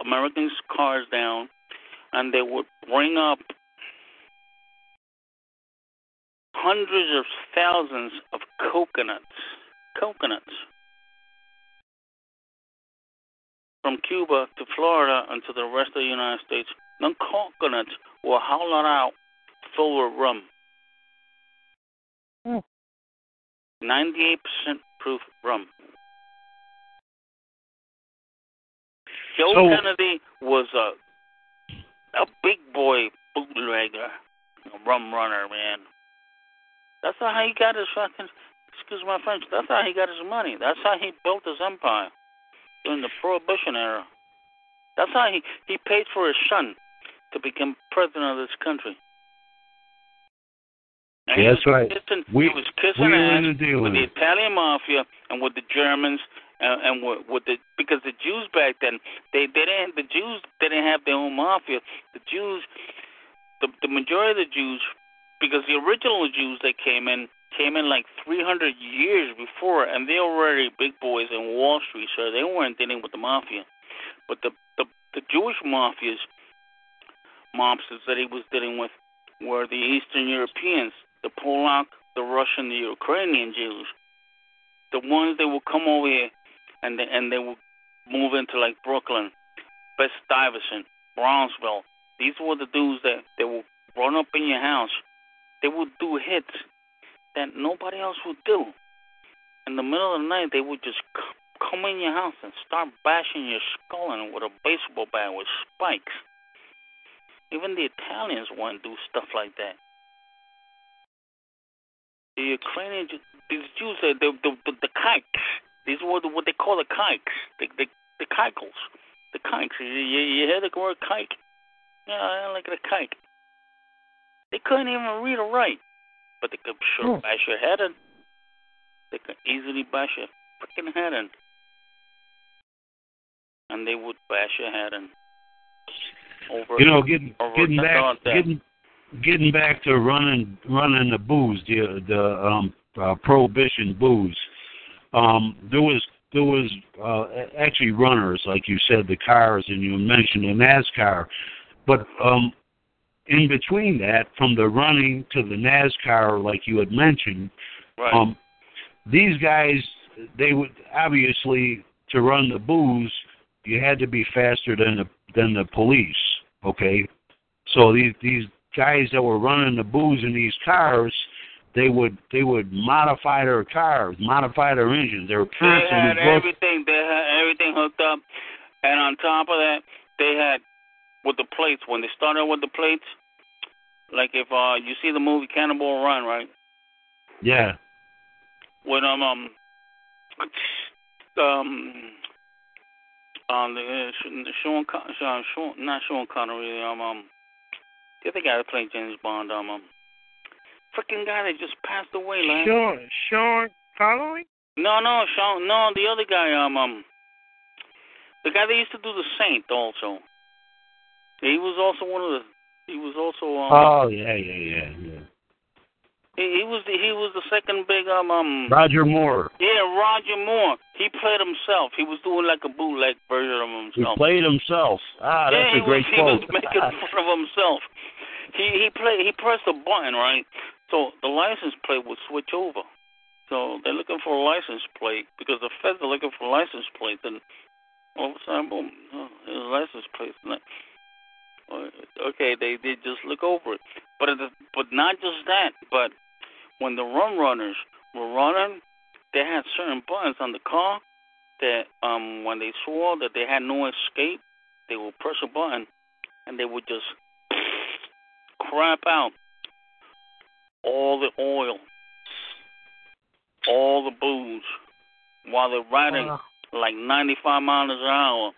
[SPEAKER 5] Americans' cars down, and they would bring up hundreds of thousands of coconuts. Coconuts. From Cuba to Florida and to the rest of the United States, the coconuts were hollowed out full of rum.
[SPEAKER 2] Hmm.
[SPEAKER 5] 98% proof rum. Joe
[SPEAKER 3] So-
[SPEAKER 5] Kennedy was a a big boy bootlegger, a rum runner, man. That's how he got his fucking. Excuse my French. That's how he got his money. That's how he built his empire during the Prohibition era. That's how he he paid for his son to become president of this country. And he
[SPEAKER 3] That's right.
[SPEAKER 5] Kissing,
[SPEAKER 3] We-
[SPEAKER 5] he was kissing
[SPEAKER 3] we
[SPEAKER 5] ass with the. Italian mafia and with the Germans and, and with, with the because the Jews back then they they didn't the Jews they didn't have their own mafia. The Jews, the the majority of the Jews, because the original Jews that came in came in like 300 years before, and they were already big boys in Wall Street, so they weren't dealing with the mafia. But the the the Jewish mafias, mobsters that he was dealing with, were the Eastern Europeans, the Polak, the Russian, the Ukrainian Jews, the ones that would come over here and they, and they would move into like Brooklyn, West Stuyvesant, Brownsville. These were the dudes that they would run up in your house. They would do hits that nobody else would do. In the middle of the night, they would just come in your house and start bashing your skull in with a baseball bat with spikes. Even the Italians wouldn't do stuff like that. The Ukrainians, these Jews, the the the, the kikes. These were the, what they call the kikes, the the, the kikels, the kikes. You, you, you hear the word kike? Yeah, I like the kike. They couldn't even read or write, but they could sure
[SPEAKER 2] Hmm.
[SPEAKER 5] bash your head in. They could easily bash your freaking head in, and they would bash your head in. Over
[SPEAKER 3] You know, getting getting back getting getting back to running running the booze, the the um, uh, prohibition booze. Um, there was there was uh, actually runners, like you said, the cars, and you mentioned the NASCAR, but um, in between that, from the running to the NASCAR, like you had mentioned,
[SPEAKER 5] right.
[SPEAKER 3] um, these guys, they would obviously to run the booze, you had to be faster than the than the police. Okay, so these these guys that were running the booze in these cars, they would they would modify their cars, modify their engines. They were
[SPEAKER 5] They had
[SPEAKER 3] broke-
[SPEAKER 5] everything. They had everything hooked up, and on top of that, they had with the plates. When they started with the plates, like if uh you see the movie Cannonball Run, right?
[SPEAKER 3] Yeah,
[SPEAKER 5] When um um um um the uh, Sean Con- Sean Sean not Sean Connery um um the other guy that played James Bond um um freaking guy that just passed away, man.
[SPEAKER 2] Sean Sean Connery.
[SPEAKER 5] No, no, Sean. No, the other guy. Um, um, the guy that used to do the Saint also. He was also one of the. He was also. Um,
[SPEAKER 3] Oh yeah, yeah, yeah, yeah.
[SPEAKER 5] he, he was the. He was the second big. Um, um.
[SPEAKER 3] Roger Moore.
[SPEAKER 5] Yeah, Roger Moore. He played himself. He was doing like a bootleg version of himself.
[SPEAKER 3] He played himself. Ah, that's
[SPEAKER 5] he
[SPEAKER 3] a great
[SPEAKER 5] was, He was making fun of himself. He he played. He pressed a button, right? So the license plate would switch over. So they're looking for a license plate because the feds are looking for a license plate. Then all of a sudden, boom, oh, there's a license plate. And Okay, they they just look over it, but it, but not just that. But when the run runners were running, they had certain buttons on the car that um when they saw that they had no escape, they would press a button and they would just crap out all the oil, all the booze while they're riding
[SPEAKER 2] Wow.
[SPEAKER 5] like 95 miles an hour.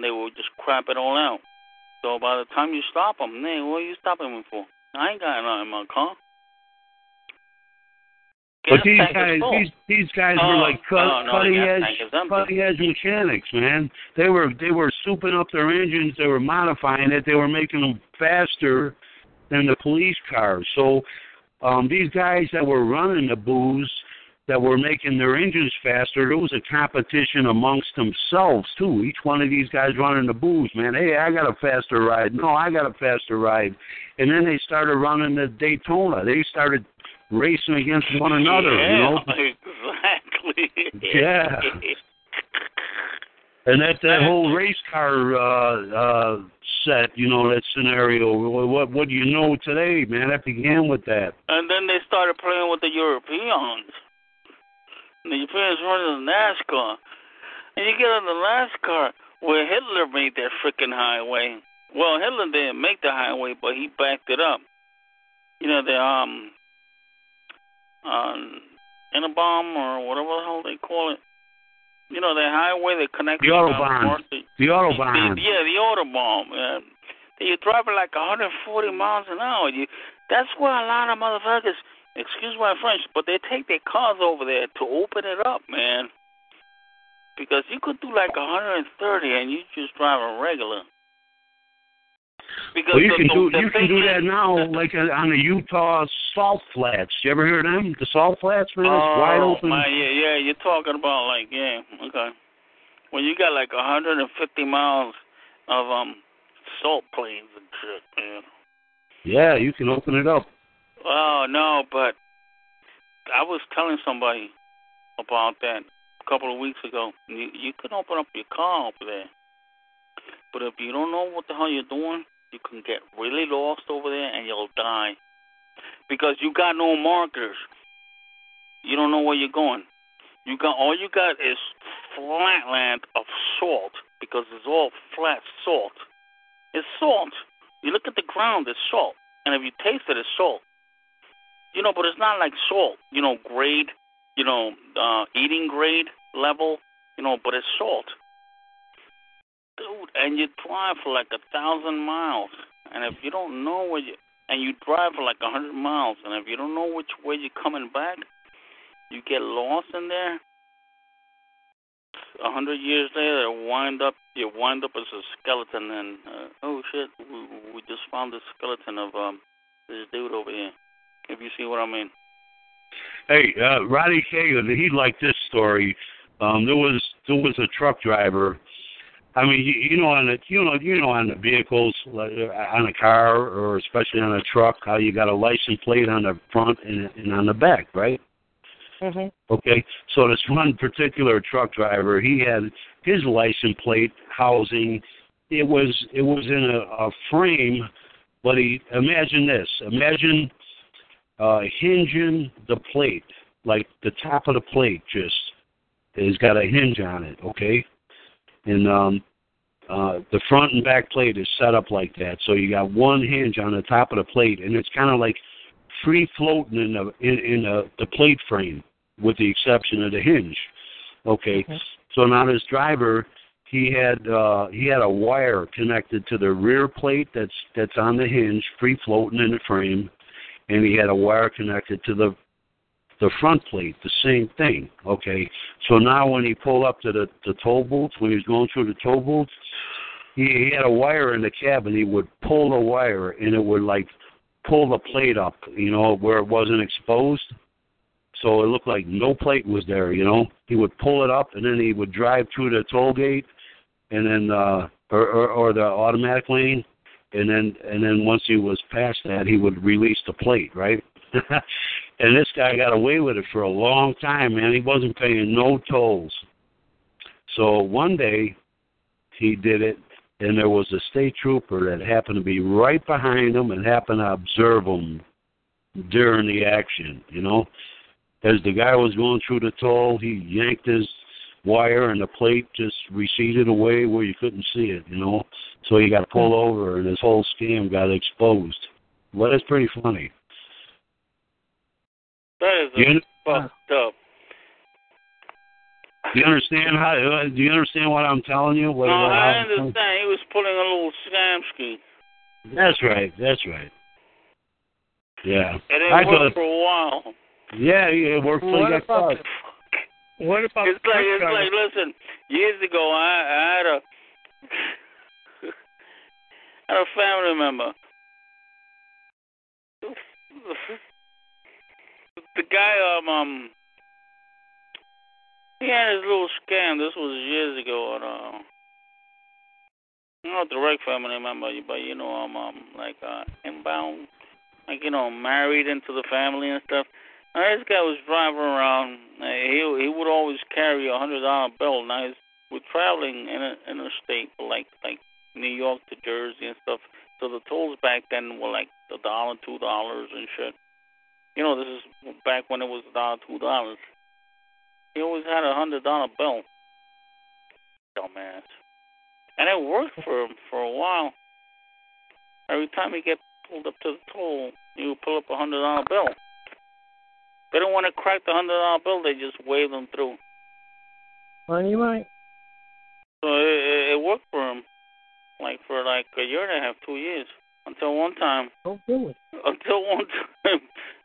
[SPEAKER 5] They will just crap it all out. So by the time you stop them, hey, what are you stopping me for? I ain't got nothing in my car.
[SPEAKER 3] But these guys, these these guys
[SPEAKER 5] Oh,
[SPEAKER 3] were like cut,
[SPEAKER 5] no, no,
[SPEAKER 3] cutting edge,
[SPEAKER 5] tank is empty.
[SPEAKER 3] cutting edge mechanics, man. They were they were souping up their engines. They were modifying it. They were making them faster than the police cars. So um, these guys that were running the booze, that were making their engines faster, there was a competition amongst themselves too. Each one of these guys running the booze, man. Hey, I got a faster ride. No, I got a faster ride. And then they started running the Daytona. They started racing against one another.
[SPEAKER 5] yeah,
[SPEAKER 3] You know. (laughs)
[SPEAKER 5] exactly.
[SPEAKER 3] Yeah. And that that whole race car uh, uh, set, you know, that scenario. What what do you know today, man? That began with that.
[SPEAKER 5] And then they started playing with the Europeans. And the Europeans running the NASCAR. And you get on the NASCAR where Hitler made that freaking highway. Well, Hitler didn't make the highway, but he backed it up. You know, the, um, um, Interbomb or whatever the hell they call it. You know, the highway that connects
[SPEAKER 3] The Autobahn. The Autobahn.
[SPEAKER 5] the, yeah, the Autobahn. Uh, you drive it like 140 miles an hour. You, that's where a lot of motherfuckers, excuse my French, but they take their cars over there to open it up, man. Because you could do like 130 and you just drive a regular. Because
[SPEAKER 3] Well, you
[SPEAKER 5] the,
[SPEAKER 3] can do
[SPEAKER 5] the
[SPEAKER 3] you can do that now, like uh, on the Utah salt flats. You ever hear of them? The salt flats, man, it's wide
[SPEAKER 5] oh,
[SPEAKER 3] open.
[SPEAKER 5] My, yeah, yeah, you're talking about like yeah, okay. When you got like 150 miles of um salt plains and shit, man.
[SPEAKER 3] Yeah, you can open it up.
[SPEAKER 5] Oh no, but I was telling somebody about that a couple of weeks ago. You you can open up your car over there, but if you don't know what the hell you're doing, you can get really lost over there and you'll die because you got no markers. You don't know where you're going. You got all you got is flat land of salt because it's all flat salt. It's salt. You look at the ground, it's salt, and if you taste it, it's salt. You know, but it's not like salt. You know, grade. You know, uh, eating grade level. You know, but it's salt. Dude, and you drive for like a thousand miles, and if you don't know where you and you drive for like a hundred miles, and if you don't know which way you're coming back, you get lost in there. A hundred years later, wind up you wind up as a skeleton, and uh, oh shit, we, we just found the skeleton of um this dude over here. If you see what I mean.
[SPEAKER 3] Hey, uh, Roddy Kagan, he liked this story. Um, there was there was a truck driver. I mean, you, you know, on the you know you know on the vehicles, like, uh, on a car or especially on a truck, how you got a license plate on the front and, and on the back, right?
[SPEAKER 2] Mm-hmm.
[SPEAKER 3] Okay, so this one particular truck driver, he had his license plate housing. It was it was in a, a frame, but he imagine this. Imagine uh, hinging the plate, like the top of the plate, just has got a hinge on it. Okay, and um, uh, the front and back plate is set up like that. So you got one hinge on the top of the plate, and it's kind of like free floating in the in, in the, the plate frame, with the exception of the hinge. Okay, so now this driver, he had uh, he had a wire connected to the rear plate that's that's on the hinge, free floating in the frame, and he had a wire connected to the the front plate, the same thing. Okay, so now when he pulled up to the the toll booth, when he was going through the toll booth, he, he had a wire in the cab, and He would pull the wire, and it would like pull the plate up, you know, where it wasn't exposed. So it looked like no plate was there, you know. He would pull it up, and then he would drive through the toll gate, and then uh, or, or or the automatic lane, and then and then once he was past that, he would release the plate, right? (laughs) and this guy got away with it for a long time, man. He wasn't paying no tolls. So one day, he did it, and there was a state trooper that happened to be right behind him and happened to observe him during the action. You know, as the guy was going through the toll, he yanked his wire, and the plate just receded away where you couldn't see it. You know, so he got pulled over, and his whole scam got exposed. Well, that's pretty funny.
[SPEAKER 5] That is
[SPEAKER 3] Do you,
[SPEAKER 5] fucked up.
[SPEAKER 3] do you understand how? uh, Do you understand what I'm telling you? What,
[SPEAKER 5] No,
[SPEAKER 3] what-
[SPEAKER 5] I
[SPEAKER 3] how-
[SPEAKER 5] understand. He was pulling a little scam scheme.
[SPEAKER 3] That's right. That's right. Yeah.
[SPEAKER 5] It
[SPEAKER 3] I
[SPEAKER 5] didn't work for a while.
[SPEAKER 3] Yeah, yeah, it worked till you
[SPEAKER 2] What
[SPEAKER 3] got
[SPEAKER 2] about
[SPEAKER 3] caught.
[SPEAKER 2] What about
[SPEAKER 5] It's like it's like listen. Years ago, I, I had a (laughs) I had a family member. The guy um um he had his little scam. This was years ago. And, uh, I'm not a direct family member, but you know I'm um like uh inbound like you know, married into the family and stuff. Now this guy was driving around. Uh, he he would always carry a hundred dollar bill. Now he's we're traveling in a in a state like like New York to Jersey and stuff. So the tolls back then were like a dollar, two dollars and shit. You know, this is back when it was a dollar, two dollars. He always had a hundred dollar bill. Dumbass. And it worked for him for a while. Every time he get pulled up to the toll, he would pull up a hundred dollar bill. They don't want to crack the hundred dollar bill, they just wave them through.
[SPEAKER 2] Well, you might.
[SPEAKER 5] So it, it worked for him, like for like a year and a half, two years, until one time.
[SPEAKER 2] Don't do it.
[SPEAKER 5] Until one (laughs) time,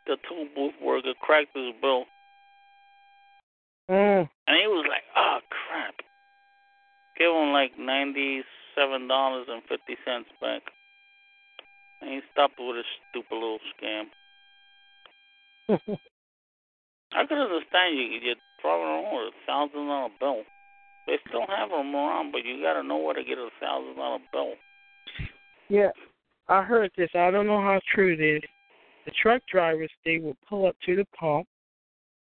[SPEAKER 5] the toll booth worker cracked his bill,
[SPEAKER 2] Mm.
[SPEAKER 5] and he was like, "Oh crap!" Give him like ninety-seven dollars and fifty cents back, and he stopped with his stupid little scam. (laughs) I could understand you. You're driving around with a thousand dollar bill. They still have them around, but you got to know where to get a thousand dollar bill.
[SPEAKER 2] yeah, I heard this. I don't know how true it is. The truck drivers they would pull up to the pump,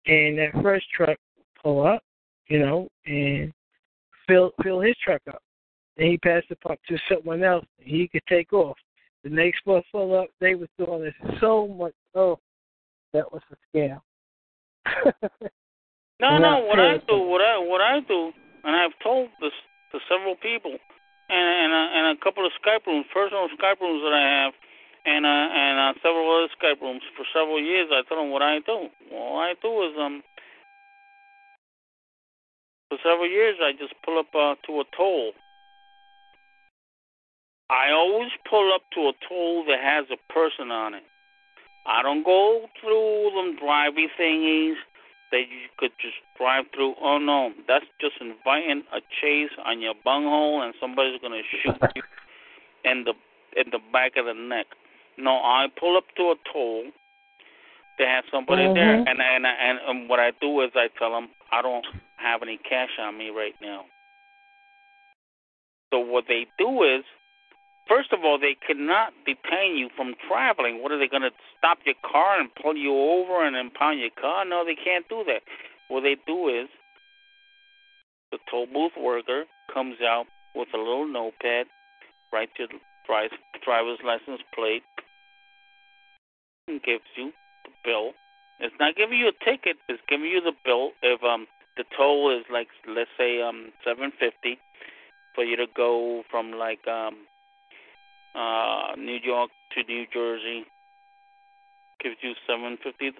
[SPEAKER 2] and that first truck would pull up, you know, and fill fill his truck up. Then he passed the pump to someone else. And he could take off. The next one full up. They was doing this so much. Oh, that was a scam. (laughs) (laughs)
[SPEAKER 5] No, no. What I do, what I what I do, and I've told this to several people, and and a, and a couple of Skype rooms, personal Skype rooms that I have, and uh, and uh, several other Skype rooms for several years. I tell them what I do. What I do is um, for several years I just pull up uh, to a toll. I always pull up to a toll that has a person on it. I don't go through them drivey thingies that you could just drive through. Oh no, that's just inviting a chase on your bunghole, and somebody's gonna shoot you (laughs) in the in the back of the neck. No, I pull up to a toll. They have somebody there,
[SPEAKER 2] Mhm.
[SPEAKER 5] and and and and what I do is I tell them I don't have any cash on me right now. So what they do is First of all, they cannot detain you from traveling. What are they going to stop your car and pull you over and impound your car? No, they can't do that. What they do is the toll booth worker comes out with a little notepad, writes your driver's license plate, and gives you the bill. It's not giving you a ticket. It's giving you the bill. If um the toll is like let's say um seven fifty for you to go from like um uh, New York to New Jersey gives you seven fifty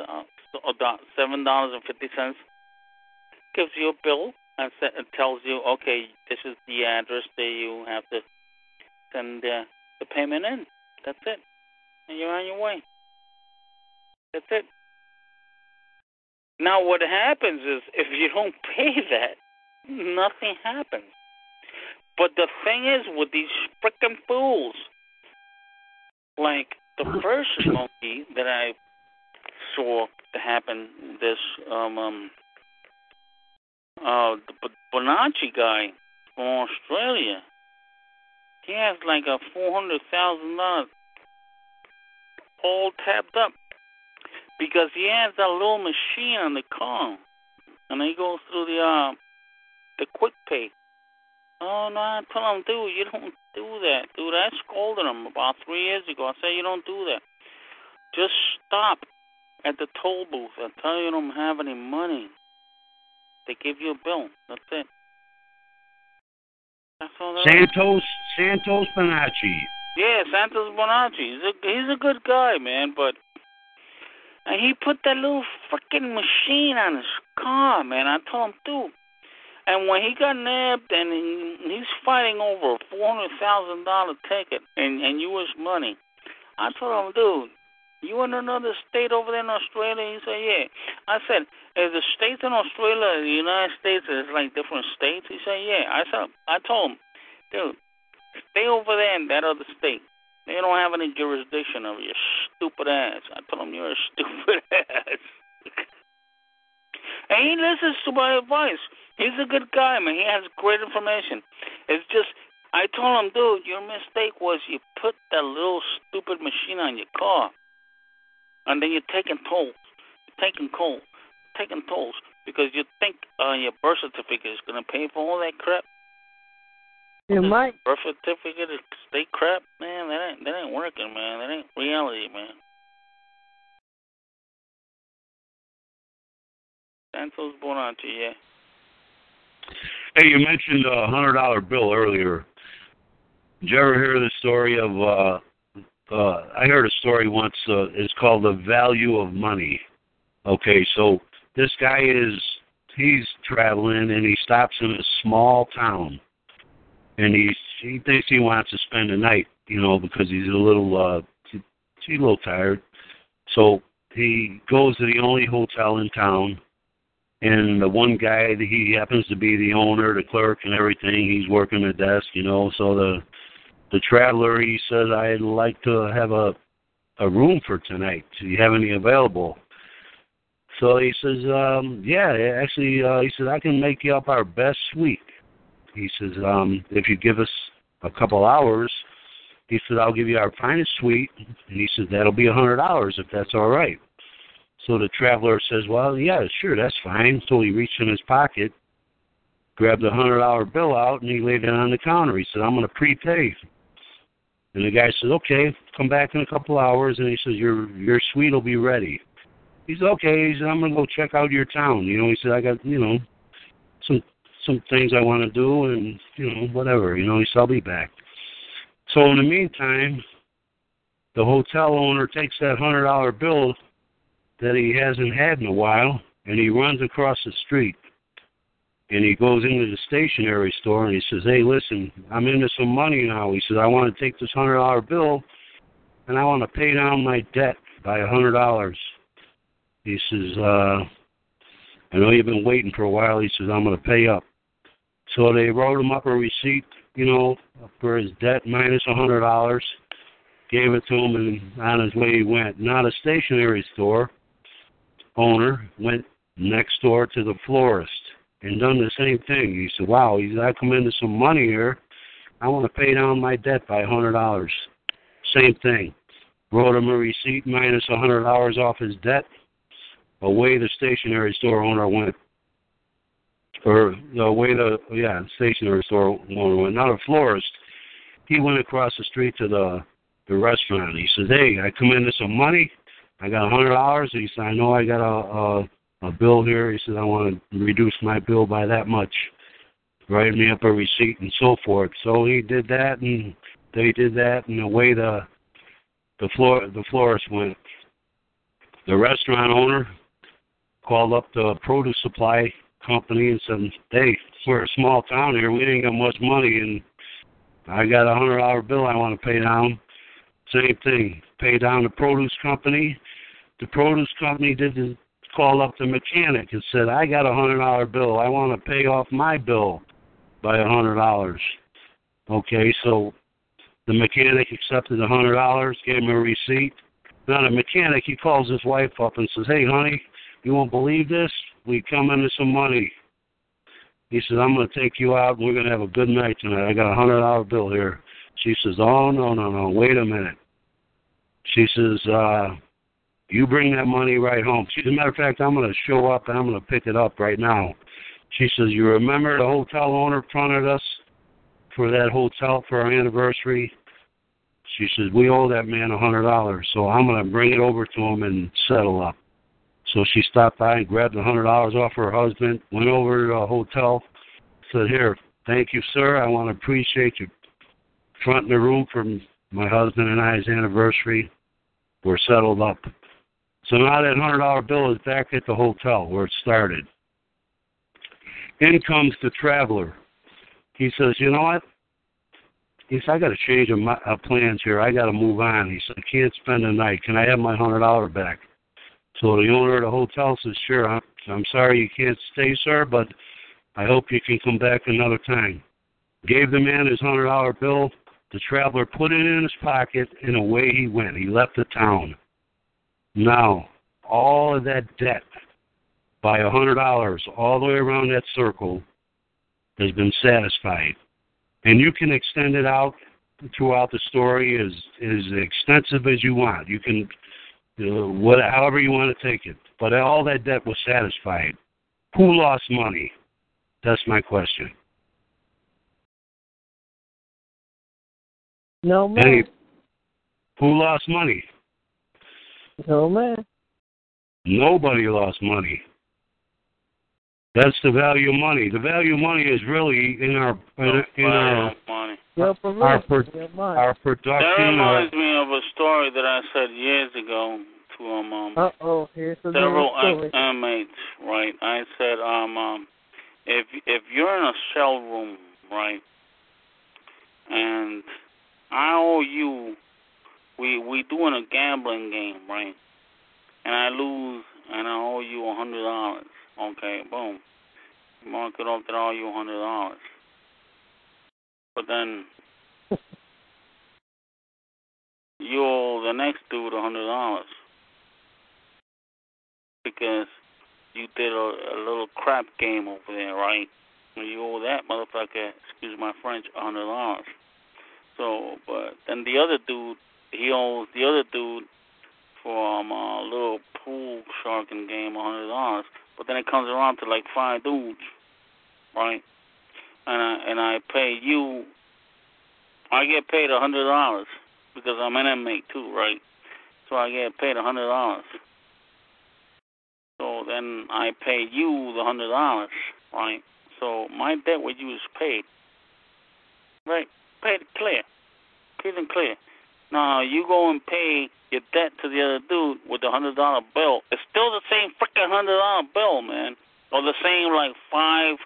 [SPEAKER 5] seven dollars and fifty cents. Gives you a bill and tells you, okay, this is the address that you have to send uh, the payment in. That's it, and you're on your way. That's it. Now, what happens is if you don't (laughs) pay that, nothing happens. But the thing is, with these frickin' fools, like the first (coughs) monkey that I saw to happen, this um um uh the Bonacci guy from Australia, he has like a four hundred thousand dollars all tapped up because he has that little machine on the car, and he goes through the uh the quick pay. Oh no, I tell him, dude, you don't do that, dude. I scolded him about three years ago. I said you don't do that. Just stop at the toll booth and tell you don't have any money. They give you a bill. That's it. That's all is.
[SPEAKER 3] Santos Santos Bonacci.
[SPEAKER 5] Yeah, Santos Bonacci. He's a he's a good guy, man. But and he put that little freaking machine on his car, man. I told him, dude. And when he got nabbed, and he, he's fighting over a four hundred thousand dollar ticket in in U.S. money, I told him, dude, you in another state over there in Australia? He said, yeah. I said, is the states in Australia, the United States, is like different states? He said, yeah. I said, I told him, dude, stay over there in that other state. They don't have any jurisdiction over your stupid ass. I told him you're a (laughs) stupid ass. and he listens to my advice. He's a good guy, man. He has great information. It's just I told him, dude, your mistake was you put that little stupid machine on your car. and then you're taking tolls, you're taking tolls, taking tolls because you think uh, your birth certificate is to pay for all that crap.
[SPEAKER 2] It might.
[SPEAKER 5] Birth certificate is state crap, man. That ain't that ain't working, man. That ain't reality, man. Santos Bonanti, yeah.
[SPEAKER 3] Hey, you mentioned a hundred dollar bill earlier. Did you ever hear the story of? uh uh I heard a story once. Uh, it's called the value of money. Okay, so this guy is he's traveling and he stops in a small town, and he's he thinks he wants to spend the night, you know, because he's a little uh he's a little tired. So he goes to the only hotel in town and the one guy that he happens to be the owner, the clerk, and everything. He's working the desk, you know. So the the traveler he says, "I'd like to have a a room for tonight. Do you have any available?" So he says, um, "Yeah, actually," uh, he says, "I can make you up our best suite." He says, um, "If you give us a couple hours." He said, I'll give you our finest suite. And he says, that'll be a $100 if that's all right. So the traveler says, Well, yeah, sure, that's fine. So he reached in his pocket, grabbed a hundred dollar bill out, and he laid it on the counter. He said, I'm going to prepay. And the guy says, Okay, come back in a couple hours. And he says, Your your suite will be ready. He said, Okay. He said, I'm going to go check out your town. You know, he said, I got, you know, some some things I want to do, and you know, whatever. You know, he said, I'll be back. So in the meantime, the hotel owner takes that hundred dollar bill that he hasn't had in a while, and he runs across the street. And he goes into the stationery store and he says, Hey, listen, I'm into some money now. He says, I want to take this hundred dollar bill and I want to pay down my debt by a hundred dollars. He says, uh, I know you've been waiting for a while. He says, I'm going to pay up. So they wrote him up a receipt, you know, for his debt minus a hundred dollars, gave it to him, and on his way he went. Not a stationery store owner went next door to the florist and done the same thing. He said, "Wow, he said, I come into some money here. I want to pay down my debt by a hundred dollars." Same thing. Wrote him a receipt minus a hundred dollars off his debt. Away the stationery store owner went, or the way the yeah stationery store owner. Not a florist. He went across the street to the the restaurant. He says, "Hey, I come into some money. I got a hundred dollars. He said, I know I got a, a a bill here. He said, I want to reduce my bill by that much. Write me up a receipt and so forth. So he did that, and they did that, and away the the floor the florist went. The restaurant owner called up the produce supply company and said, "Hey, we're a small town here. We ain't got much money, and I got a hundred dollar bill I want to pay down." Same thing. Pay down the produce company the produce company did the, call up the mechanic and said, I got a hundred dollar bill. I want to pay off my bill by a hundred dollars. Okay, so the mechanic accepted a hundred dollars, gave him a receipt. Now the mechanic he calls his wife up and says, Hey honey, you won't believe this? We come into some money. He says, I'm gonna take you out and we're gonna have a good night tonight. I got a hundred dollar bill here. She says, Oh no, no, no, wait a minute. She says, uh, you bring that money right home. She, a matter of fact, I'm going to show up and I'm going to pick it up right now. She says, You remember the hotel owner fronted us for that hotel for our anniversary? She says, We owe that man a $100, so I'm going to bring it over to him and settle up. So she stopped by and grabbed the $100 off her husband, went over to the hotel, said, Here, thank you, sir. I want to appreciate you fronting the room for my husband and I's anniversary. We're settled up. So now that hundred dollar bill is back at the hotel where it started. In comes the traveler. He says, "You know what?" He said, "I got to change my plans here. I got to move on." He said, "I can't spend the night. Can I have my hundred dollar back?" So the owner of the hotel says, "Sure. I'm, I'm sorry you can't stay, sir, but I hope you can come back another time." Gave the man his hundred dollar bill. The traveler put it in his pocket, and away he went. He left the town. Now, all of that debt by a hundred dollars all the way around that circle has been satisfied. And you can extend it out throughout the story as as extensive as you want. You can uh, what, however you want to take it. But all that debt was satisfied. Who lost money? That's my question.
[SPEAKER 2] No man.
[SPEAKER 3] Any, who lost money?
[SPEAKER 2] No man.
[SPEAKER 3] Nobody lost money. That's the value of money. The value of money is really in our in, in our
[SPEAKER 5] money.
[SPEAKER 2] Your
[SPEAKER 3] our, pro-
[SPEAKER 2] your mind.
[SPEAKER 3] our production. Our,
[SPEAKER 5] reminds me of a story that I said years ago to um, um
[SPEAKER 2] Uh oh, here's
[SPEAKER 5] several ex- inmates, right? I said, um, um, if if you're in a cell room, right, and I owe you, we we doing a gambling game, right, and I lose, and I owe you a hundred dollars. Okay, boom, mark it off that I owe you a hundred dollars. But then (laughs) you owe the next dude a hundred dollars because you did a, a little crap game over there, right? You owe that motherfucker, excuse my French, a hundred dollars. So, but then the other dude, he owes the other dude for um, a little pool sharking game a hundred dollars. But then it comes around to like five dudes, right? And I and I pay you. I get paid a hundred dollars because I'm an inmate too, right? So I get paid a hundred dollars. So then I pay you the hundred dollars, right? So my debt with you is paid. Right? Paid clear. Paid and clear. Now you go and pay your debt to the other dude with the hundred dollar bill. It's still the same freaking hundred dollar bill, man. Or the same like five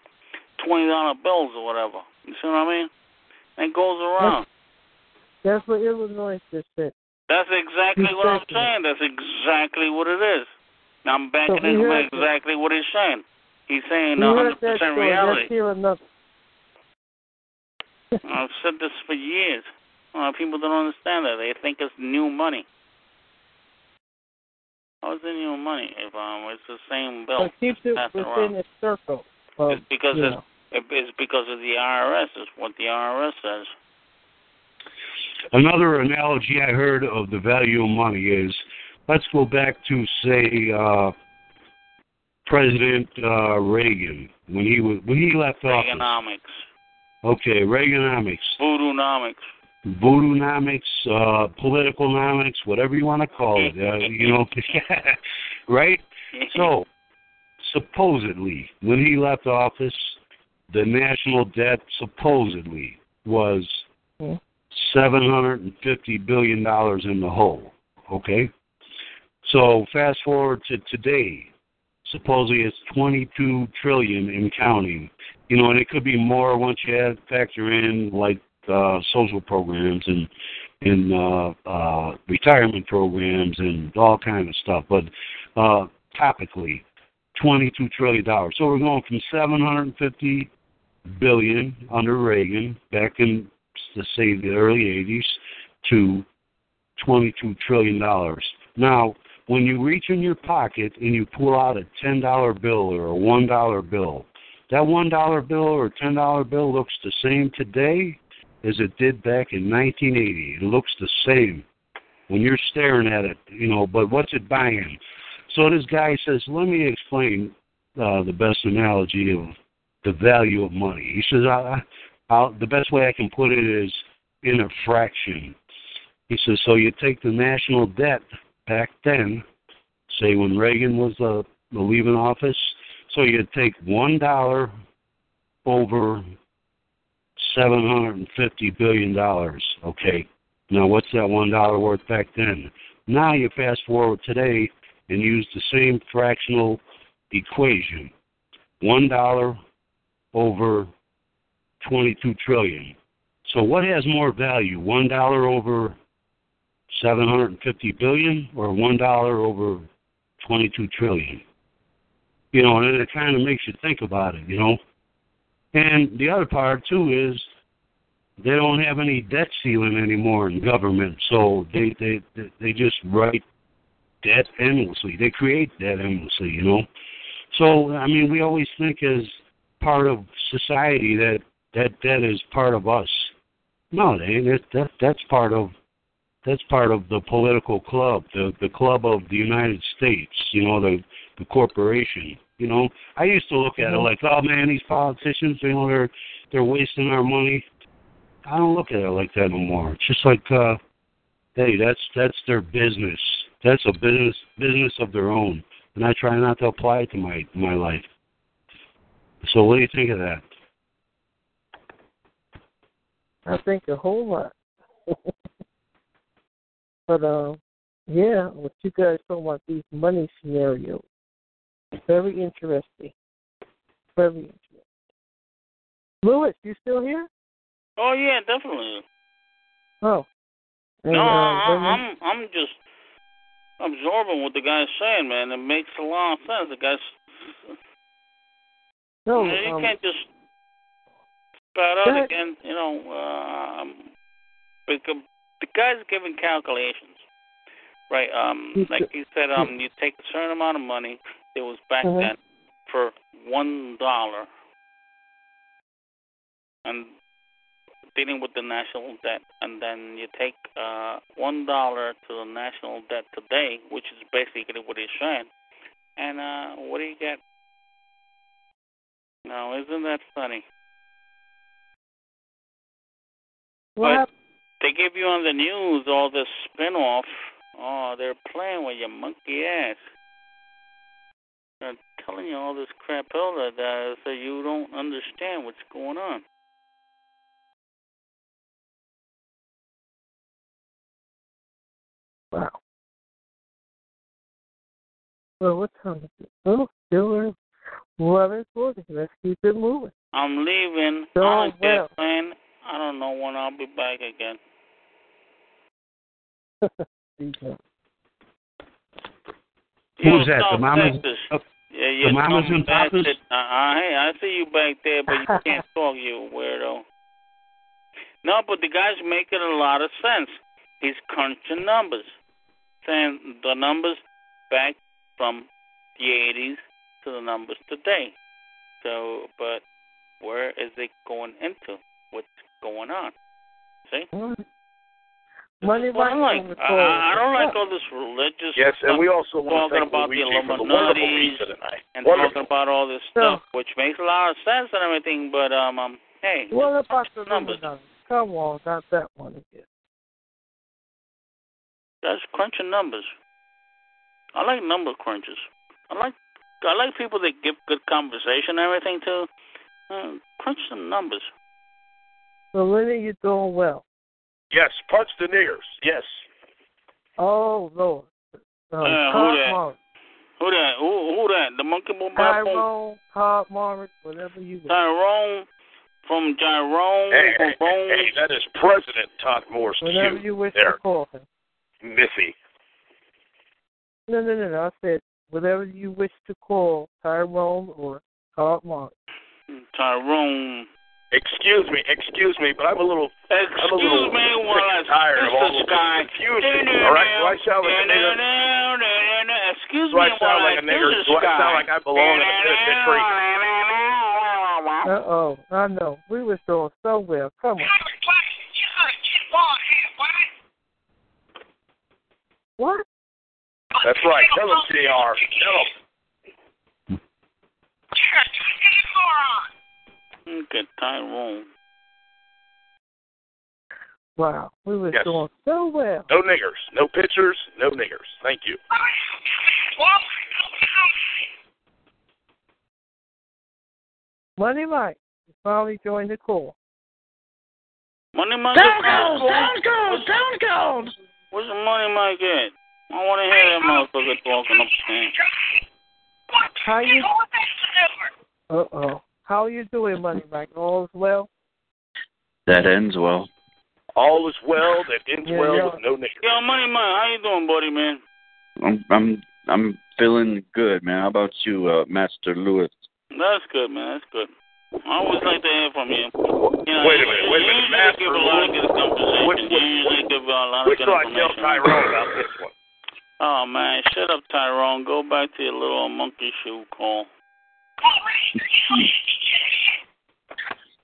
[SPEAKER 5] twenty dollar bills or whatever. You see what I mean? And it goes around.
[SPEAKER 2] That's what Illinois just said.
[SPEAKER 5] That's exactly what I'm saying. That's exactly what it is. Now I'm backing
[SPEAKER 2] So
[SPEAKER 5] into exactly what he's saying. He's saying
[SPEAKER 2] We
[SPEAKER 5] a
[SPEAKER 2] heard
[SPEAKER 5] hundred
[SPEAKER 2] that
[SPEAKER 5] percent
[SPEAKER 2] story.
[SPEAKER 5] reality.
[SPEAKER 2] Let's hear another. (laughs)
[SPEAKER 5] I've said this for years. Uh, people don't understand that. They think it's new money. How is it new money if um it's the same bill?
[SPEAKER 2] But keeps it within
[SPEAKER 5] around.
[SPEAKER 2] its circle. Of,
[SPEAKER 5] It's because it's,
[SPEAKER 2] know.
[SPEAKER 5] It- it's because of the IRS. Is what the IRS says.
[SPEAKER 3] Another analogy I heard of the value of money is let's go back to say uh, President uh, Reagan when he was when he left office.
[SPEAKER 5] Economics,
[SPEAKER 3] Okay, Reaganomics,
[SPEAKER 5] voodoonomics.
[SPEAKER 3] voodoonomics, uh, politicalnomics, whatever you want to call it. Uh, (laughs) you know, (laughs) right? So, supposedly, when he left office, the national debt supposedly was
[SPEAKER 2] Hmm.
[SPEAKER 3] seven hundred and fifty billion dollars in the hole. Okay, so fast forward to today, supposedly it's twenty-two trillion in counting. You know, and it could be more once you add factor in like uh, social programs and and uh, uh, retirement programs and all kind of stuff. But uh, topically, twenty-two trillion dollars. So we're going from seven hundred and fifty billion under Reagan back in let's say the early '80s to twenty-two trillion dollars. Now, when you reach in your pocket and you pull out a ten dollar bill or a one dollar bill, that one dollar bill or ten dollar bill looks the same today as it did back in 1980. It looks the same when you're staring at it, you know. But what's it buying? So this guy says, "Let me explain uh, the best analogy of the value of money." He says, I, I'll, "The best way I can put it is in a fraction." He says, "So you take the national debt back then, say when Reagan was uh, leaving office, so you take one dollar over seven hundred and fifty billion dollars. Okay, now what's that one dollar worth back then? Now you fast forward today and use the same fractional equation: one dollar over twenty-two trillion. So what has more value? One dollar over seven hundred and fifty billion, or one dollar over twenty-two trillion? You know, and it kind of makes you think about it. You know. And the other part too is they don't have any debt ceiling anymore in government, so they they they just write debt endlessly. They create debt endlessly, you know. So I mean, we always think as part of society that that debt is part of us. No, it ain't. That, that that's part of
[SPEAKER 6] that's part of the political club, the the club of the United States. You know, the the corporation. You know, I used to look at it like, oh man, these politicians, you know, they're they're wasting our money. I don't look at it like that no more. It's just like, uh, hey, that's that's their business. That's a business business of their own, and I try not to apply it to my my life. So, what do you think of that?
[SPEAKER 2] I think a whole lot. (laughs) but uh, yeah, what you guys talking about these money scenarios? Very interesting. Very interesting. Lewis, you still here?
[SPEAKER 5] Oh yeah, definitely.
[SPEAKER 2] Oh. And,
[SPEAKER 5] no,
[SPEAKER 2] uh,
[SPEAKER 5] I, I'm I'm just absorbing what the guy's saying, man. It makes a lot of sense. The guy's
[SPEAKER 2] no,
[SPEAKER 5] you, know, you
[SPEAKER 2] um,
[SPEAKER 5] can't just spout out
[SPEAKER 2] ahead.
[SPEAKER 5] again. You know, um, because the guy's giving calculations, right? Um, like he said, um, you take a certain amount of money. It was back
[SPEAKER 2] Mhm.
[SPEAKER 5] then for one dollar, and dealing with the national debt, and then you take uh one dollar to the national debt today, which is basically what he's saying, and uh what do you get? No, isn't that funny?
[SPEAKER 2] what
[SPEAKER 5] but they give you on the news all this spin off. Oh, they're playing with your monkey ass. They're telling you all this crap all that uh, so you don't understand what's going on.
[SPEAKER 2] Wow. Well, what time is it? Oh, still eleven forty. Let's keep it moving.
[SPEAKER 5] I'm leaving
[SPEAKER 2] So
[SPEAKER 5] on a
[SPEAKER 2] well.
[SPEAKER 5] jet plane. I don't know when I'll be back again. (laughs)
[SPEAKER 2] DJ.
[SPEAKER 6] Who's
[SPEAKER 5] Yo,
[SPEAKER 6] that? The mamas? Oh,
[SPEAKER 5] Yeah, yeah.
[SPEAKER 6] the mamas and papas?
[SPEAKER 5] Uh, uh, hey, I see you back there, but you (laughs) can't talk, you weirdo. No, but the guy's making a lot of sense. He's crunching numbers, saying the numbers back from the 80s to the numbers today. So, but where is it going into? What's going on? See?
[SPEAKER 2] Money
[SPEAKER 5] Well, I
[SPEAKER 2] Mike
[SPEAKER 5] like. I. I I don't like all this religious.
[SPEAKER 7] Yes, and we also want to
[SPEAKER 5] talking about the
[SPEAKER 7] Luigi the
[SPEAKER 5] Illuminati and
[SPEAKER 7] Wonderful.
[SPEAKER 5] talking about all this
[SPEAKER 2] No.
[SPEAKER 5] stuff, which makes a lot of sense and everything. But um, um hey,
[SPEAKER 2] What about the
[SPEAKER 5] numbers?
[SPEAKER 2] Illuminati? Come on, not that one again.
[SPEAKER 5] That's crunching numbers. I like number crunches. I like I like people that give good conversation and everything too. Uh, crunch some numbers.
[SPEAKER 2] So Lenny, you're doing well.
[SPEAKER 7] Yes, punch the niggers. Yes.
[SPEAKER 2] Oh Lord. Uh,
[SPEAKER 5] Uh, who that?
[SPEAKER 2] Morris,
[SPEAKER 5] Who that? Who, who that? The monkey boom bop boom?
[SPEAKER 2] Tyrone, Todd Morris, whatever you want.
[SPEAKER 5] Tyrone from Tyrone
[SPEAKER 7] Hey,
[SPEAKER 5] from
[SPEAKER 7] hey, hey, that is President Todd Morris
[SPEAKER 2] Whatever you wish
[SPEAKER 7] there,
[SPEAKER 2] to call him.
[SPEAKER 7] Missy.
[SPEAKER 2] No, no, no, no. I said whatever you wish to call Tyrone or Todd Morris.
[SPEAKER 5] Tyrone.
[SPEAKER 7] Excuse me, excuse me, but I'm a little, I'm a
[SPEAKER 5] Excuse
[SPEAKER 7] little
[SPEAKER 5] me
[SPEAKER 7] sick
[SPEAKER 5] while I
[SPEAKER 7] and tired of all
[SPEAKER 5] Mr.
[SPEAKER 7] this confusion. All right, do I sound like a nigger?
[SPEAKER 5] Excuse
[SPEAKER 7] Do I sound like
[SPEAKER 5] I
[SPEAKER 7] a nigger? Do I sound like I belong in a penitentiary?
[SPEAKER 2] Uh oh, I know. We was doing so well. Come on. What?
[SPEAKER 7] That's right. Tell them, CR. Tell them.
[SPEAKER 5] Look at Tyrone.
[SPEAKER 2] Wow, we were
[SPEAKER 7] Yes.
[SPEAKER 2] doing so well.
[SPEAKER 7] No niggers. No pictures. No niggers. Thank you.
[SPEAKER 2] Money Mike, you finally joined the call.
[SPEAKER 5] Money Mike.
[SPEAKER 8] Down goes, down goes, down goes.
[SPEAKER 5] Where's the money Mike at? I want to hear that motherfucker talking up there.
[SPEAKER 2] How you? Uh oh. How are you doing, Money Mike? All is well.
[SPEAKER 4] That ends well.
[SPEAKER 7] All is well that ends
[SPEAKER 2] Yeah,
[SPEAKER 7] well
[SPEAKER 2] yeah.
[SPEAKER 7] with no niggers.
[SPEAKER 5] Yo, money Mike, how you doing, buddy, man?
[SPEAKER 4] I'm I'm I'm feeling good, man. How about you, uh, Master Lewis?
[SPEAKER 5] That's good, man. That's good. I always like to hear from you. you know,
[SPEAKER 7] Wait a minute, wait a minute, Master
[SPEAKER 5] give a lot of
[SPEAKER 7] Lewis.
[SPEAKER 5] good conversation.
[SPEAKER 7] Which-
[SPEAKER 5] you
[SPEAKER 7] which-
[SPEAKER 5] usually give a lot of
[SPEAKER 7] Which
[SPEAKER 5] good
[SPEAKER 7] do I tell
[SPEAKER 5] information.
[SPEAKER 7] Tyrone about this one?
[SPEAKER 5] Oh man, shut up, Tyrone. Go back to your little monkey shoe call.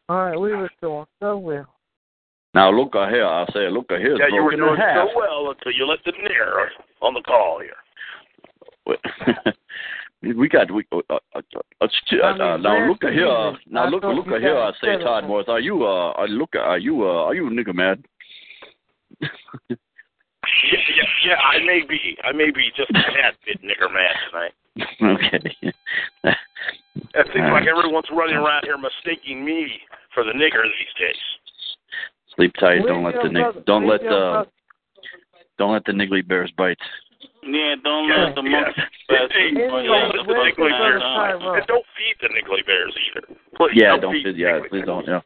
[SPEAKER 2] All right, we were doing so well.
[SPEAKER 4] Now look a here, I say look a here.
[SPEAKER 7] Yeah, you were doing so well until you let the nigger on the call here. (laughs)
[SPEAKER 4] we got we uh, uh, uh, uh, st-
[SPEAKER 2] I mean,
[SPEAKER 4] uh, now look a here now look
[SPEAKER 2] I
[SPEAKER 4] look
[SPEAKER 2] thought
[SPEAKER 4] a
[SPEAKER 2] you
[SPEAKER 4] here I say
[SPEAKER 2] upset
[SPEAKER 4] Todd Morris are you uh are look are you uh are you a nigger mad (laughs)
[SPEAKER 7] Yeah, yeah, yeah. I may be. I may be just a tad bit nigger mad tonight. (laughs)
[SPEAKER 4] okay
[SPEAKER 7] It seems like everyone's running around here mistaking me for the nigger these days.
[SPEAKER 4] sleep tight don't let the
[SPEAKER 2] brother-
[SPEAKER 4] nig- don't let
[SPEAKER 2] uh,
[SPEAKER 4] the don't let the niggly bears bite
[SPEAKER 5] Yeah, don't
[SPEAKER 7] Yeah,
[SPEAKER 5] let the
[SPEAKER 7] yeah.
[SPEAKER 5] monkey (laughs)
[SPEAKER 7] Hey, don't
[SPEAKER 5] bite
[SPEAKER 7] let
[SPEAKER 5] the
[SPEAKER 7] the niggly bears bite.
[SPEAKER 5] out.
[SPEAKER 7] And don't feed the niggly bears either. Please,
[SPEAKER 4] yeah
[SPEAKER 7] don't
[SPEAKER 4] don't
[SPEAKER 7] feed
[SPEAKER 4] feed
[SPEAKER 7] the
[SPEAKER 4] yeah please don't yeah yeah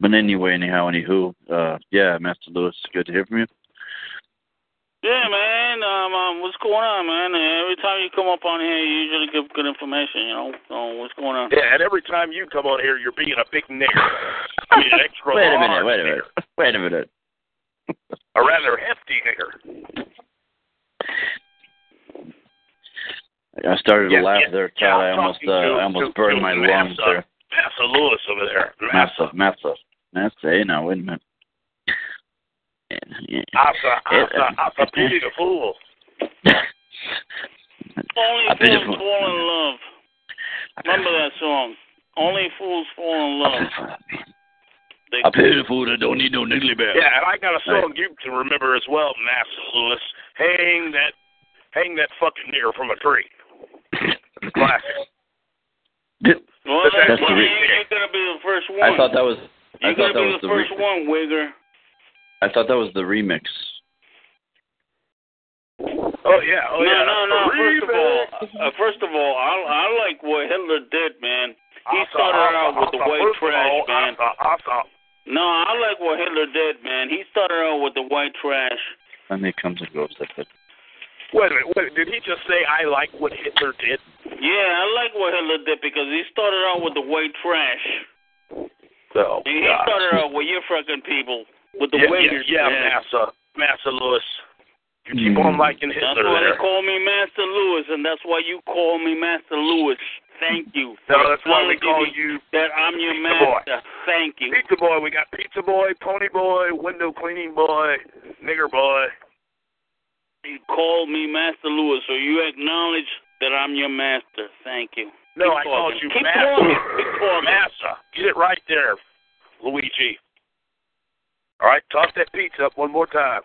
[SPEAKER 4] but anyway anyhow anywho uh yeah Master Lewis good to hear from you
[SPEAKER 5] Yeah, man. Um, um, what's going on, man? Every time you come up on here, you usually give good information. You know, so what's going on?
[SPEAKER 7] Yeah, and every time you come on here, you're being a big nigger. (laughs) I mean, an extra
[SPEAKER 4] wait a minute wait a
[SPEAKER 7] nigger.
[SPEAKER 4] minute wait a minute
[SPEAKER 7] A rather hefty nigger.
[SPEAKER 4] I started to
[SPEAKER 7] Yeah,
[SPEAKER 4] laugh
[SPEAKER 7] yeah,
[SPEAKER 4] there,
[SPEAKER 7] yeah,
[SPEAKER 4] Todd. I
[SPEAKER 7] I'm
[SPEAKER 4] almost,
[SPEAKER 7] talking
[SPEAKER 4] uh,
[SPEAKER 7] to-
[SPEAKER 4] I almost
[SPEAKER 7] to-
[SPEAKER 4] burned
[SPEAKER 7] to
[SPEAKER 4] my
[SPEAKER 7] Massa.
[SPEAKER 4] lungs there.
[SPEAKER 7] Massa Lewis over there.
[SPEAKER 4] Massa, Massa, Massa. Hey, now wait a minute. Yeah.
[SPEAKER 7] Asa, Asa, Asa, pity the fool.
[SPEAKER 5] Only
[SPEAKER 4] I
[SPEAKER 5] fools
[SPEAKER 4] if-
[SPEAKER 5] fall in love. Remember that song? Only fools fall in love. They-
[SPEAKER 4] I pity the fool that don't need no niggly bear.
[SPEAKER 7] Yeah, and I got a song you can remember as well, Massa Lewis. Hang that, hang that fucking nigger from a tree. Classic. (laughs)
[SPEAKER 5] Well,
[SPEAKER 7] That's
[SPEAKER 5] that's
[SPEAKER 4] the re-
[SPEAKER 5] you're gonna be the first one.
[SPEAKER 4] I thought that was. I
[SPEAKER 5] You're
[SPEAKER 4] thought
[SPEAKER 5] gonna
[SPEAKER 4] that
[SPEAKER 5] be
[SPEAKER 4] was
[SPEAKER 5] the
[SPEAKER 4] the.
[SPEAKER 5] first
[SPEAKER 4] Re-
[SPEAKER 5] one, Wigger.
[SPEAKER 4] I thought that was the remix.
[SPEAKER 7] Oh yeah, oh
[SPEAKER 5] no,
[SPEAKER 7] yeah.
[SPEAKER 5] no, no. First of all, uh, first of all, I I like what Hitler did, man. He
[SPEAKER 7] Asa,
[SPEAKER 5] started
[SPEAKER 7] Asa,
[SPEAKER 5] out with the
[SPEAKER 7] Asa,
[SPEAKER 5] white trash,
[SPEAKER 7] all,
[SPEAKER 5] man.
[SPEAKER 7] Asa, Asa.
[SPEAKER 5] No, I like what Hitler did, man. He started out with the white trash.
[SPEAKER 4] And it comes and goes. That's it.
[SPEAKER 7] Wait a minute, wait, did he just say I like what Hitler did?
[SPEAKER 5] Yeah, I like what Hitler did because he started out with the white trash.
[SPEAKER 7] So,
[SPEAKER 5] He
[SPEAKER 7] God.
[SPEAKER 5] started out with your fucking people, with the
[SPEAKER 7] yeah,
[SPEAKER 5] Uyghurs.
[SPEAKER 7] yeah, yeah,
[SPEAKER 5] man.
[SPEAKER 7] Massa, Massa Lewis. You keep
[SPEAKER 4] Hmm.
[SPEAKER 7] on liking
[SPEAKER 5] his.
[SPEAKER 7] That's
[SPEAKER 5] why
[SPEAKER 7] there.
[SPEAKER 5] they call me Master Lewis, and that's why you call me Master Lewis. Thank you. (laughs)
[SPEAKER 7] No, that's why we call you
[SPEAKER 5] that I'm your
[SPEAKER 7] Pizza Boy.
[SPEAKER 5] master. Thank you.
[SPEAKER 7] Pizza Boy. We got Pizza Boy, Pony Boy, Window Cleaning Boy, Nigger Boy.
[SPEAKER 5] You called me Master Lewis, so you acknowledge that I'm your master. Thank you.
[SPEAKER 7] No,
[SPEAKER 5] Keep
[SPEAKER 7] I called you
[SPEAKER 5] Keep
[SPEAKER 7] Massa.
[SPEAKER 5] Keep.
[SPEAKER 7] Massa. Get it right there, Luigi. All right, toss that pizza up one more time.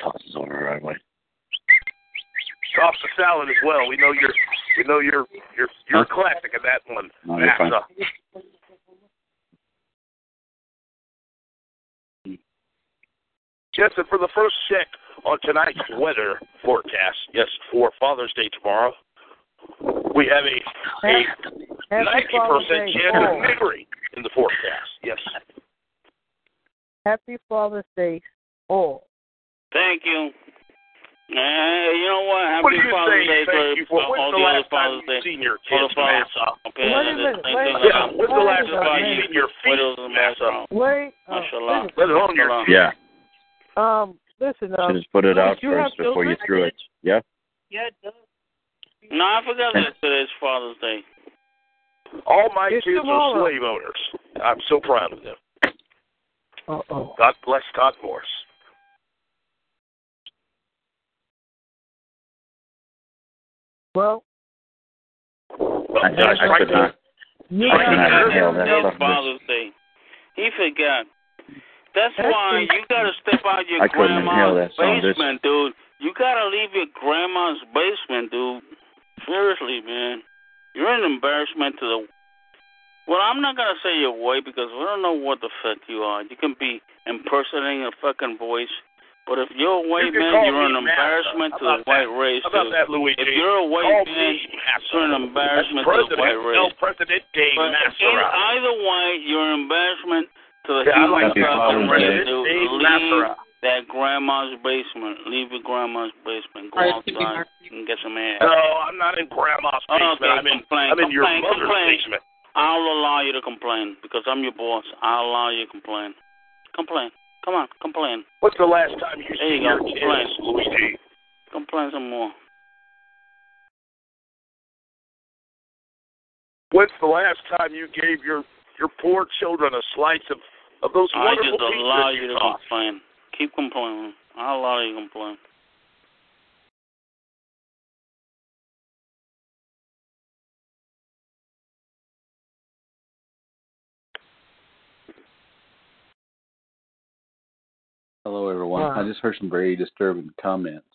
[SPEAKER 4] Tosses over the right way.
[SPEAKER 7] Toss the salad as well. We know you're, we know you're, you're, you're
[SPEAKER 4] Huh?
[SPEAKER 7] classic at that one,
[SPEAKER 4] No.
[SPEAKER 7] Massa. And for the first check on tonight's weather forecast, yes, for Father's Day tomorrow, we have a a
[SPEAKER 2] 90%
[SPEAKER 7] chance of
[SPEAKER 2] all.
[SPEAKER 7] niggery in the forecast. Yes.
[SPEAKER 2] Happy Father's Day, all.
[SPEAKER 5] Thank you. Uh, you know what? Happy
[SPEAKER 7] What do you
[SPEAKER 5] Father's
[SPEAKER 7] say?
[SPEAKER 5] Day
[SPEAKER 7] Thank
[SPEAKER 5] for
[SPEAKER 7] you for.
[SPEAKER 5] all
[SPEAKER 7] When's
[SPEAKER 5] the
[SPEAKER 7] the
[SPEAKER 5] other
[SPEAKER 7] last time
[SPEAKER 5] Father's Day.
[SPEAKER 7] you've seen your kids,
[SPEAKER 5] the fathers.
[SPEAKER 7] Massa?
[SPEAKER 5] Okay,
[SPEAKER 2] Wait a minute,
[SPEAKER 5] thank
[SPEAKER 2] wait
[SPEAKER 5] you.
[SPEAKER 2] a
[SPEAKER 7] Yeah. When's the last time you've seen your feet,
[SPEAKER 5] else is
[SPEAKER 7] Massa?
[SPEAKER 2] Wait. Uh,
[SPEAKER 5] Mashallah.
[SPEAKER 2] wait
[SPEAKER 7] Let alone your
[SPEAKER 5] Mashallah.
[SPEAKER 4] Yeah.
[SPEAKER 2] Um, listen.
[SPEAKER 4] Should
[SPEAKER 2] Um,
[SPEAKER 4] just put it out
[SPEAKER 2] you have
[SPEAKER 4] first before you threw it. Yeah.
[SPEAKER 2] yeah, it does.
[SPEAKER 5] No, I forgot that today's Father's Day.
[SPEAKER 7] All my
[SPEAKER 2] It's
[SPEAKER 7] kids
[SPEAKER 2] tomorrow.
[SPEAKER 7] are slave owners. I'm so proud of them.
[SPEAKER 2] Uh oh.
[SPEAKER 7] God bless Todd Morse.
[SPEAKER 2] Well,
[SPEAKER 7] Well,
[SPEAKER 4] I,
[SPEAKER 7] did I
[SPEAKER 4] I, I could not.
[SPEAKER 2] you
[SPEAKER 4] I
[SPEAKER 5] He
[SPEAKER 4] cannot
[SPEAKER 2] got
[SPEAKER 4] inhale
[SPEAKER 5] forgot
[SPEAKER 4] that
[SPEAKER 5] today's
[SPEAKER 4] stuff.
[SPEAKER 5] Father's Day. He forgot. That's
[SPEAKER 2] That's
[SPEAKER 5] why you gotta step out your
[SPEAKER 4] I
[SPEAKER 5] grandma's
[SPEAKER 4] that song, bitch.
[SPEAKER 5] basement, dude. You gotta leave your grandma's basement, dude. Seriously, man. You're an embarrassment to the. Well, I'm not gonna say your white because we don't know what the fuck you are. You can be impersonating a fucking voice, but if you're a white
[SPEAKER 7] can
[SPEAKER 5] man, you're an embarrassment to the
[SPEAKER 7] about
[SPEAKER 5] white race.
[SPEAKER 7] How about that, Luigi?
[SPEAKER 5] If you're a white
[SPEAKER 7] Call
[SPEAKER 5] man, you're an embarrassment to the white
[SPEAKER 7] President
[SPEAKER 5] race.
[SPEAKER 7] El Presidente
[SPEAKER 5] But
[SPEAKER 7] Massa.
[SPEAKER 5] in either way, you're an embarrassment to the
[SPEAKER 7] Yeah,
[SPEAKER 5] human
[SPEAKER 7] like
[SPEAKER 5] fucking
[SPEAKER 4] Father's
[SPEAKER 5] race,
[SPEAKER 4] Day.
[SPEAKER 5] dude.
[SPEAKER 7] Dave
[SPEAKER 5] Leave
[SPEAKER 7] Massa.
[SPEAKER 5] That grandma's basement. Leave your grandma's basement. Go outside and get some air.
[SPEAKER 7] No, I'm not in Grandma's
[SPEAKER 5] Oh,
[SPEAKER 7] basement.
[SPEAKER 5] okay,
[SPEAKER 7] I'm in,
[SPEAKER 5] complain,
[SPEAKER 7] I'm in your
[SPEAKER 5] complain,
[SPEAKER 7] mother's
[SPEAKER 5] complain.
[SPEAKER 7] basement.
[SPEAKER 5] I'll allow you to complain because I'm your boss. I'll allow you to complain. Complain. Come on, complain.
[SPEAKER 7] What's the last time you
[SPEAKER 5] There you
[SPEAKER 7] seen
[SPEAKER 5] go.
[SPEAKER 7] your kids,
[SPEAKER 5] Complain.
[SPEAKER 7] Luigi?
[SPEAKER 5] Complain some more.
[SPEAKER 7] When's the last time you gave your your poor children a slice of of those
[SPEAKER 5] I
[SPEAKER 7] wonderful
[SPEAKER 5] just allow
[SPEAKER 7] pizzas
[SPEAKER 5] you to
[SPEAKER 7] toss.
[SPEAKER 5] complain. Keep complaining. I'll allow you to complain.
[SPEAKER 4] Hello, everyone.
[SPEAKER 2] Wow.
[SPEAKER 4] I just heard some very disturbing comments.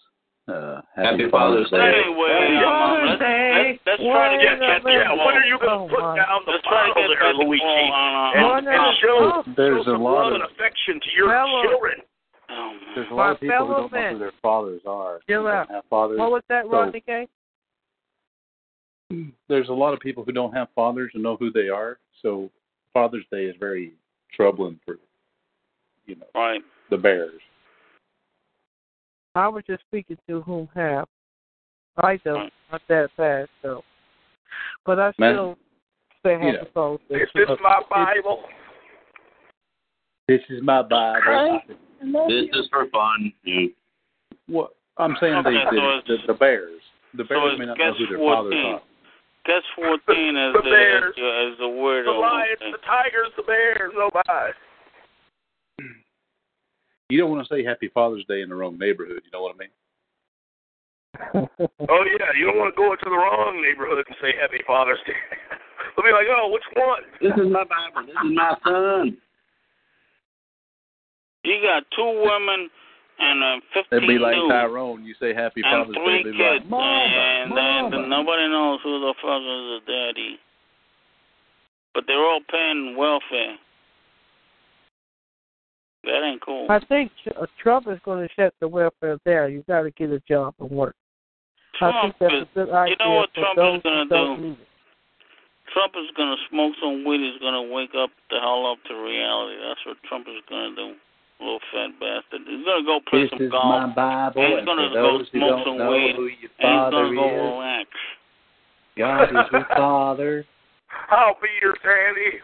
[SPEAKER 4] Uh,
[SPEAKER 9] Happy Father's Day.
[SPEAKER 5] Anyway, um,
[SPEAKER 2] Father's
[SPEAKER 5] let's,
[SPEAKER 2] Day.
[SPEAKER 5] let's, let's try to
[SPEAKER 7] Yeah,
[SPEAKER 5] get
[SPEAKER 7] yeah,
[SPEAKER 5] back
[SPEAKER 7] yeah.
[SPEAKER 5] to
[SPEAKER 7] When are you going
[SPEAKER 2] Oh,
[SPEAKER 7] to put
[SPEAKER 2] my.
[SPEAKER 7] down the
[SPEAKER 5] Let's
[SPEAKER 7] bottle there, Luigi,
[SPEAKER 5] Paul on,
[SPEAKER 7] and, and show.
[SPEAKER 4] There's a
[SPEAKER 7] some
[SPEAKER 4] lot
[SPEAKER 7] love
[SPEAKER 4] of-
[SPEAKER 7] and affection to your
[SPEAKER 2] Fellow.
[SPEAKER 7] children.
[SPEAKER 5] Oh.
[SPEAKER 4] There's a
[SPEAKER 2] My
[SPEAKER 4] lot of people who don't know who their fathers are.
[SPEAKER 2] Chill out.
[SPEAKER 4] Don't have fathers.
[SPEAKER 2] What was that,
[SPEAKER 4] So-
[SPEAKER 2] Rodney K? (clears throat)
[SPEAKER 4] There's a lot of people who don't have fathers and know who they are. So Father's Day is very troubling for you know
[SPEAKER 5] Right.
[SPEAKER 4] the Bears.
[SPEAKER 2] I was just speaking to whom have. I don't. Not that fast, though. But I
[SPEAKER 4] Man,
[SPEAKER 2] still say
[SPEAKER 4] you
[SPEAKER 2] Happy
[SPEAKER 4] know,
[SPEAKER 2] Father's
[SPEAKER 7] Is this my Bible?
[SPEAKER 4] This is my Bible.
[SPEAKER 9] This is for fun.
[SPEAKER 4] What I'm saying, they,
[SPEAKER 5] Okay, so
[SPEAKER 4] the, the, the Bears. The Bears
[SPEAKER 5] it's
[SPEAKER 4] may not know who their
[SPEAKER 5] 14.
[SPEAKER 4] fathers are.
[SPEAKER 5] Guess (laughs) 14 is
[SPEAKER 7] The
[SPEAKER 5] the,
[SPEAKER 7] Bears.
[SPEAKER 5] is the word
[SPEAKER 7] The
[SPEAKER 5] of
[SPEAKER 7] Lions, the Tigers, the Bears, oh, nobody.
[SPEAKER 4] You don't want to say Happy Father's Day in the wrong neighborhood. You know what I mean?
[SPEAKER 7] Oh yeah, you don't want to go into the wrong neighborhood and say Happy Father's Day. (laughs) They'll be like, oh, which one?
[SPEAKER 9] This is my Bible. This is my son.
[SPEAKER 5] You got two women and uh, 15
[SPEAKER 4] It'd be like
[SPEAKER 5] dudes
[SPEAKER 4] Tyrone. You say Happy
[SPEAKER 5] and
[SPEAKER 4] Father's Day,
[SPEAKER 5] three
[SPEAKER 4] they'd be
[SPEAKER 5] kids,
[SPEAKER 4] like, Mama,
[SPEAKER 5] and
[SPEAKER 4] Mama.
[SPEAKER 5] then nobody knows who the fuck is the daddy. But they're all paying welfare. That ain't cool.
[SPEAKER 2] I think uh, Trump is going to shut the welfare down. You got to get a job and work. I think that's
[SPEAKER 5] is,
[SPEAKER 2] a good idea.
[SPEAKER 5] you know what Trump is gonna
[SPEAKER 2] don't
[SPEAKER 5] do?
[SPEAKER 2] need it.
[SPEAKER 5] Trump is gonna smoke some weed. He's gonna wake up the hell up to reality. That's what Trump is gonna do. Little fat bastard. He's gonna go play
[SPEAKER 4] This
[SPEAKER 5] some
[SPEAKER 4] is
[SPEAKER 5] golf.
[SPEAKER 4] my Bible,
[SPEAKER 5] and he's gonna
[SPEAKER 4] for
[SPEAKER 5] go smoke some weed. and he's gonna go
[SPEAKER 4] is,
[SPEAKER 5] relax.
[SPEAKER 4] God is your (laughs) father.
[SPEAKER 7] I'll be your daddy.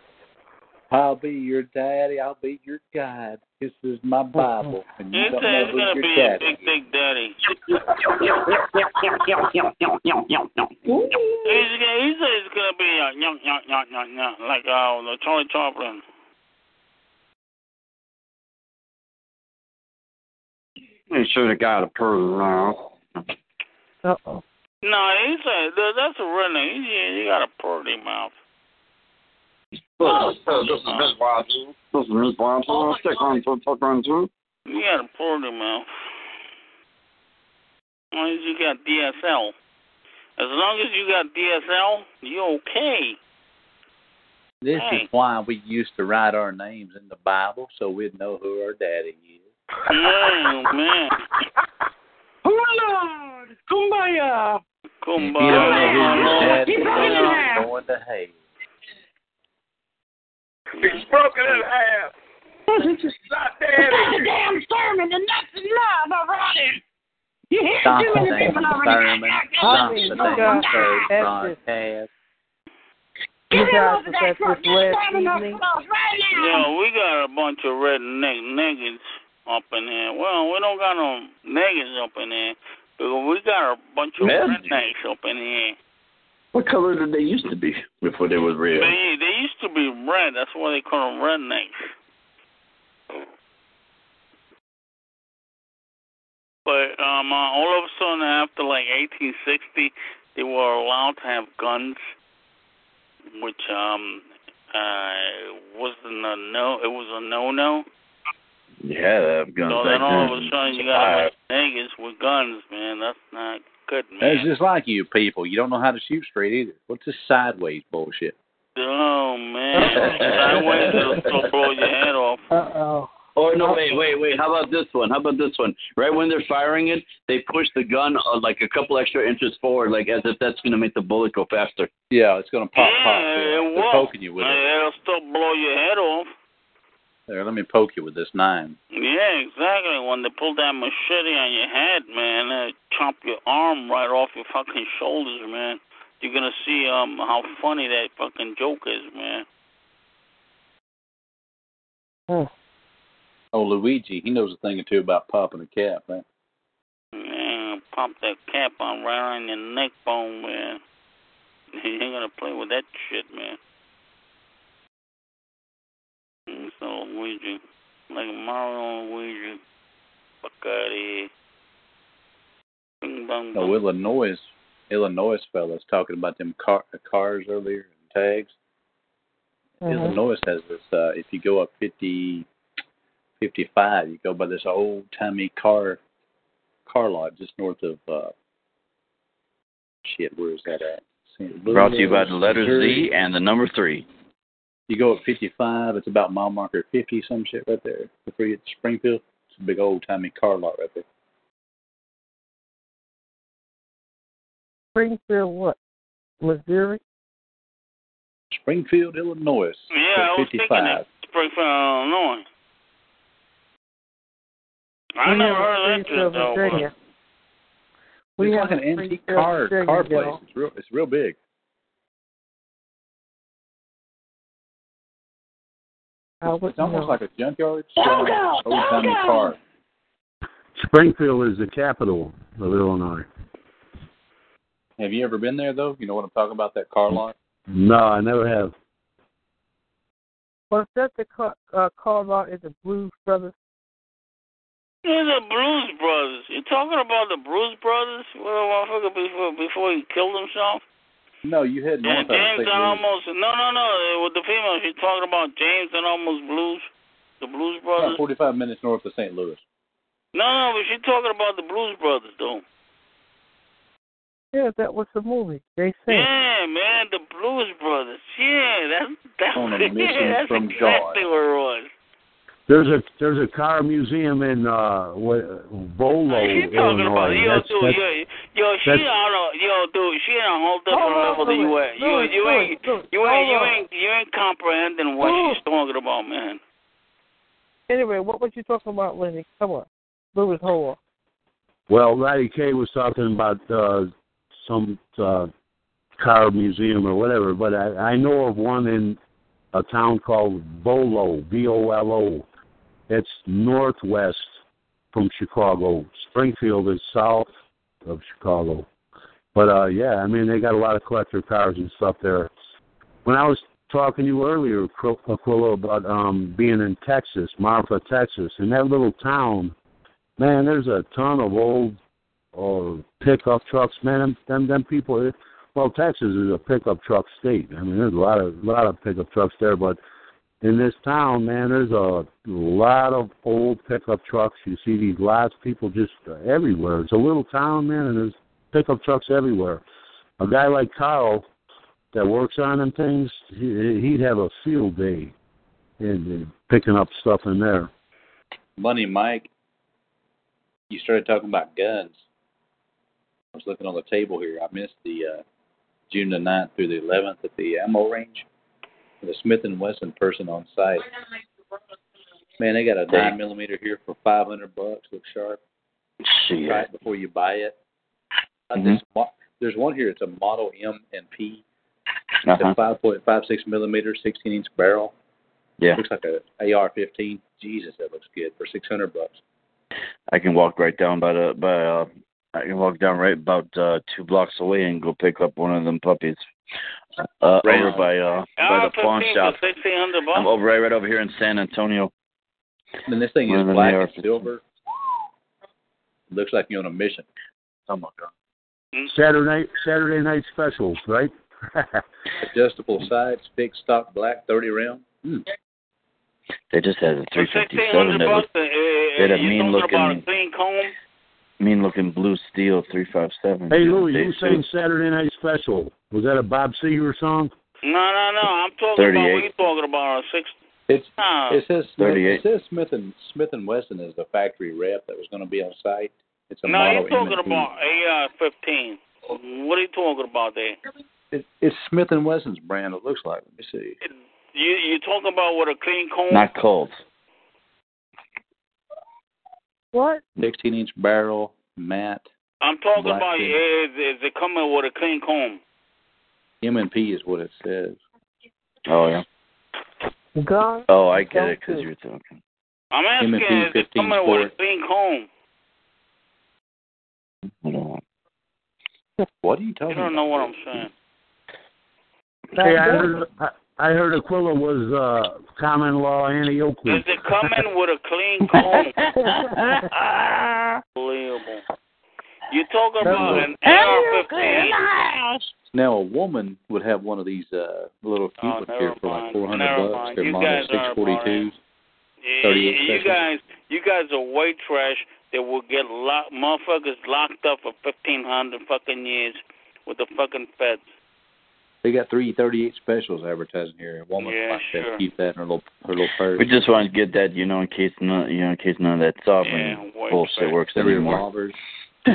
[SPEAKER 4] I'll be your daddy. I'll be your guide. This is my Bible, and you
[SPEAKER 5] He
[SPEAKER 4] don't
[SPEAKER 5] said he's gonna
[SPEAKER 4] your
[SPEAKER 5] be a big, big daddy. (laughs) He's gonna, he said he's gonna be a young, young, young, young, young, like uh, the Charlie Chaplin.
[SPEAKER 9] He should have got approved now.
[SPEAKER 2] Uh oh.
[SPEAKER 5] No, he's said that, that's a redneck. He, he got a pretty mouth.
[SPEAKER 9] This is Miss Watson. This is Miss Watson. Stick on through, stick on through.
[SPEAKER 5] You got a pretty mouth. As long as you got DSL. As long as you got DSL, you okay.
[SPEAKER 4] This
[SPEAKER 5] Hey.
[SPEAKER 4] is why we used to write our names in the Bible so we'd know who our daddy is.
[SPEAKER 5] Oh (laughs) man.
[SPEAKER 8] Lord. Kumbaya.
[SPEAKER 4] If you don't know who your daddy is,
[SPEAKER 8] Keep running now.
[SPEAKER 4] you're going to hell.
[SPEAKER 7] He's broken in half. Not daddy.
[SPEAKER 8] Damn sermon, and that's enough already. You hear
[SPEAKER 4] Stop
[SPEAKER 8] too
[SPEAKER 4] the
[SPEAKER 8] many
[SPEAKER 4] damn
[SPEAKER 8] people already.
[SPEAKER 4] sermon.
[SPEAKER 8] Get
[SPEAKER 4] Stop
[SPEAKER 2] mean,
[SPEAKER 4] the
[SPEAKER 2] you
[SPEAKER 4] damn
[SPEAKER 2] got-
[SPEAKER 4] church
[SPEAKER 2] that's
[SPEAKER 4] broadcast.
[SPEAKER 2] You
[SPEAKER 8] him
[SPEAKER 2] guys
[SPEAKER 8] over
[SPEAKER 2] was
[SPEAKER 8] that
[SPEAKER 2] at
[SPEAKER 8] cross.
[SPEAKER 2] this
[SPEAKER 8] Get
[SPEAKER 2] last
[SPEAKER 8] slamming those
[SPEAKER 2] evening.
[SPEAKER 8] clothes right now.
[SPEAKER 5] Yeah, we got a bunch of redneck niggas up in here. Well, we don't got no niggas up in here, but we got a bunch of rednecks up in here.
[SPEAKER 9] What color did they used to be before they was real?
[SPEAKER 5] They they used to be red. That's why they call them rednecks. But um, uh, all of a sudden, after like 1860, they were allowed to have guns, which um uh wasn't a no. It was a no no.
[SPEAKER 9] Yeah, they have guns
[SPEAKER 5] So
[SPEAKER 9] back
[SPEAKER 5] then all of a sudden, you got a niggas with guns, man. That's not good, man.
[SPEAKER 4] That's just like you people. You don't know how to shoot straight either. What's this sideways bullshit?
[SPEAKER 5] Oh man, (laughs) sideways it'll still blow your head off.
[SPEAKER 2] Uh oh.
[SPEAKER 9] Or no, wait, wait, wait. How about this one? How about this one? Right when they're firing it, they push the gun uh, like a couple extra inches forward, like as if that's going to make the bullet go faster.
[SPEAKER 4] Yeah, it's gonna pop, pop.
[SPEAKER 5] Yeah,
[SPEAKER 4] They're,
[SPEAKER 5] it
[SPEAKER 4] they're
[SPEAKER 5] will.
[SPEAKER 4] poking you with it.
[SPEAKER 5] It'll still blow your head off.
[SPEAKER 4] There, let me poke you with this nine.
[SPEAKER 5] Yeah, exactly. When they pull that machete on your head, man, they chop your arm right off your fucking shoulders, man. You're gonna see um how funny that fucking joke is, man.
[SPEAKER 4] Oh, Luigi, he knows a thing or two about popping a cap, man.
[SPEAKER 5] Man, pop that cap on right on your neck bone, man. (laughs) You ain't gonna play with that shit, man. Luigi. Like Mario and Luigi. Bacardi. Bing bong
[SPEAKER 4] No,
[SPEAKER 5] bong.
[SPEAKER 4] Illinois, Illinois fellas talking about them car, cars earlier and tags.
[SPEAKER 2] Mhm.
[SPEAKER 4] Illinois has this. Uh, if you go up 50, 55, you go by this old timey car car lot just north of. uh Shit, where is that at? St. Louis,
[SPEAKER 9] Brought to you by the letter
[SPEAKER 4] Missouri.
[SPEAKER 9] Z and the number three.
[SPEAKER 4] You go at 55, it's about mile marker 50, some shit right there. Before you get to Springfield, it's a big old timey car lot right there.
[SPEAKER 2] Springfield, what? Missouri?
[SPEAKER 4] Springfield, Illinois.
[SPEAKER 5] Yeah, I was thinking
[SPEAKER 4] 55.
[SPEAKER 5] that Springfield, Illinois. I
[SPEAKER 2] We
[SPEAKER 5] never
[SPEAKER 2] have
[SPEAKER 5] heard of that though.
[SPEAKER 2] We
[SPEAKER 4] it's
[SPEAKER 2] have
[SPEAKER 4] like an antique car car place. It's real. It's real big.
[SPEAKER 2] I
[SPEAKER 4] It's almost
[SPEAKER 2] know.
[SPEAKER 4] like a junkyard.
[SPEAKER 8] Don't
[SPEAKER 4] Old timey car.
[SPEAKER 3] Springfield is the capital of Illinois.
[SPEAKER 4] Have you ever been there though? You know what I'm talking about? That car lot.
[SPEAKER 3] No, I never have.
[SPEAKER 2] Was that the car, uh, car lot in the Blues Brothers?
[SPEAKER 5] Yeah, the Blues Brothers. You talking about the Blues Brothers? Well, motherfucker, before before he killed himself.
[SPEAKER 4] No, you head
[SPEAKER 5] Yeah,
[SPEAKER 4] north. out
[SPEAKER 5] James
[SPEAKER 4] St.
[SPEAKER 5] and
[SPEAKER 4] Louis.
[SPEAKER 5] almost. No, no, no. With the female, she's talking about James and almost Blues, the Blues Brothers.
[SPEAKER 4] About
[SPEAKER 5] Brothers.
[SPEAKER 4] 45 minutes north of St. Louis.
[SPEAKER 5] No, no, but she's talking about the Blues Brothers, though.
[SPEAKER 2] Yeah, that was the movie. They said.
[SPEAKER 5] Yeah, man, the Blues Brothers. Yeah, that's that's
[SPEAKER 4] On a (laughs)
[SPEAKER 5] yeah,
[SPEAKER 4] mission
[SPEAKER 5] that's
[SPEAKER 4] from
[SPEAKER 5] exactly
[SPEAKER 4] God.
[SPEAKER 5] where it was.
[SPEAKER 3] There's a there's a car museum in uh what, Bolo,
[SPEAKER 5] She talking about yo,
[SPEAKER 3] That's,
[SPEAKER 5] dude,
[SPEAKER 3] that's,
[SPEAKER 5] yo, yo, she
[SPEAKER 3] that's-
[SPEAKER 5] on a yo, dude, she on a whole different
[SPEAKER 2] Hold on,
[SPEAKER 5] level than you
[SPEAKER 2] Louis,
[SPEAKER 5] at. You
[SPEAKER 2] Louis,
[SPEAKER 5] you ain't
[SPEAKER 2] Louis,
[SPEAKER 5] you ain't you ain't you ain't comprehending what
[SPEAKER 2] Louis.
[SPEAKER 5] she's talking about, man.
[SPEAKER 2] Anyway, what was you talking about, Lenny? Come on. Louis, hold on.
[SPEAKER 3] well, Ratty K was talking about uh some uh car museum or whatever, but I, I know of one in a town called Bolo, B O L O. It's northwest from Chicago. Springfield is south of Chicago. But uh yeah, I mean they got a lot of collector cars and stuff there. When I was talking to you earlier, Qu- Aquila, about um being in Texas, Marfa, Texas, in that little town, man, there's a ton of old uh, pickup trucks. Man, them them, them people. Well, Texas is a pickup truck state. I mean, there's a lot of a lot of pickup trucks there, but in this town, man, there's a lot of old pickup trucks. You see these lots, people just uh, everywhere. It's a little town, man, and there's pickup trucks everywhere. A guy like Carl that works on them things, he, he'd have a field day in, in picking up stuff in there.
[SPEAKER 4] Money Mike, you started talking about guns. I was looking on the table here. I missed the uh, June the 9th through the 11th at the ammo range. The Smith and Wesson person on site. Man, they got a nine millimeter here for five hundred bucks. Looks sharp.
[SPEAKER 9] Shit.
[SPEAKER 4] Right before you buy it. Uh,
[SPEAKER 9] Mhm.
[SPEAKER 4] this there's one here. It's a Model M and P. It's
[SPEAKER 9] Uh-huh.
[SPEAKER 4] a five point five six millimeter, sixteen inch barrel.
[SPEAKER 9] Yeah,
[SPEAKER 4] Looks like a AR-15. Jesus, that looks good for six hundred bucks.
[SPEAKER 9] I can walk right down by the by. Uh, I can walk down right about uh, two blocks away and go pick up one of them puppies. Uh,
[SPEAKER 4] Right
[SPEAKER 9] over by uh by the pawn shop.
[SPEAKER 5] for sixteen hundred
[SPEAKER 9] I'm over right, right over here in San Antonio.
[SPEAKER 4] And this thing
[SPEAKER 9] One
[SPEAKER 4] is
[SPEAKER 9] of them
[SPEAKER 4] black and silver. Looks like you're on a mission.
[SPEAKER 9] Oh my god.
[SPEAKER 3] Saturday night Saturday night specials, right? (laughs)
[SPEAKER 4] Adjustable sights, big stock black, 30 round. Hmm.
[SPEAKER 9] They just had a 357 that was
[SPEAKER 5] uh, uh,
[SPEAKER 9] they had a mean
[SPEAKER 5] talking about a
[SPEAKER 9] looking-
[SPEAKER 5] comb?
[SPEAKER 9] Mean looking blue steel 357.
[SPEAKER 3] Hey Louis,
[SPEAKER 9] They
[SPEAKER 3] you
[SPEAKER 9] suit.
[SPEAKER 3] Saturday Night Special? Was that a Bob Seger song?
[SPEAKER 5] No, no, no. I'm talking about what
[SPEAKER 9] 38.
[SPEAKER 5] you talking about. A six.
[SPEAKER 4] It's
[SPEAKER 5] No.
[SPEAKER 4] it says Smith,
[SPEAKER 9] 38.
[SPEAKER 4] it says Smith and Smith and Wesson is the factory rep that was going to be on site. It's a
[SPEAKER 5] No,
[SPEAKER 4] model
[SPEAKER 5] you're talking
[SPEAKER 4] M&P.
[SPEAKER 5] about AR fifteen. What are you talking about there?
[SPEAKER 4] It, it's Smith and Wesson's brand. It looks like. Let me see.
[SPEAKER 5] You you talking about what a clean comb?
[SPEAKER 9] Not cold.
[SPEAKER 2] What?
[SPEAKER 4] 16 inch barrel, matte.
[SPEAKER 5] I'm talking about
[SPEAKER 4] thing.
[SPEAKER 5] is, is it coming with a clean comb?
[SPEAKER 4] M and P is what it says.
[SPEAKER 9] Oh yeah.
[SPEAKER 2] Gun?
[SPEAKER 9] Oh, I get it because you're talking.
[SPEAKER 5] I'm asking,
[SPEAKER 4] M&P
[SPEAKER 5] is it
[SPEAKER 4] 15
[SPEAKER 5] coming with a clean comb?
[SPEAKER 9] Hold on.
[SPEAKER 4] What are you
[SPEAKER 5] You
[SPEAKER 4] talking
[SPEAKER 5] don't
[SPEAKER 4] about?
[SPEAKER 5] know what I'm saying.
[SPEAKER 3] Hey, I heard I, I heard Aquila was uh, common law Annie Oakley.
[SPEAKER 5] Does it come in with a clean comb? (laughs) Unbelievable. You talk about an AR-15.
[SPEAKER 4] Now a woman would have one of these uh little cute
[SPEAKER 5] Oh,
[SPEAKER 4] here for like four hundred
[SPEAKER 5] Never
[SPEAKER 4] bucks.
[SPEAKER 5] mind.
[SPEAKER 4] They're
[SPEAKER 5] You
[SPEAKER 4] model
[SPEAKER 5] guys
[SPEAKER 4] six
[SPEAKER 5] are
[SPEAKER 4] forty twos.
[SPEAKER 5] Yeah,
[SPEAKER 4] 38
[SPEAKER 5] you guys, you guys are white trash that will get lock, motherfuckers locked up for fifteen hundred fucking years with the fucking feds.
[SPEAKER 4] They got three thirty eight specials advertising here. A woman
[SPEAKER 5] Yeah,
[SPEAKER 4] like
[SPEAKER 5] sure.
[SPEAKER 4] that keep that in her little her little purse.
[SPEAKER 10] We just want to get that, you know, in case none, you know, in case none of that sovereign
[SPEAKER 5] Yeah, white
[SPEAKER 10] bullshit
[SPEAKER 5] trash.
[SPEAKER 10] works
[SPEAKER 4] the
[SPEAKER 10] anymore.
[SPEAKER 4] revolvers. (laughs)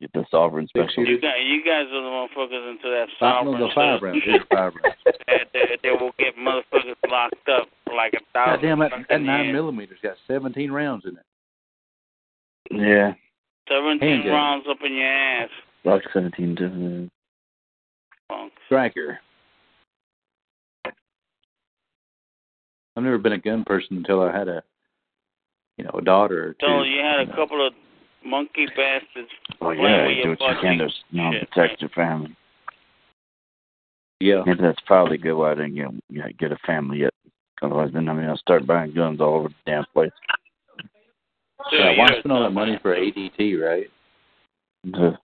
[SPEAKER 10] get the sovereign special.
[SPEAKER 5] You guys, you guys are the motherfuckers into that
[SPEAKER 4] Five, no,
[SPEAKER 5] sovereign
[SPEAKER 4] the five
[SPEAKER 5] shit.
[SPEAKER 4] rounds. Here's five rounds. (laughs)
[SPEAKER 5] that, that, that will get motherfuckers locked up for like a thousand.
[SPEAKER 4] Goddamn, that, that nine
[SPEAKER 5] years.
[SPEAKER 4] millimeters got seventeen rounds in it.
[SPEAKER 10] Yeah,
[SPEAKER 5] Seventeen
[SPEAKER 4] Handgun.
[SPEAKER 5] rounds up in your ass.
[SPEAKER 10] Like 17 too.
[SPEAKER 5] Punk.
[SPEAKER 4] Striker. I've never been a gun person until I had a, you know, a daughter or two.
[SPEAKER 5] So you had a couple of monkey bastards
[SPEAKER 10] Oh yeah,
[SPEAKER 5] with
[SPEAKER 10] do what you can to,
[SPEAKER 5] butt
[SPEAKER 10] you know, protect your family.
[SPEAKER 4] Yeah.
[SPEAKER 10] Maybe that's probably good why I didn't get you know, get a family yet. Otherwise, then I mean, I'll start buying guns all over the damn place.
[SPEAKER 5] Dude,
[SPEAKER 4] Yeah, why
[SPEAKER 5] you're
[SPEAKER 4] spend all that
[SPEAKER 5] dumb,
[SPEAKER 4] money
[SPEAKER 5] man.
[SPEAKER 4] for ADT, right?
[SPEAKER 10] The-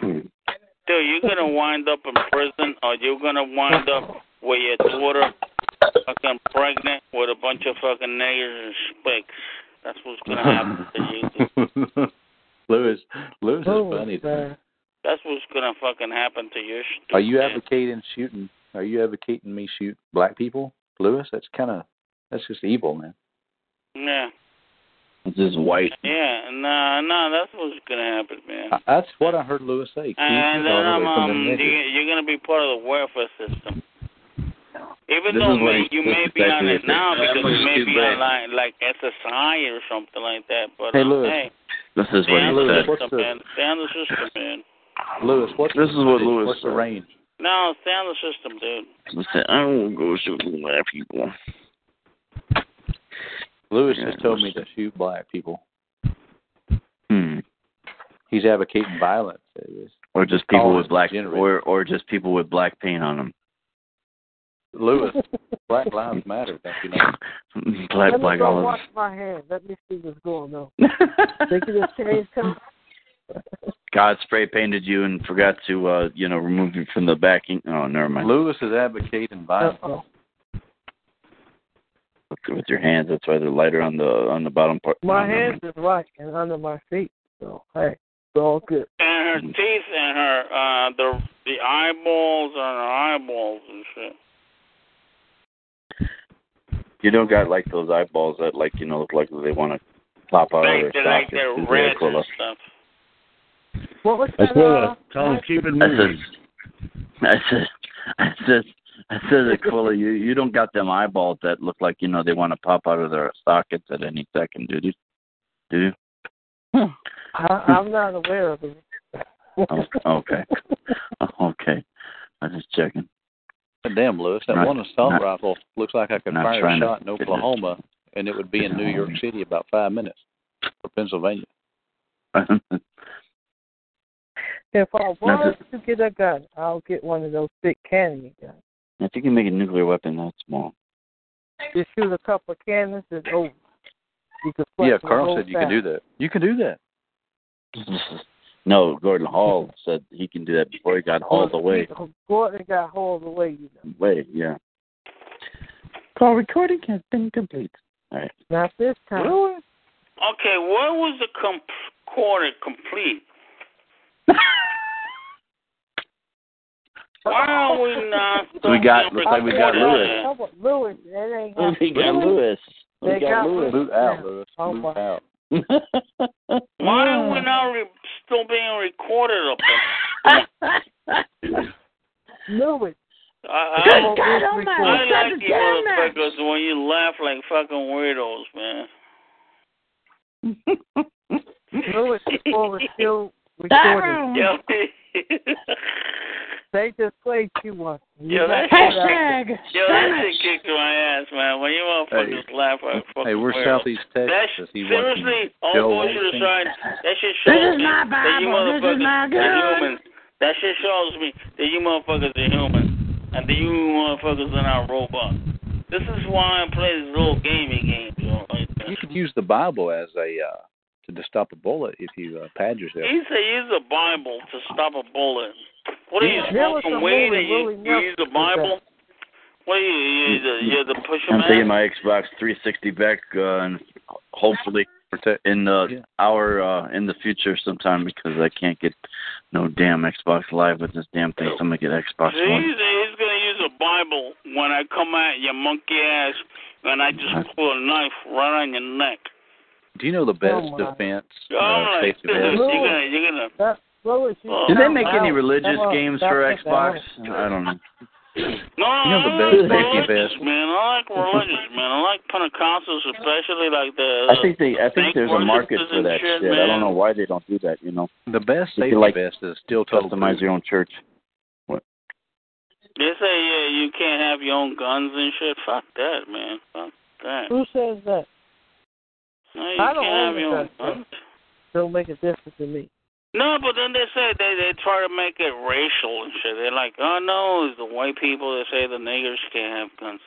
[SPEAKER 10] (clears throat)
[SPEAKER 5] Dude, you're gonna wind up in prison, or you're gonna wind up with your daughter fucking pregnant with a bunch of fucking niggers and spicks. That's what's gonna happen to you. dude. (laughs)
[SPEAKER 4] Lewis, Lewis is funny.
[SPEAKER 2] man.
[SPEAKER 5] That's what's gonna fucking happen to you.
[SPEAKER 4] Are you
[SPEAKER 5] stupid ass.
[SPEAKER 4] advocating shooting? Are you advocating me shoot black people, Lewis? That's kind of that's just evil, man.
[SPEAKER 5] Yeah,
[SPEAKER 10] It's just white.
[SPEAKER 5] yeah, no, no, that's what's gonna happen, man.
[SPEAKER 4] I, that's what I heard Lewis say. Keep
[SPEAKER 5] And then
[SPEAKER 4] daughter
[SPEAKER 5] um,
[SPEAKER 4] away
[SPEAKER 5] um
[SPEAKER 4] them
[SPEAKER 5] you,
[SPEAKER 4] niggas.
[SPEAKER 5] you're gonna be part of the welfare system. Even
[SPEAKER 10] This
[SPEAKER 5] though
[SPEAKER 10] is what
[SPEAKER 5] may,
[SPEAKER 10] he-
[SPEAKER 5] you may be on it now
[SPEAKER 10] said.
[SPEAKER 5] because you may be on like like SSI or something like that. But
[SPEAKER 4] Hey,
[SPEAKER 5] um,
[SPEAKER 4] Louis.
[SPEAKER 5] hey,
[SPEAKER 10] This is what
[SPEAKER 5] on
[SPEAKER 10] he
[SPEAKER 5] the
[SPEAKER 4] Louis,
[SPEAKER 10] said.
[SPEAKER 4] what's
[SPEAKER 5] system,
[SPEAKER 4] the-
[SPEAKER 5] man. Stay on the system, man.
[SPEAKER 4] Lewis, what's
[SPEAKER 10] This is what Lewis
[SPEAKER 4] What's the
[SPEAKER 10] said.
[SPEAKER 4] range?
[SPEAKER 5] No, stay on the system, dude.
[SPEAKER 10] Listen, I will go shoot black people.
[SPEAKER 4] Lewis
[SPEAKER 10] Yeah,
[SPEAKER 4] just told me to shoot black people.
[SPEAKER 10] Hmm.
[SPEAKER 4] He's advocating violence.
[SPEAKER 10] Or just people with black,
[SPEAKER 4] degenerate.
[SPEAKER 10] or or just people with black paint on them.
[SPEAKER 4] Lewis, Black Lives Matter. Don't you know? (laughs)
[SPEAKER 10] black,
[SPEAKER 2] Let me
[SPEAKER 10] black,
[SPEAKER 2] go
[SPEAKER 10] all
[SPEAKER 2] wash
[SPEAKER 10] of
[SPEAKER 2] my hands. Let me see what's going on. (laughs)
[SPEAKER 10] them.
[SPEAKER 2] Think of this change coming?
[SPEAKER 10] God spray painted you and forgot to, uh, you know, remove you from the backing. Oh, never mind.
[SPEAKER 4] Lewis is advocating violence.
[SPEAKER 2] Uh-oh.
[SPEAKER 10] With your hands, that's why they're lighter on the on the bottom part.
[SPEAKER 2] My hands is right and under my feet. So hey, it's all good.
[SPEAKER 5] And her teeth and her uh the the eyeballs on her eyeballs and shit.
[SPEAKER 10] You don't got like those eyeballs that like you know look like they want to pop out
[SPEAKER 5] Like
[SPEAKER 10] of
[SPEAKER 5] they're
[SPEAKER 10] their
[SPEAKER 5] like
[SPEAKER 10] sockets.
[SPEAKER 5] they're
[SPEAKER 10] Is
[SPEAKER 5] red
[SPEAKER 10] cool?
[SPEAKER 5] and stuff.
[SPEAKER 2] What was that?
[SPEAKER 3] what
[SPEAKER 2] Uh,
[SPEAKER 3] tell him keep it
[SPEAKER 10] I said,
[SPEAKER 3] moving.
[SPEAKER 10] I said, I said, I said, Aquila, you you don't got them eyeballs that look like you know they want to pop out of their sockets at any second, do you? Do you? Hmm.
[SPEAKER 2] I, hmm. I'm not aware of it.
[SPEAKER 10] Oh, okay, (laughs) okay. I'm just checking.
[SPEAKER 4] God damn, Lewis, that
[SPEAKER 10] Not-
[SPEAKER 4] one assault
[SPEAKER 10] not-
[SPEAKER 4] rifle looks like I could fire a
[SPEAKER 10] trying to
[SPEAKER 4] shot in
[SPEAKER 10] get this-
[SPEAKER 4] Oklahoma, and it would be in New York (laughs) City about five minutes, or Pennsylvania. (laughs)
[SPEAKER 2] If I want to get a gun, I'll get one of those big cannon guns.
[SPEAKER 10] If you can make a nuclear weapon that small,
[SPEAKER 2] Just shoot a couple of cannons and over. You could
[SPEAKER 4] Yeah, Carl said you can do that. You can do that. (laughs)
[SPEAKER 10] no, Gordon Hall said he can do that before he got hauled away.
[SPEAKER 2] Gordon got hauled away, you know.
[SPEAKER 10] Way, yeah. Call recording has been complete. All right.
[SPEAKER 2] Not this time.
[SPEAKER 5] Okay, what was the com- quarter complete? (laughs) Why are we not? (laughs)
[SPEAKER 10] We got- looks like we got
[SPEAKER 5] recording
[SPEAKER 10] Lewis.
[SPEAKER 5] that?
[SPEAKER 2] Lewis? It ain't got
[SPEAKER 10] We got Lewis. We
[SPEAKER 2] They
[SPEAKER 10] got
[SPEAKER 2] got
[SPEAKER 10] Lewis.
[SPEAKER 4] Boot out,
[SPEAKER 2] Yeah.
[SPEAKER 4] Lewis.
[SPEAKER 2] Oh,
[SPEAKER 4] Boot
[SPEAKER 2] my.
[SPEAKER 4] out. (laughs)
[SPEAKER 5] Why are we not re- still being recorded up there?
[SPEAKER 2] Lewis.
[SPEAKER 5] I, I,
[SPEAKER 2] Good
[SPEAKER 5] I,
[SPEAKER 2] God.
[SPEAKER 5] I like you motherfuckers when you laugh like fucking weirdos, man.
[SPEAKER 2] Lewis before (laughs) was still recording.
[SPEAKER 5] Yo,
[SPEAKER 2] They just played you one. You
[SPEAKER 5] Yo,
[SPEAKER 2] got
[SPEAKER 5] that-
[SPEAKER 2] put out-
[SPEAKER 5] yo, that shit kicked my ass, man. When you motherfuckers laugh like fucking
[SPEAKER 4] Hey, we're
[SPEAKER 5] weirdos.
[SPEAKER 4] Southeast
[SPEAKER 5] That
[SPEAKER 4] Texas.
[SPEAKER 5] sh-
[SPEAKER 4] He
[SPEAKER 5] seriously, all
[SPEAKER 4] Joe
[SPEAKER 5] bullshit
[SPEAKER 4] Olsen.
[SPEAKER 5] aside, that shit shows
[SPEAKER 8] This is
[SPEAKER 5] me
[SPEAKER 8] my
[SPEAKER 5] that you
[SPEAKER 8] Bible. This is
[SPEAKER 5] motherfuckers
[SPEAKER 8] my
[SPEAKER 5] are
[SPEAKER 8] gun.
[SPEAKER 5] human. That shit shows me that you motherfuckers are human. and that you motherfuckers are not robots. This is why I play these little gaming games. You, know, like
[SPEAKER 4] You could use the Bible as a uh, to, to stop a bullet if you uh, pad yourself.
[SPEAKER 5] He said use a Bible to stop a bullet. What are you
[SPEAKER 2] There was
[SPEAKER 5] smoking
[SPEAKER 2] a
[SPEAKER 5] weed
[SPEAKER 2] movie
[SPEAKER 5] and you,
[SPEAKER 2] Willie
[SPEAKER 5] you use the
[SPEAKER 2] did
[SPEAKER 5] Bible? What are you, you the you the pusher
[SPEAKER 10] I'm
[SPEAKER 5] man?
[SPEAKER 10] taking my Xbox 360 back, uh, and hopefully in the hour uh, in the future sometime because I can't get no damn Xbox Live with this damn thing. So I'm gonna get Xbox
[SPEAKER 5] See,
[SPEAKER 10] One.
[SPEAKER 5] he's, he's gonna use a Bible when I come at your monkey ass and I just pull a knife right on your neck.
[SPEAKER 4] Do you know the best
[SPEAKER 2] Oh, my.
[SPEAKER 4] defense
[SPEAKER 5] Oh,
[SPEAKER 4] uh,
[SPEAKER 5] like,
[SPEAKER 4] safety
[SPEAKER 5] you're gonna you're gonna
[SPEAKER 2] That, Lois,
[SPEAKER 5] Oh.
[SPEAKER 10] Did they
[SPEAKER 2] sound
[SPEAKER 10] make any religious
[SPEAKER 2] Come
[SPEAKER 10] games for Xbox? I don't know.
[SPEAKER 5] No,
[SPEAKER 4] You know the
[SPEAKER 5] I like
[SPEAKER 4] safety
[SPEAKER 5] religious,
[SPEAKER 4] vest?
[SPEAKER 5] man. I like religious, man. I like Pentecostals, especially like the.
[SPEAKER 10] I think they. I think there's a market for that
[SPEAKER 5] shit,
[SPEAKER 10] shit. I don't know why they don't do that. You know,
[SPEAKER 4] The best
[SPEAKER 10] You
[SPEAKER 4] safety
[SPEAKER 10] like,
[SPEAKER 4] vest is still toe
[SPEAKER 10] customize your own church.
[SPEAKER 5] They say yeah, you can't have your own guns and shit. Fuck that, man. Fuck that.
[SPEAKER 2] Who says that?
[SPEAKER 5] No, you
[SPEAKER 2] I don't
[SPEAKER 5] can't have your own.
[SPEAKER 2] Don't make a difference to me.
[SPEAKER 5] No, but then they say they they try to make it racial and shit. They're like, oh no, it's the white people that say the niggers can't have guns.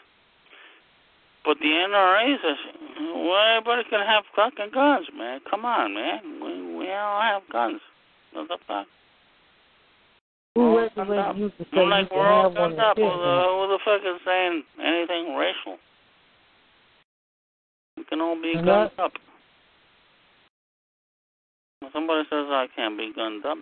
[SPEAKER 5] But the NRA says, well, everybody can have fucking guns, man. Come on, man. We we all have guns. What the fuck?
[SPEAKER 2] Who you to say
[SPEAKER 5] I'm like, we're all
[SPEAKER 2] have one
[SPEAKER 5] gunned
[SPEAKER 2] and
[SPEAKER 5] up. Who the, who the fuck is saying anything racial? We can all be
[SPEAKER 2] And
[SPEAKER 5] gunned
[SPEAKER 2] that-
[SPEAKER 5] up. When somebody says I can't be gunned up.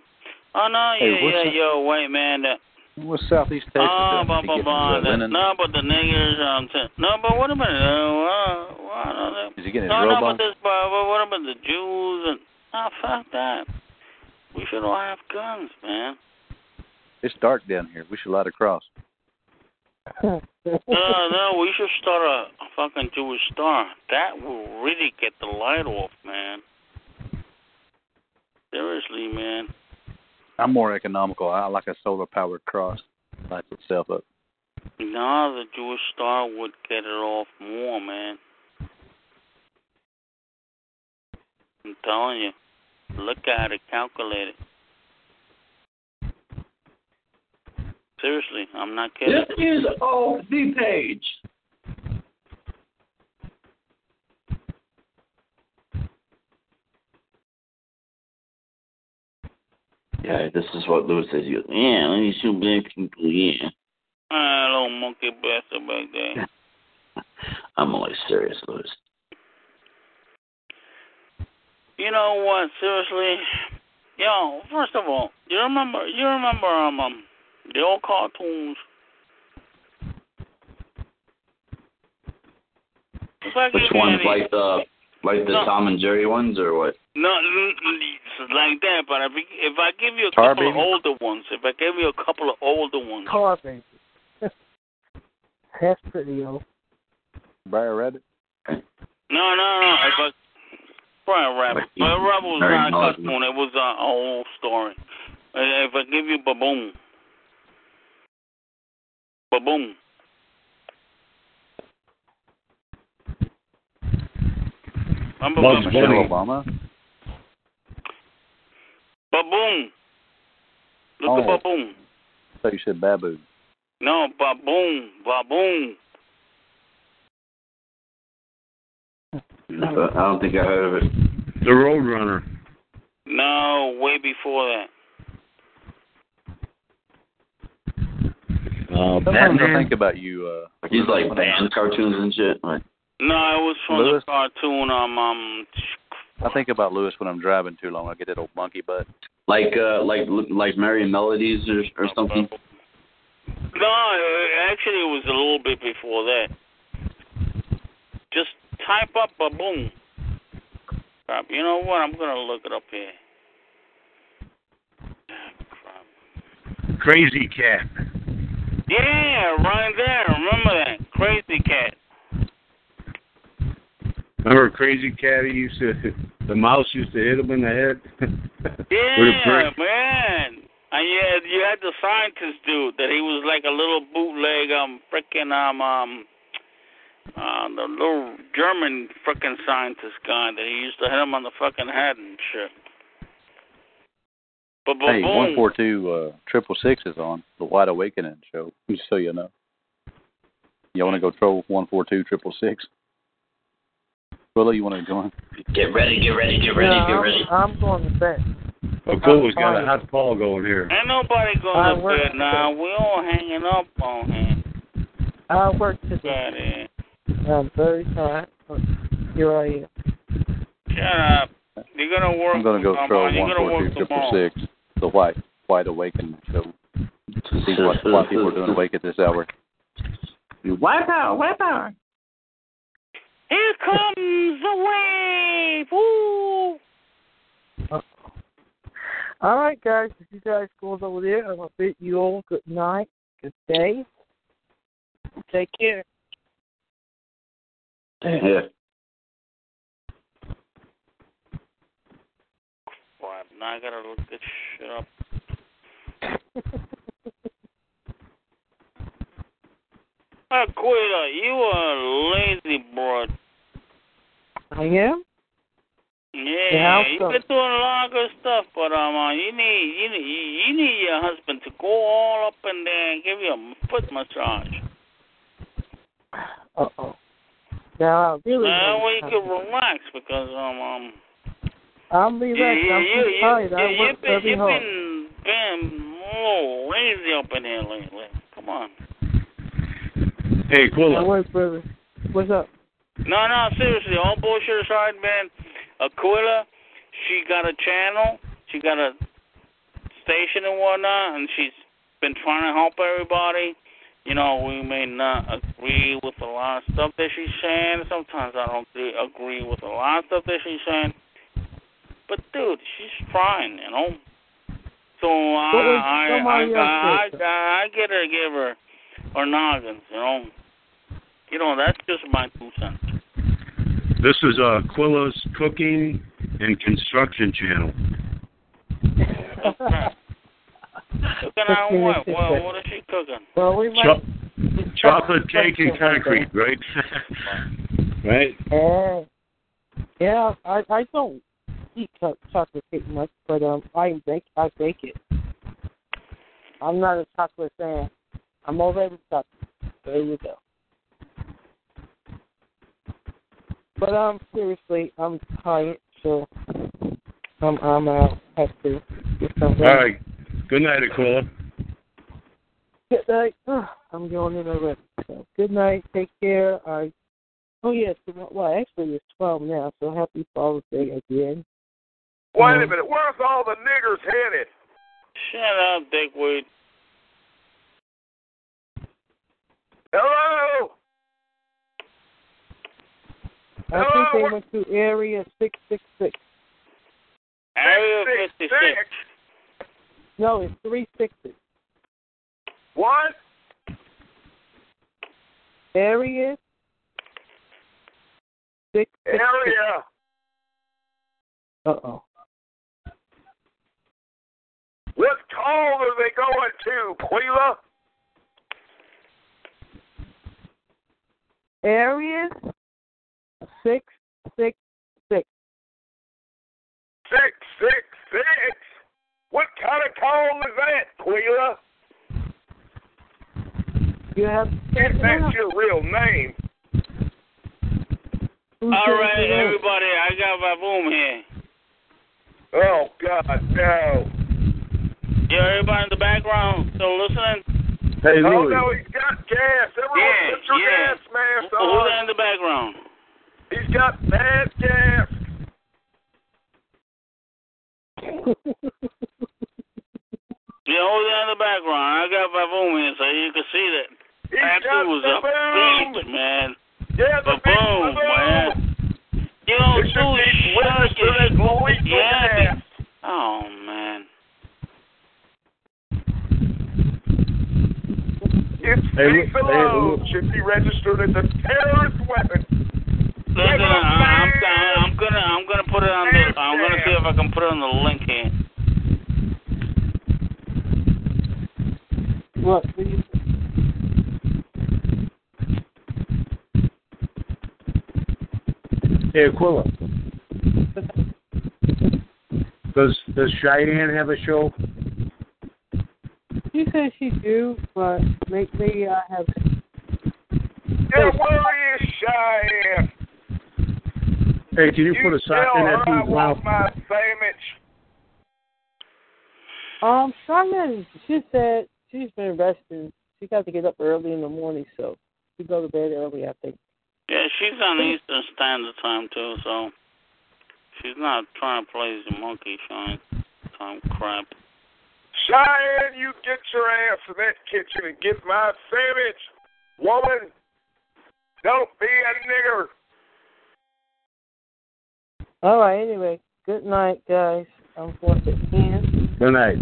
[SPEAKER 5] Oh no,
[SPEAKER 4] Hey,
[SPEAKER 5] yeah, yeah,
[SPEAKER 4] that-
[SPEAKER 5] you're a white man that
[SPEAKER 4] What's Southeast Texas
[SPEAKER 5] Oh,
[SPEAKER 4] doing?
[SPEAKER 5] blah, blah, blah. that- No, but the niggers, um, t- no, but what about, uh, what are they?
[SPEAKER 4] Is he getting his
[SPEAKER 5] No, no, but this, but, but what about the Jews and, oh, fuck that. We should all have guns, man.
[SPEAKER 4] It's dark down here. We should light a cross.
[SPEAKER 5] No, no, we should start a, fucking Jewish star. That will really get the light off, man. Seriously, man.
[SPEAKER 4] I'm more economical. I like a solar powered cross. Lights itself up.
[SPEAKER 5] No, the Jewish star would get it off more, man. I'm telling you. Look at it, calculate it. Seriously, I'm not kidding.
[SPEAKER 9] This is off the page. Yeah, this is what Lewis says. He goes, yeah, let me shoot black people, yeah.
[SPEAKER 5] Ah, little monkey bastard back there. (laughs)
[SPEAKER 9] I'm always serious, Lewis.
[SPEAKER 5] You know what? Seriously, yo. First of all, you remember? You remember um, um the all cartoons? If
[SPEAKER 9] Which ones, like the like the
[SPEAKER 5] No.
[SPEAKER 9] Tom and Jerry ones, or what?
[SPEAKER 5] No, n- n- it's like that. But if if I give you a
[SPEAKER 9] Tar
[SPEAKER 5] couple
[SPEAKER 9] Baby?
[SPEAKER 5] of older ones, if I give you a couple of older ones,
[SPEAKER 2] Car baby. (laughs) That's pretty old.
[SPEAKER 4] Briar Rabbit?
[SPEAKER 5] no, no, no. If I Brian Rabbit,
[SPEAKER 9] Like,
[SPEAKER 5] Brian Rabbit was
[SPEAKER 9] very
[SPEAKER 5] not a cartoon. It was a, a whole story. Uh, If I give you Baboom, Baboom. Remember
[SPEAKER 6] Bugs
[SPEAKER 5] Baboom?
[SPEAKER 6] Bunny.
[SPEAKER 4] Obama?
[SPEAKER 5] Baboom. Look
[SPEAKER 4] Oh.
[SPEAKER 5] at Baboom.
[SPEAKER 4] I thought you said Babu.
[SPEAKER 5] No, Baboom, Baboom.
[SPEAKER 9] I don't think I heard of it.
[SPEAKER 6] The Roadrunner.
[SPEAKER 5] No, way before that.
[SPEAKER 4] Sometimes I think about you. Uh,
[SPEAKER 9] He's like band cartoons and shit. Like,
[SPEAKER 5] No, it was from
[SPEAKER 4] Lewis?
[SPEAKER 5] the cartoon. Um, um,
[SPEAKER 4] I think about Lewis when I'm driving too long. I get that old monkey butt.
[SPEAKER 9] like, uh, like, like Merrie Melodies or or something.
[SPEAKER 5] no, uh, actually, it was a little bit before that. Just type up Baboom. Crap. You know what? I'm gonna look it up here.
[SPEAKER 6] Crap. Krazy Kat.
[SPEAKER 5] Yeah, right there. Remember that Krazy Kat.
[SPEAKER 6] Remember Krazy Kat? He used to, the mouse used to hit him in the head. (laughs)
[SPEAKER 5] Yeah, man. And you had, you had the scientist dude that he was like a little bootleg um frickin' um um uh the little German frickin' scientist guy that he used to hit him on the fucking head and shit. But but
[SPEAKER 4] Hey,
[SPEAKER 5] boom.
[SPEAKER 4] one four two uh triple six is on the Wide Awakening show. Just so you know. You want to go troll one four two triple six? Willow, you want to join?
[SPEAKER 9] Get ready, get ready, get ready,
[SPEAKER 2] Yeah,
[SPEAKER 9] get
[SPEAKER 2] I'm-
[SPEAKER 9] ready.
[SPEAKER 2] I'm going to bed.
[SPEAKER 6] Okula's got a hot Paul going here.
[SPEAKER 5] Ain't nobody going
[SPEAKER 2] I
[SPEAKER 5] to
[SPEAKER 2] work
[SPEAKER 5] bed now. We all hanging up on him.
[SPEAKER 2] I work today. I'm very tired. Here I am.
[SPEAKER 5] Shut up. You're gonna work.
[SPEAKER 4] I'm gonna go
[SPEAKER 5] throw
[SPEAKER 4] troll
[SPEAKER 5] You're
[SPEAKER 4] one
[SPEAKER 5] gonna
[SPEAKER 4] four
[SPEAKER 5] work
[SPEAKER 4] two triple
[SPEAKER 5] tomorrow.
[SPEAKER 4] six, the white Wide Awakening show. To see what (laughs) what people are doing awake at this hour.
[SPEAKER 9] White power, white power.
[SPEAKER 5] Here comes the wave. Woo!
[SPEAKER 2] All right, guys. If you guys go over there, I'm gonna bid you all good night, good day. Take care.
[SPEAKER 9] Yeah.
[SPEAKER 5] Crap, now I gotta look this shit up. (laughs) Aquila, you are a lazy broad.
[SPEAKER 2] I am.
[SPEAKER 5] Yeah,
[SPEAKER 2] Yeah,
[SPEAKER 5] you've
[SPEAKER 2] so-
[SPEAKER 5] been doing a lot of good stuff, but um, uh, you need you need you need your husband to go all up and there and give you a foot massage.
[SPEAKER 2] Uh oh. Now I really.
[SPEAKER 5] That
[SPEAKER 2] wanna
[SPEAKER 5] way you can relax because um um.
[SPEAKER 2] I'm relaxed.
[SPEAKER 5] you,
[SPEAKER 2] I'm
[SPEAKER 5] you,
[SPEAKER 2] too
[SPEAKER 5] you,
[SPEAKER 2] tired. I
[SPEAKER 5] you,
[SPEAKER 2] work
[SPEAKER 5] you've been
[SPEAKER 2] very
[SPEAKER 5] you've
[SPEAKER 2] hard.
[SPEAKER 5] been been oh, lazy up in here lately. Come on.
[SPEAKER 6] Hey,
[SPEAKER 2] I
[SPEAKER 6] Aquila.
[SPEAKER 2] work very. What's up?
[SPEAKER 5] No, no, seriously, all bullshit aside, man. Aquila, she got a channel, she got a station and whatnot, and she's been trying to help everybody. You know, we may not agree with a lot of stuff that she's saying. Sometimes I don't agree, agree with a lot of stuff that she's saying. But dude, she's trying, you know. So I, I, I,
[SPEAKER 2] somebody
[SPEAKER 5] I. I, I get her, give her, her noggins, you know. You know, that's just my two cents.
[SPEAKER 6] This is uh, Aquila's Cooking and Construction Channel. (laughs)
[SPEAKER 5] Cooking on what? What, what is she cooking?
[SPEAKER 2] well, we might.
[SPEAKER 6] Cho- chocolate cake and concrete, right? (laughs) right?
[SPEAKER 2] Oh. Yeah, I I don't eat chocolate cake much, but um, I bake I bake it. I'm not a chocolate fan. I'm already chocolate. There you go. But um, seriously, I'm tired, so I'm I'm out. Have to get some
[SPEAKER 6] All right. Good night, Aquila.
[SPEAKER 2] Good night. I'm going in already. So good night. Take care. I. Oh yes. well, actually, it's twelve now. So happy Father's Day again.
[SPEAKER 7] Wait a
[SPEAKER 2] Um,
[SPEAKER 7] minute. Where's all the niggers headed?
[SPEAKER 5] Shut up, dickweed.
[SPEAKER 7] Hello?
[SPEAKER 2] I think
[SPEAKER 7] Hello?
[SPEAKER 2] they went to area six six six.
[SPEAKER 5] Area
[SPEAKER 7] Six,
[SPEAKER 5] 56.
[SPEAKER 7] six.
[SPEAKER 2] No, it's three sixes.
[SPEAKER 7] What?
[SPEAKER 2] Area six six six.
[SPEAKER 7] Area.
[SPEAKER 2] Uh oh.
[SPEAKER 7] What call are they going to, Quila?
[SPEAKER 2] Area six six six.
[SPEAKER 7] Six, six, six. What kind of call is that, Quila?
[SPEAKER 2] You have
[SPEAKER 7] If that's your real name.
[SPEAKER 2] Who
[SPEAKER 5] All
[SPEAKER 2] says
[SPEAKER 5] right,
[SPEAKER 2] it is?
[SPEAKER 5] everybody, I got my boom here.
[SPEAKER 7] Oh, God, no.
[SPEAKER 5] Yeah, everybody in the background still listening?
[SPEAKER 6] Hey,
[SPEAKER 7] oh, Louis.
[SPEAKER 6] Oh, Louie.
[SPEAKER 7] no, he's got gas. Everyone
[SPEAKER 5] Yeah,
[SPEAKER 7] put your
[SPEAKER 5] yeah.
[SPEAKER 7] gas mask
[SPEAKER 5] Who- Who's
[SPEAKER 7] on.
[SPEAKER 5] in the background?
[SPEAKER 7] He's got bad gas.
[SPEAKER 5] Yeah, who's in the background? I got Vavoom here so you can see that.
[SPEAKER 7] He's
[SPEAKER 5] That
[SPEAKER 7] got
[SPEAKER 5] dude was
[SPEAKER 7] the
[SPEAKER 5] a
[SPEAKER 7] boom.
[SPEAKER 5] man.
[SPEAKER 7] Yeah, the boom.
[SPEAKER 5] man. You don't
[SPEAKER 7] It's
[SPEAKER 5] do
[SPEAKER 7] a big
[SPEAKER 5] shit.
[SPEAKER 7] witness for that Louis
[SPEAKER 5] Yeah.
[SPEAKER 7] gas.
[SPEAKER 5] Oh, man.
[SPEAKER 7] It's
[SPEAKER 6] Hey,
[SPEAKER 7] hey,
[SPEAKER 6] hey,
[SPEAKER 7] should be registered as a terrorist weapon.
[SPEAKER 5] Listen, I, I'm, I'm gonna, I'm gonna put it on the, I'm gonna see if I can put it on the link here.
[SPEAKER 2] What? do you-
[SPEAKER 6] Hey, Aquila.
[SPEAKER 11] Does Does Cheyenne have a show?
[SPEAKER 2] She says she do, but make me uh, have.
[SPEAKER 7] Yeah, where is Cheyenne?
[SPEAKER 11] Hey, can you, put a sock in
[SPEAKER 7] her
[SPEAKER 11] that
[SPEAKER 7] I
[SPEAKER 11] dude's mouth?
[SPEAKER 7] my sandwich.
[SPEAKER 2] Um, Cheyenne, she said she's been resting. She got to get up early in the morning, so she go to bed early. I think.
[SPEAKER 5] Yeah, she's on Eastern Standard Time too, so she's not trying to play the monkey shine time crap.
[SPEAKER 7] Cheyenne, you get your ass in that kitchen and get my sandwich. Woman, don't be a nigger.
[SPEAKER 2] All right. Anyway, good night, guys. I'm going to end.
[SPEAKER 11] Good night.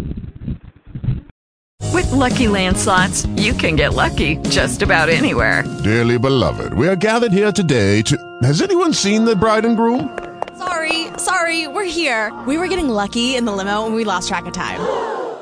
[SPEAKER 12] With LuckyLand slots, you can get lucky just about anywhere.
[SPEAKER 13] Dearly beloved, we are gathered here today to. Has anyone seen the bride and groom?
[SPEAKER 14] Sorry, sorry, we're here. We were getting lucky in the limo and we lost track of time. (gasps)